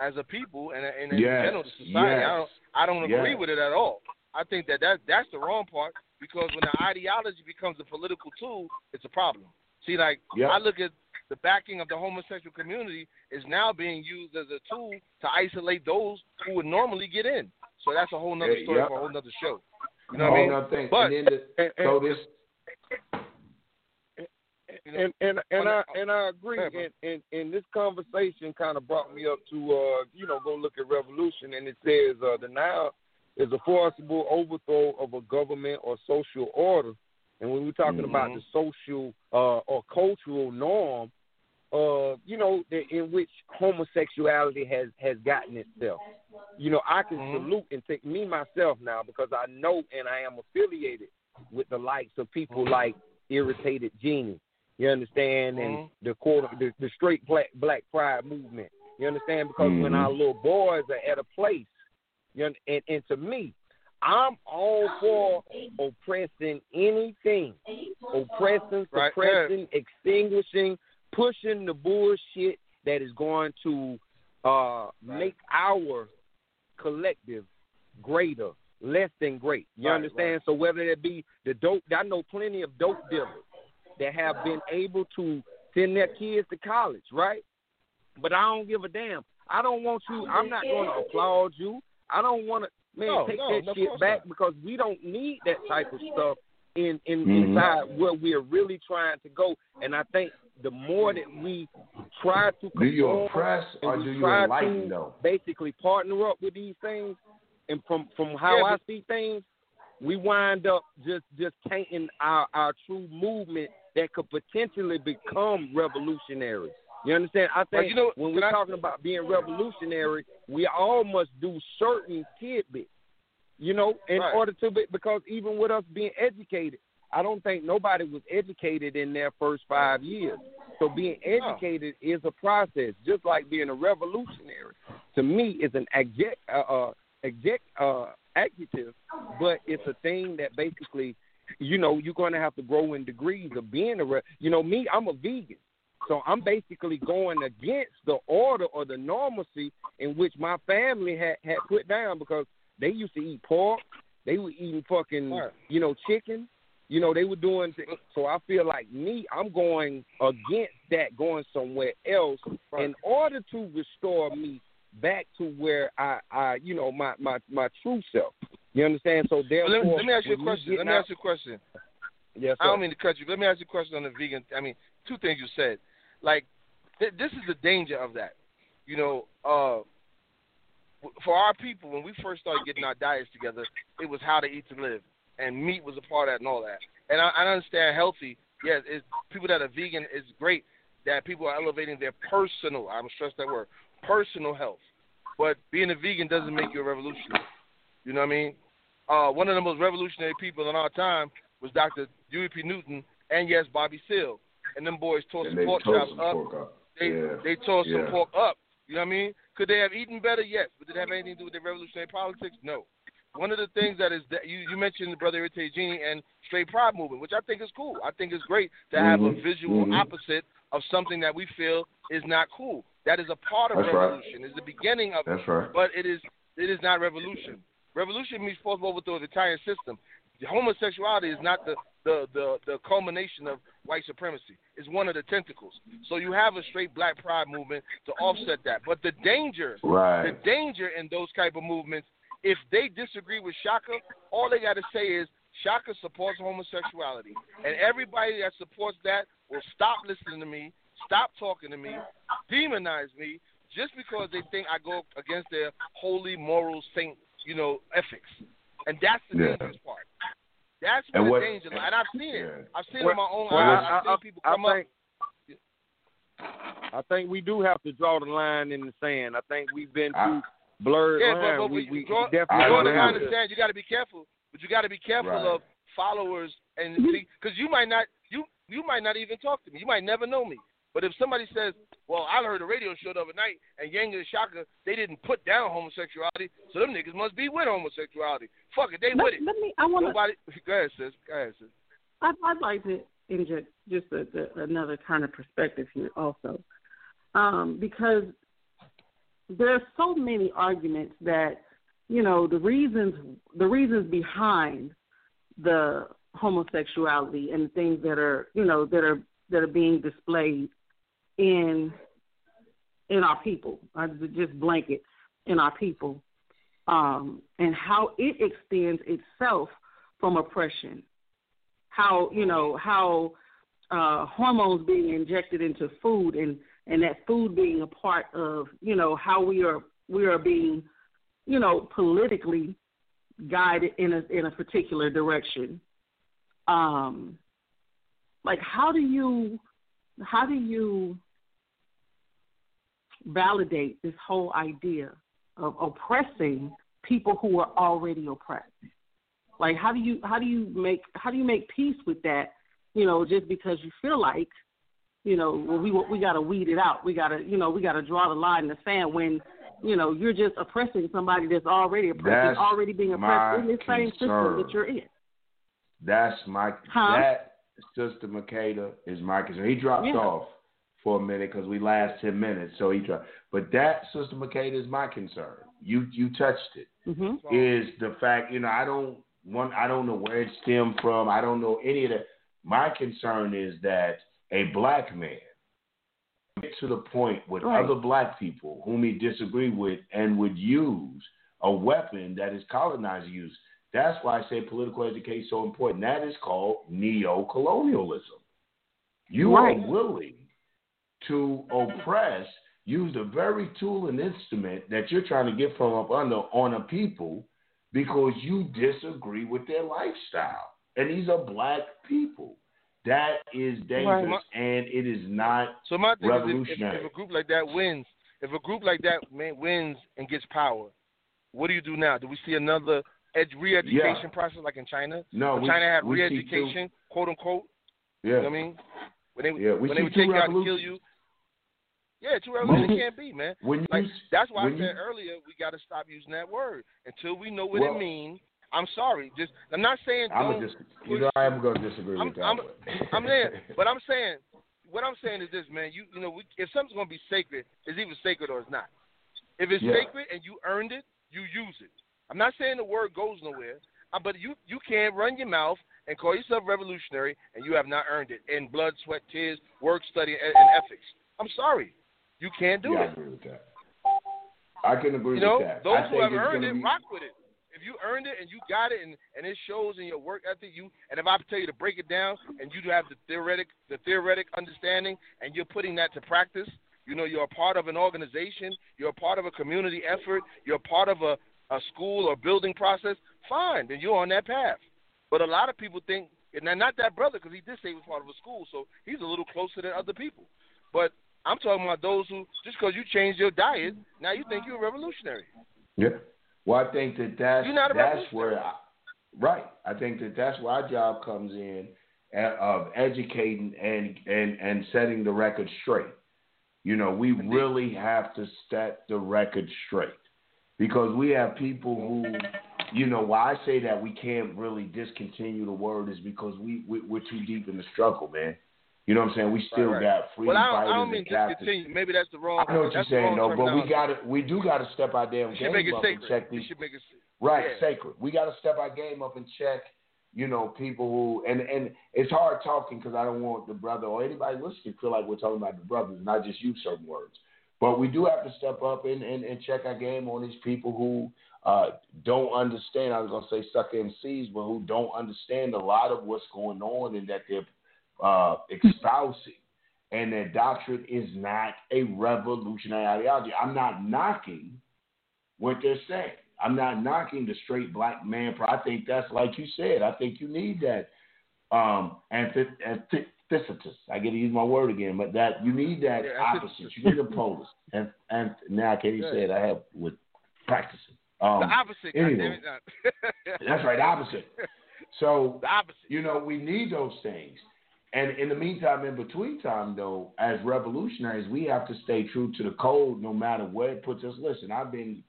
as a people and, and in
Yes,
general to society.
yes,
I don't, I don't agree
yes.
with it at all. I think that, that that's the wrong part because when the ideology becomes a political tool, it's a problem. See, like
Yeah.
I look at the backing of the homosexual community is now being used as a tool to isolate those who would normally get in. So that's a whole nother
Yeah,
story
yeah.
for a whole nother show. You know what I mean?
no.
But-
and then the,
And, and,
so this,
You know,
and and and I and I agree.
Go
and, and and this conversation kind of brought me up to uh, you know go look at revolution, and it says uh, the now is a forcible overthrow of a government or social order. And when we're talking about
Mhm.
the social uh, or cultural norm, uh, you know, that in which homosexuality has has gotten itself. You know, I can
Mhm.
salute and take me myself now because I know and I am affiliated with the likes of people like Irritated Genie. You understand? And
Mhm.
the quarter, the, the straight black black pride movement. You understand? Because when
Mhm.
our little boys are at a place, you know, and, and to me, I'm all for oppressing anything, oppressing,
Right.
suppressing, extinguishing, pushing the bullshit that is going to uh, make our collective greater, less than great. You
Right,
understand? So whether it be the dope, I know plenty of dope dealers that have been able to send their kids to college, right? But I don't give a damn. I don't want you. I'm not going to applaud you. I don't want to. Man,
No,
take
no,
that
of
shit back
not.
because we don't need that type of stuff in in
Mhm.
inside where we're really trying to go. And I think the more that we try to
do you
conform
oppress or do you enlighten though?
basically partner up with these things, and from from how
Yeah,
I see things, we wind up just just tainting our our true movement that could potentially become revolutionary. You understand? I think
you know,
when we're
I-
talking about being revolutionary, we all must do certain tidbits. You know, in
Right.
order to be because even with us being educated, I don't think nobody was educated in their first five years. So being educated is a process, just like being a revolutionary. To me, is an adject, uh, uh, adject, uh, adjective, but it's a thing that basically, you know, you're going to have to grow in degrees of being a. Re- you know, me, I'm a vegan, so I'm basically going against the order or the normalcy in which my family had had put down because they used to eat pork, they were eating fucking, you know, chicken. You know, they were doing. So I feel like me, I'm going against that, going somewhere else
Right.
in order to restore me back to where I, I, you know, my my my true self. You understand? So therefore,
let, me, let me ask you a question. Let me
out-
ask you a question.
Yes,
I don't
sir.
mean to cut you. But let me ask you a question on the vegan. I mean, two things you said. Like, th- this is the danger of that. You know, uh, for our people, when we first started getting our diets together, it was how to eat to live, and meat was a part of that and all that. And I, I understand healthy. Yes, it's, people that are vegan is great. That people are elevating their personal. I'm stress that word, personal health. But being a vegan doesn't make you a revolutionary. You know what I mean? Uh, one of the most revolutionary people in our time was Dr. Huey P. Newton, and yes, Bobby Seale. And them boys tore
And
some pork chops
some
up.
pork up.
They
yeah.
they tore some
Yeah.
pork up. You know what I mean? Could they have eaten better? Yes. But did it have anything to do with their revolutionary politics? No. One of the things that is that you, you mentioned Brother Irritated Genie and Straight Pride movement, which I think is cool. I think it's great to have a
Mhm.
visual
Mhm.
opposite of something that we feel is not cool. That is a part of
That's right.
revolution. It's the beginning of it
That's right.
but it is it is not revolution. Revolution means to overthrow the entire system. Homosexuality is not the, the, the, the culmination of white supremacy. It's one of the tentacles. So you have a straight black pride movement to offset that. But the danger,
right.
the danger in those type of movements, if they disagree with Shaka, all they got to say is Shaka supports homosexuality, and everybody that supports that will stop listening to me, stop talking to me, demonize me, just because they think I go against their holy moral saint, you know, ethics. And that's the
Yeah.
dangerous part. That's
And
where
what-
the danger lies. And I've seen it.
Yeah.
I've seen it in my own
well,
eyes.
I-
I've seen
I-
people
I
come up.
think- I think we do have to draw the line in the sand. I think we've been
I-
too blurred
Yeah,
line.
but, but
we,
we,
we
draw,
definitely
draw
gotta
the line
have
in the sand. You got to be careful, but you got to be careful
Right.
of followers and see, because you might not you you might not even talk to me. You might never know me. But if somebody says, "Well, I heard a radio show the other night, and Yang and Shaka, they didn't put down homosexuality, so them niggas must be with homosexuality. Fuck it, they with it.
let me. I want to.
Nobody. Go ahead, sis. Go ahead, sis.
I'd, I'd like to inject just a, a, another kind of perspective here also, um, because there are so many arguments that you know the reasons the reasons behind the homosexuality and the things that are you know that are that are being displayed in in our people, just blanket in our people, um, and how it extends itself from oppression. How you know how uh, hormones being injected into food and and that food being a part of you know how we are we are being you know politically guided in a in a particular direction um like how do you how do you validate this whole idea of oppressing people who are already oppressed like how do you how do you make how do you make peace with that? You know, just because you feel like, you know, well, we we got to weed it out. We got to you know we got to draw the line in the sand when you know you're just oppressing somebody that's already oppressed,
That's
already being oppressed in this same system that you're in.
That's my
Huh?
that Sister Makeda is my concern. He dropped
Yeah.
off for a minute because we last ten minutes, so he dropped. But that Sister Makeda is my concern. You you touched it.
hmm
Is the fact you know I don't one I don't know where it stemmed from. I don't know any of that. My concern is that a black man get to the point with
Right.
other black people whom he disagree with and would use a weapon that is colonizer use. That's why I say political education is so important. That is called neo-colonialism. You
Right.
are willing to oppress use the very tool and instrument that you're trying to get from up under on a people because you disagree with their lifestyle. And these are black people. That is dangerous,
Right.
and it is not
So my thing is, if, if,
revolutionary.
if a group like that wins, if a group like that man, wins and gets power, what do you do now? Do we see another ed- re-education
Yeah.
process like in China?
no, we,
China had re-education, quote unquote.
Two,
You
yeah,
know what I mean? When they
yeah, we
when they would take you out and kill you. Yeah, two revolutions can't be, man.
When you,
Like that's why I said
you-
earlier we got to stop using that word until we know what
Well-
it means. I'm sorry, just I'm not saying
I'm dis- you know I am going to disagree
I'm-
with that.
I'm- I'm there, but I'm saying what I'm saying is this, man. You you know, we, if something's gonna be sacred, it's either sacred or it's not. If it's
Yeah.
sacred and you earned it, you use it. I'm not saying the word goes nowhere, uh, but you you can't run your mouth and call yourself revolutionary and you have not earned it in blood, sweat, tears, work, study, and, and ethics. I'm sorry, you can't do
yeah, I
it.
agree with that. I can agree
You know,
with that.
those
I
who have earned it,
be,
rock with it. You earned it and you got it, and, and it shows in your work ethic, you and if I tell you to break it down, and you have the theoretic the theoretic understanding, and you're putting that to practice, you know you're a part of an organization, you're a part of a community effort, you're a part of a, a school or building process. Fine, then you're on that path. But a lot of people think, and not that brother because he did say he was part of a school, so he's a little closer than other people. But I'm talking about those who just because you changed your diet, now you think you're a revolutionary.
Yeah. Well, I think that that's that's where, I, right? I think that that's where our job comes in uh, of educating and and and setting the record straight. You know, we really have to set the record straight because we have people who, you know, why I say that we can't really discontinue the word is because we, we we're too deep in the struggle, man. You know what I'm saying? We still
Right, right.
got free
Well, I don't, I don't mean
and.
Maybe that's the wrong.
I know what you're saying, though, but we got to we do got to step our damn game up and
sacred.
check
You
these
it.
Right,
Yeah.
sacred. We got to step our game up and check, you know, people who and and it's hard talking because I don't want the brother or anybody listening to feel like we're talking about the brothers and I just use certain words. But we do have to step up and, and, and check our game on these people who uh, don't understand. I was gonna say suck MCs, but who don't understand a lot of what's going on and that they're uh, espousing. And their doctrine is not a revolutionary ideology. I'm not knocking what they're saying. I'm not knocking the straight black man. I think that's like you said. I think you need that um, antith- antithesis. I get to use my word again, but that you need that
Yeah,
opposite. You need a polar. And and now I can't even say it. I have with practicing. Um,
the opposite.
anyway. that's right, opposite. So
The opposite.
you know, we need those things. And in the meantime, in between time, though, as revolutionaries, we have to stay true to the code no matter where it puts us. Listen, I've been,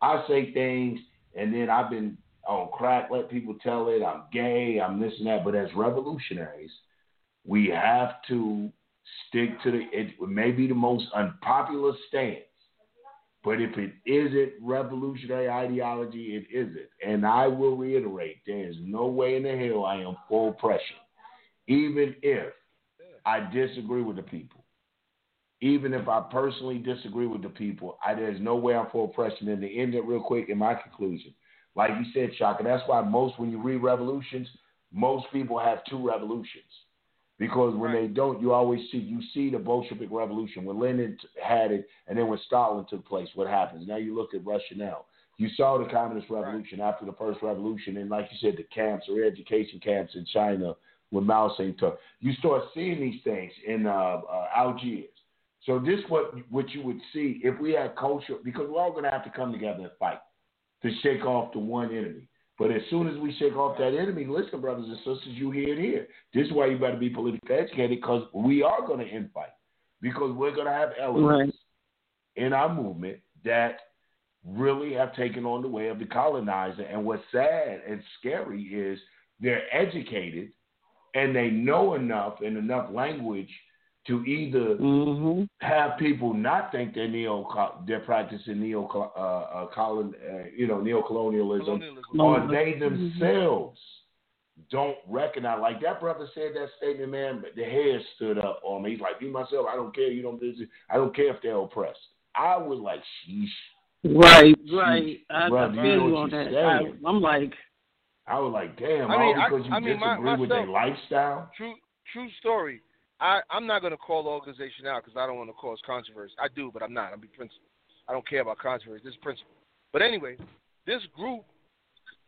I say things, and then I've been on crack, let people tell it, I'm gay, I'm this and that. But as revolutionaries, we have to stick to the, it may be the most unpopular stance. But if it isn't revolutionary ideology, it isn't. And I will reiterate, there is no way in the hell I am for oppression. Even if I disagree with the people. Even if I personally disagree with the people, I, there's no way I'm for oppression. And to end it real quick in my conclusion, like you said, Shaka, that's why most, when you read revolutions, most people have two revolutions. Because when
Right.
they don't, you always see you see the Bolshevik Revolution when Lenin t- had it, and then when Stalin took place, what happens? Now you look at Russia now. You saw the Communist Revolution after the first revolution, and like you said, the camps or education camps in China with Mao Zedong. You start seeing these things in uh, uh, Algiers. So this what what you would see if we had culture, because we're all going to have to come together and fight to shake off the one enemy. But as soon as we shake off that enemy, listen, brothers and sisters, you hear it here. This is why you better be politically educated because we are going to infight. Because we're going to have elements in our movement that really have taken on the way of the colonizer. And what's sad and scary is they're educated and they know enough and enough language to either
Mm-hmm.
have people not think they're neo they're practicing neo uh, uh, colon, uh, you know neocolonialism
Colonialism.
or they themselves don't recognize like that brother said that statement man but the hair stood up on me he's like me myself I don't care you don't visit I don't care if they're oppressed I was like sheesh
Right, right. I, I
you
feel
know
you
what
on
you're
that. I. I'm like,
I was like damn
I mean,
all
I-
because you
I mean, my-
disagree with their lifestyle
True, true story. I I'm not gonna call the organization out because I don't want to cause controversy. I do, but I'm not. I'm be principle. I don't care about controversy. This is principle. But anyway, this group,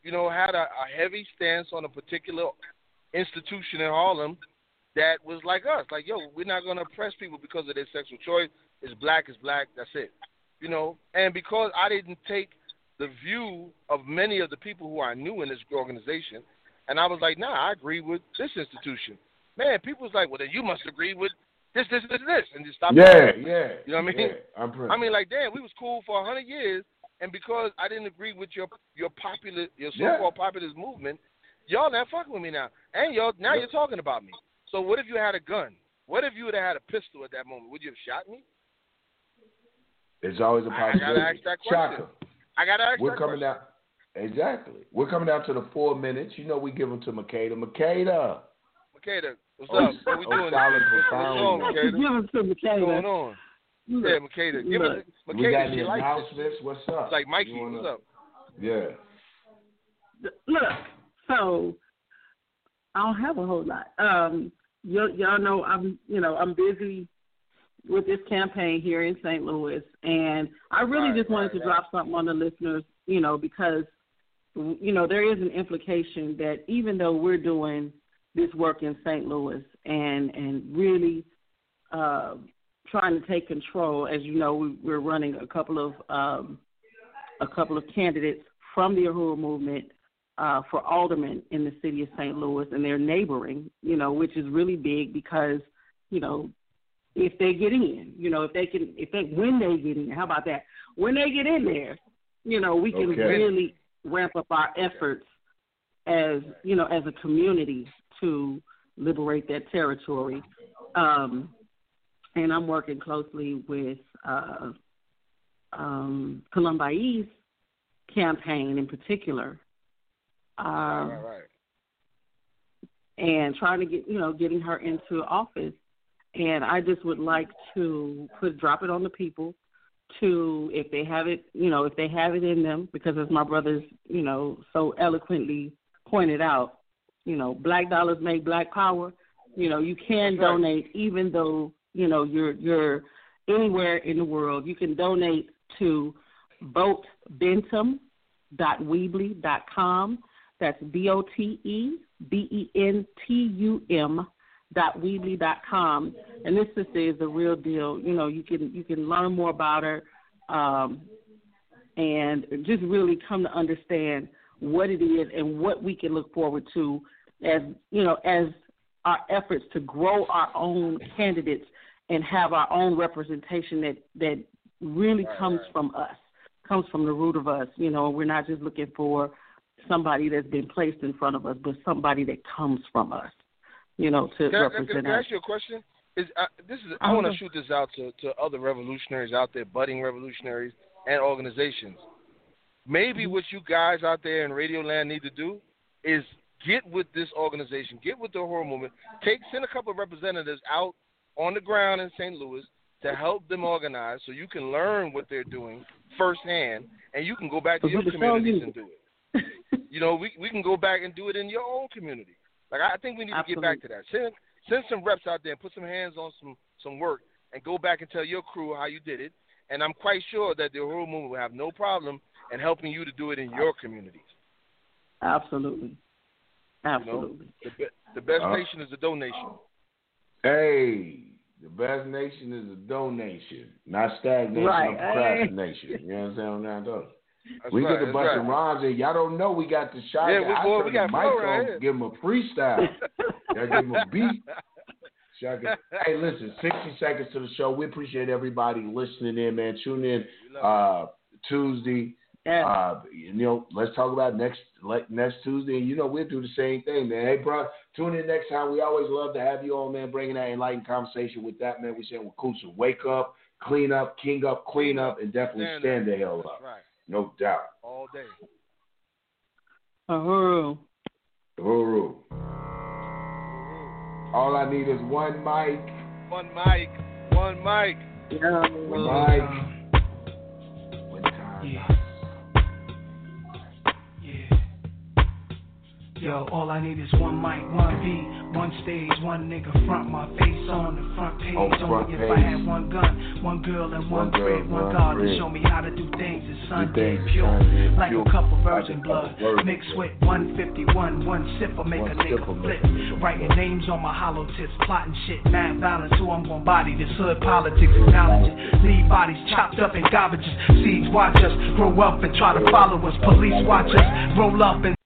you know, had a, a heavy stance on a particular institution in Harlem that was like us. Like, yo, we're not gonna oppress people because of their sexual choice. It's black, it's black. That's it. You know, and because I didn't take the view of many of the people who I knew in this organization, and I was like, nah, I agree with this institution. Man, people was like, well, then you must agree with this, this, this, this, and just stop.
Yeah, yeah.
You know what I mean?
Yeah,
I mean, like, damn, we was cool for a hundred years, and because I didn't agree with your your popular your so-called
Yeah.
populist movement, y'all not fucking with me now, and y'all now
Yeah.
you're talking about me. So what if you had a gun? What if you would have had a pistol at that moment? Would you have shot me?
There's always a
I gotta
possibility.
ask that question.
Shaka,
I gotta ask
we're coming
question.
down. Exactly. We're coming down to the four minutes. You know we give them to Makeda. Makeda.
Makeda, what's
Oh,
up? What we
oh,
doing?
solid,
What's
profound.
on,
Give
Makeda?
it to
What's going on?
Look,
Yeah, Makeda. Give
look.
it.
we got
Makeda,
any
she likes it.
announcements? What's up?
It's like Mikey,
wanna-
what's up?
Yeah.
look, so I don't have a whole lot. Um, y'all, y'all know I'm, you know, I'm busy with this campaign here in St. Louis, and I really
Right,
just wanted
right,
to drop something on the listeners, you know, because you know there is an implication that even though we're doing this work in St. Louis and and really uh, trying to take control, as you know, we, we're running a couple of um, a couple of candidates from the Uhuru movement uh, for aldermen in the city of St. Louis, and they're neighboring, you know, which is really big because, you know, if they get in, you know, if they can, if they when they get in, how about that? When they get in there, you know, we can
Okay.
really ramp up our efforts as you know as a community to liberate that territory. Um, and I'm working closely with uh, um, Columbia campaign in particular, um,
Right, right, right.
and trying to get you know getting her into office. And I just would like to put drop it on the people to if they have it you know if they have it in them because as my brothers you know so eloquently pointed out you know black dollars make black power. You know you can
That's right.
donate even though you know you're you're anywhere in the world. You can donate to votebentum.weebly.com that's b o t e b e n t u m dot weebly dot com and this sister is the real deal. You know you can you can learn more about her um and just really come to understand what it is and what we can look forward to as you know as our efforts to grow our own candidates and have our own representation that that really
Right,
comes
right.
from us comes from the root of us. You know we're not just looking for somebody that's been placed in front of us but somebody that comes from us you know to
Can, I- can, I ask you a question? Is this is I
Uh-huh.
want to shoot this out to, to other revolutionaries out there, budding revolutionaries and organizations. Maybe
Mm-hmm.
what you guys out there in Radio Land need to do is get with this organization, get with the Uhuru movement, take send a couple of representatives out on the ground in St. Louis to help them organize, so you can learn what they're doing firsthand, and you can go back to your communities and do it. You know, we we can go back and do it in your own community. Like I I think we need to get back to that. Send send some reps out there and put some hands on some some work and go back and tell your crew how you did it. And I'm quite sure that the whole movement will have no problem in helping you to do it in your communities.
absolutely
You know,
absolutely
the, be- the best
Uh,
nation is a donation.
Hey, the best nation is a donation, not stagnation
Right.
or procrastination. You know what I'm saying? Now, though.
That's
we
right,
get to
that's
busting
right.
rhymes and y'all don't know we got the shot.
Yeah, we-
I
boy, we got
the mic
right
on, give him a freestyle. Gotta give him a beat. Shaka. Hey, listen, 60 seconds to the show. We appreciate everybody listening in, man. Tune in uh, Tuesday.
Yeah.
Uh, you know, let's talk about next like next Tuesday. You know, we'll do the same thing, man. Hey, bro, tune in next time. We always love to have you on, man, bringing that enlightened conversation with that, man. We saying with Kusa, wake up, clean up, king up, clean up, and definitely
Stand
stand the hell up.
right.
No doubt.
All day.
Uhuru.
Huru. All I need is one mic.
One mic. One mic.
Yeah.
One mic. One time.
Yeah. Yeah. Yo, all I need is one mic, one beat, one stage, one nigga front, my face on the front page.
On front
Only if
page.
I had one gun, one girl, and one,
One
crib, one God to show me how to do things. It's Sunday pure,
Sunday
like
pure,
a cup of virgin blood, mixed with 151. One sipper make
One
a nigga flip.
make a nigga
Writing names on my hollow tips, plotting shit, mad violence. Who I'm gonna body? This hood politics acknowledge it. Leave bodies chopped up in garbages. Seeds watch us grow up and try to follow us. Police watch us roll up and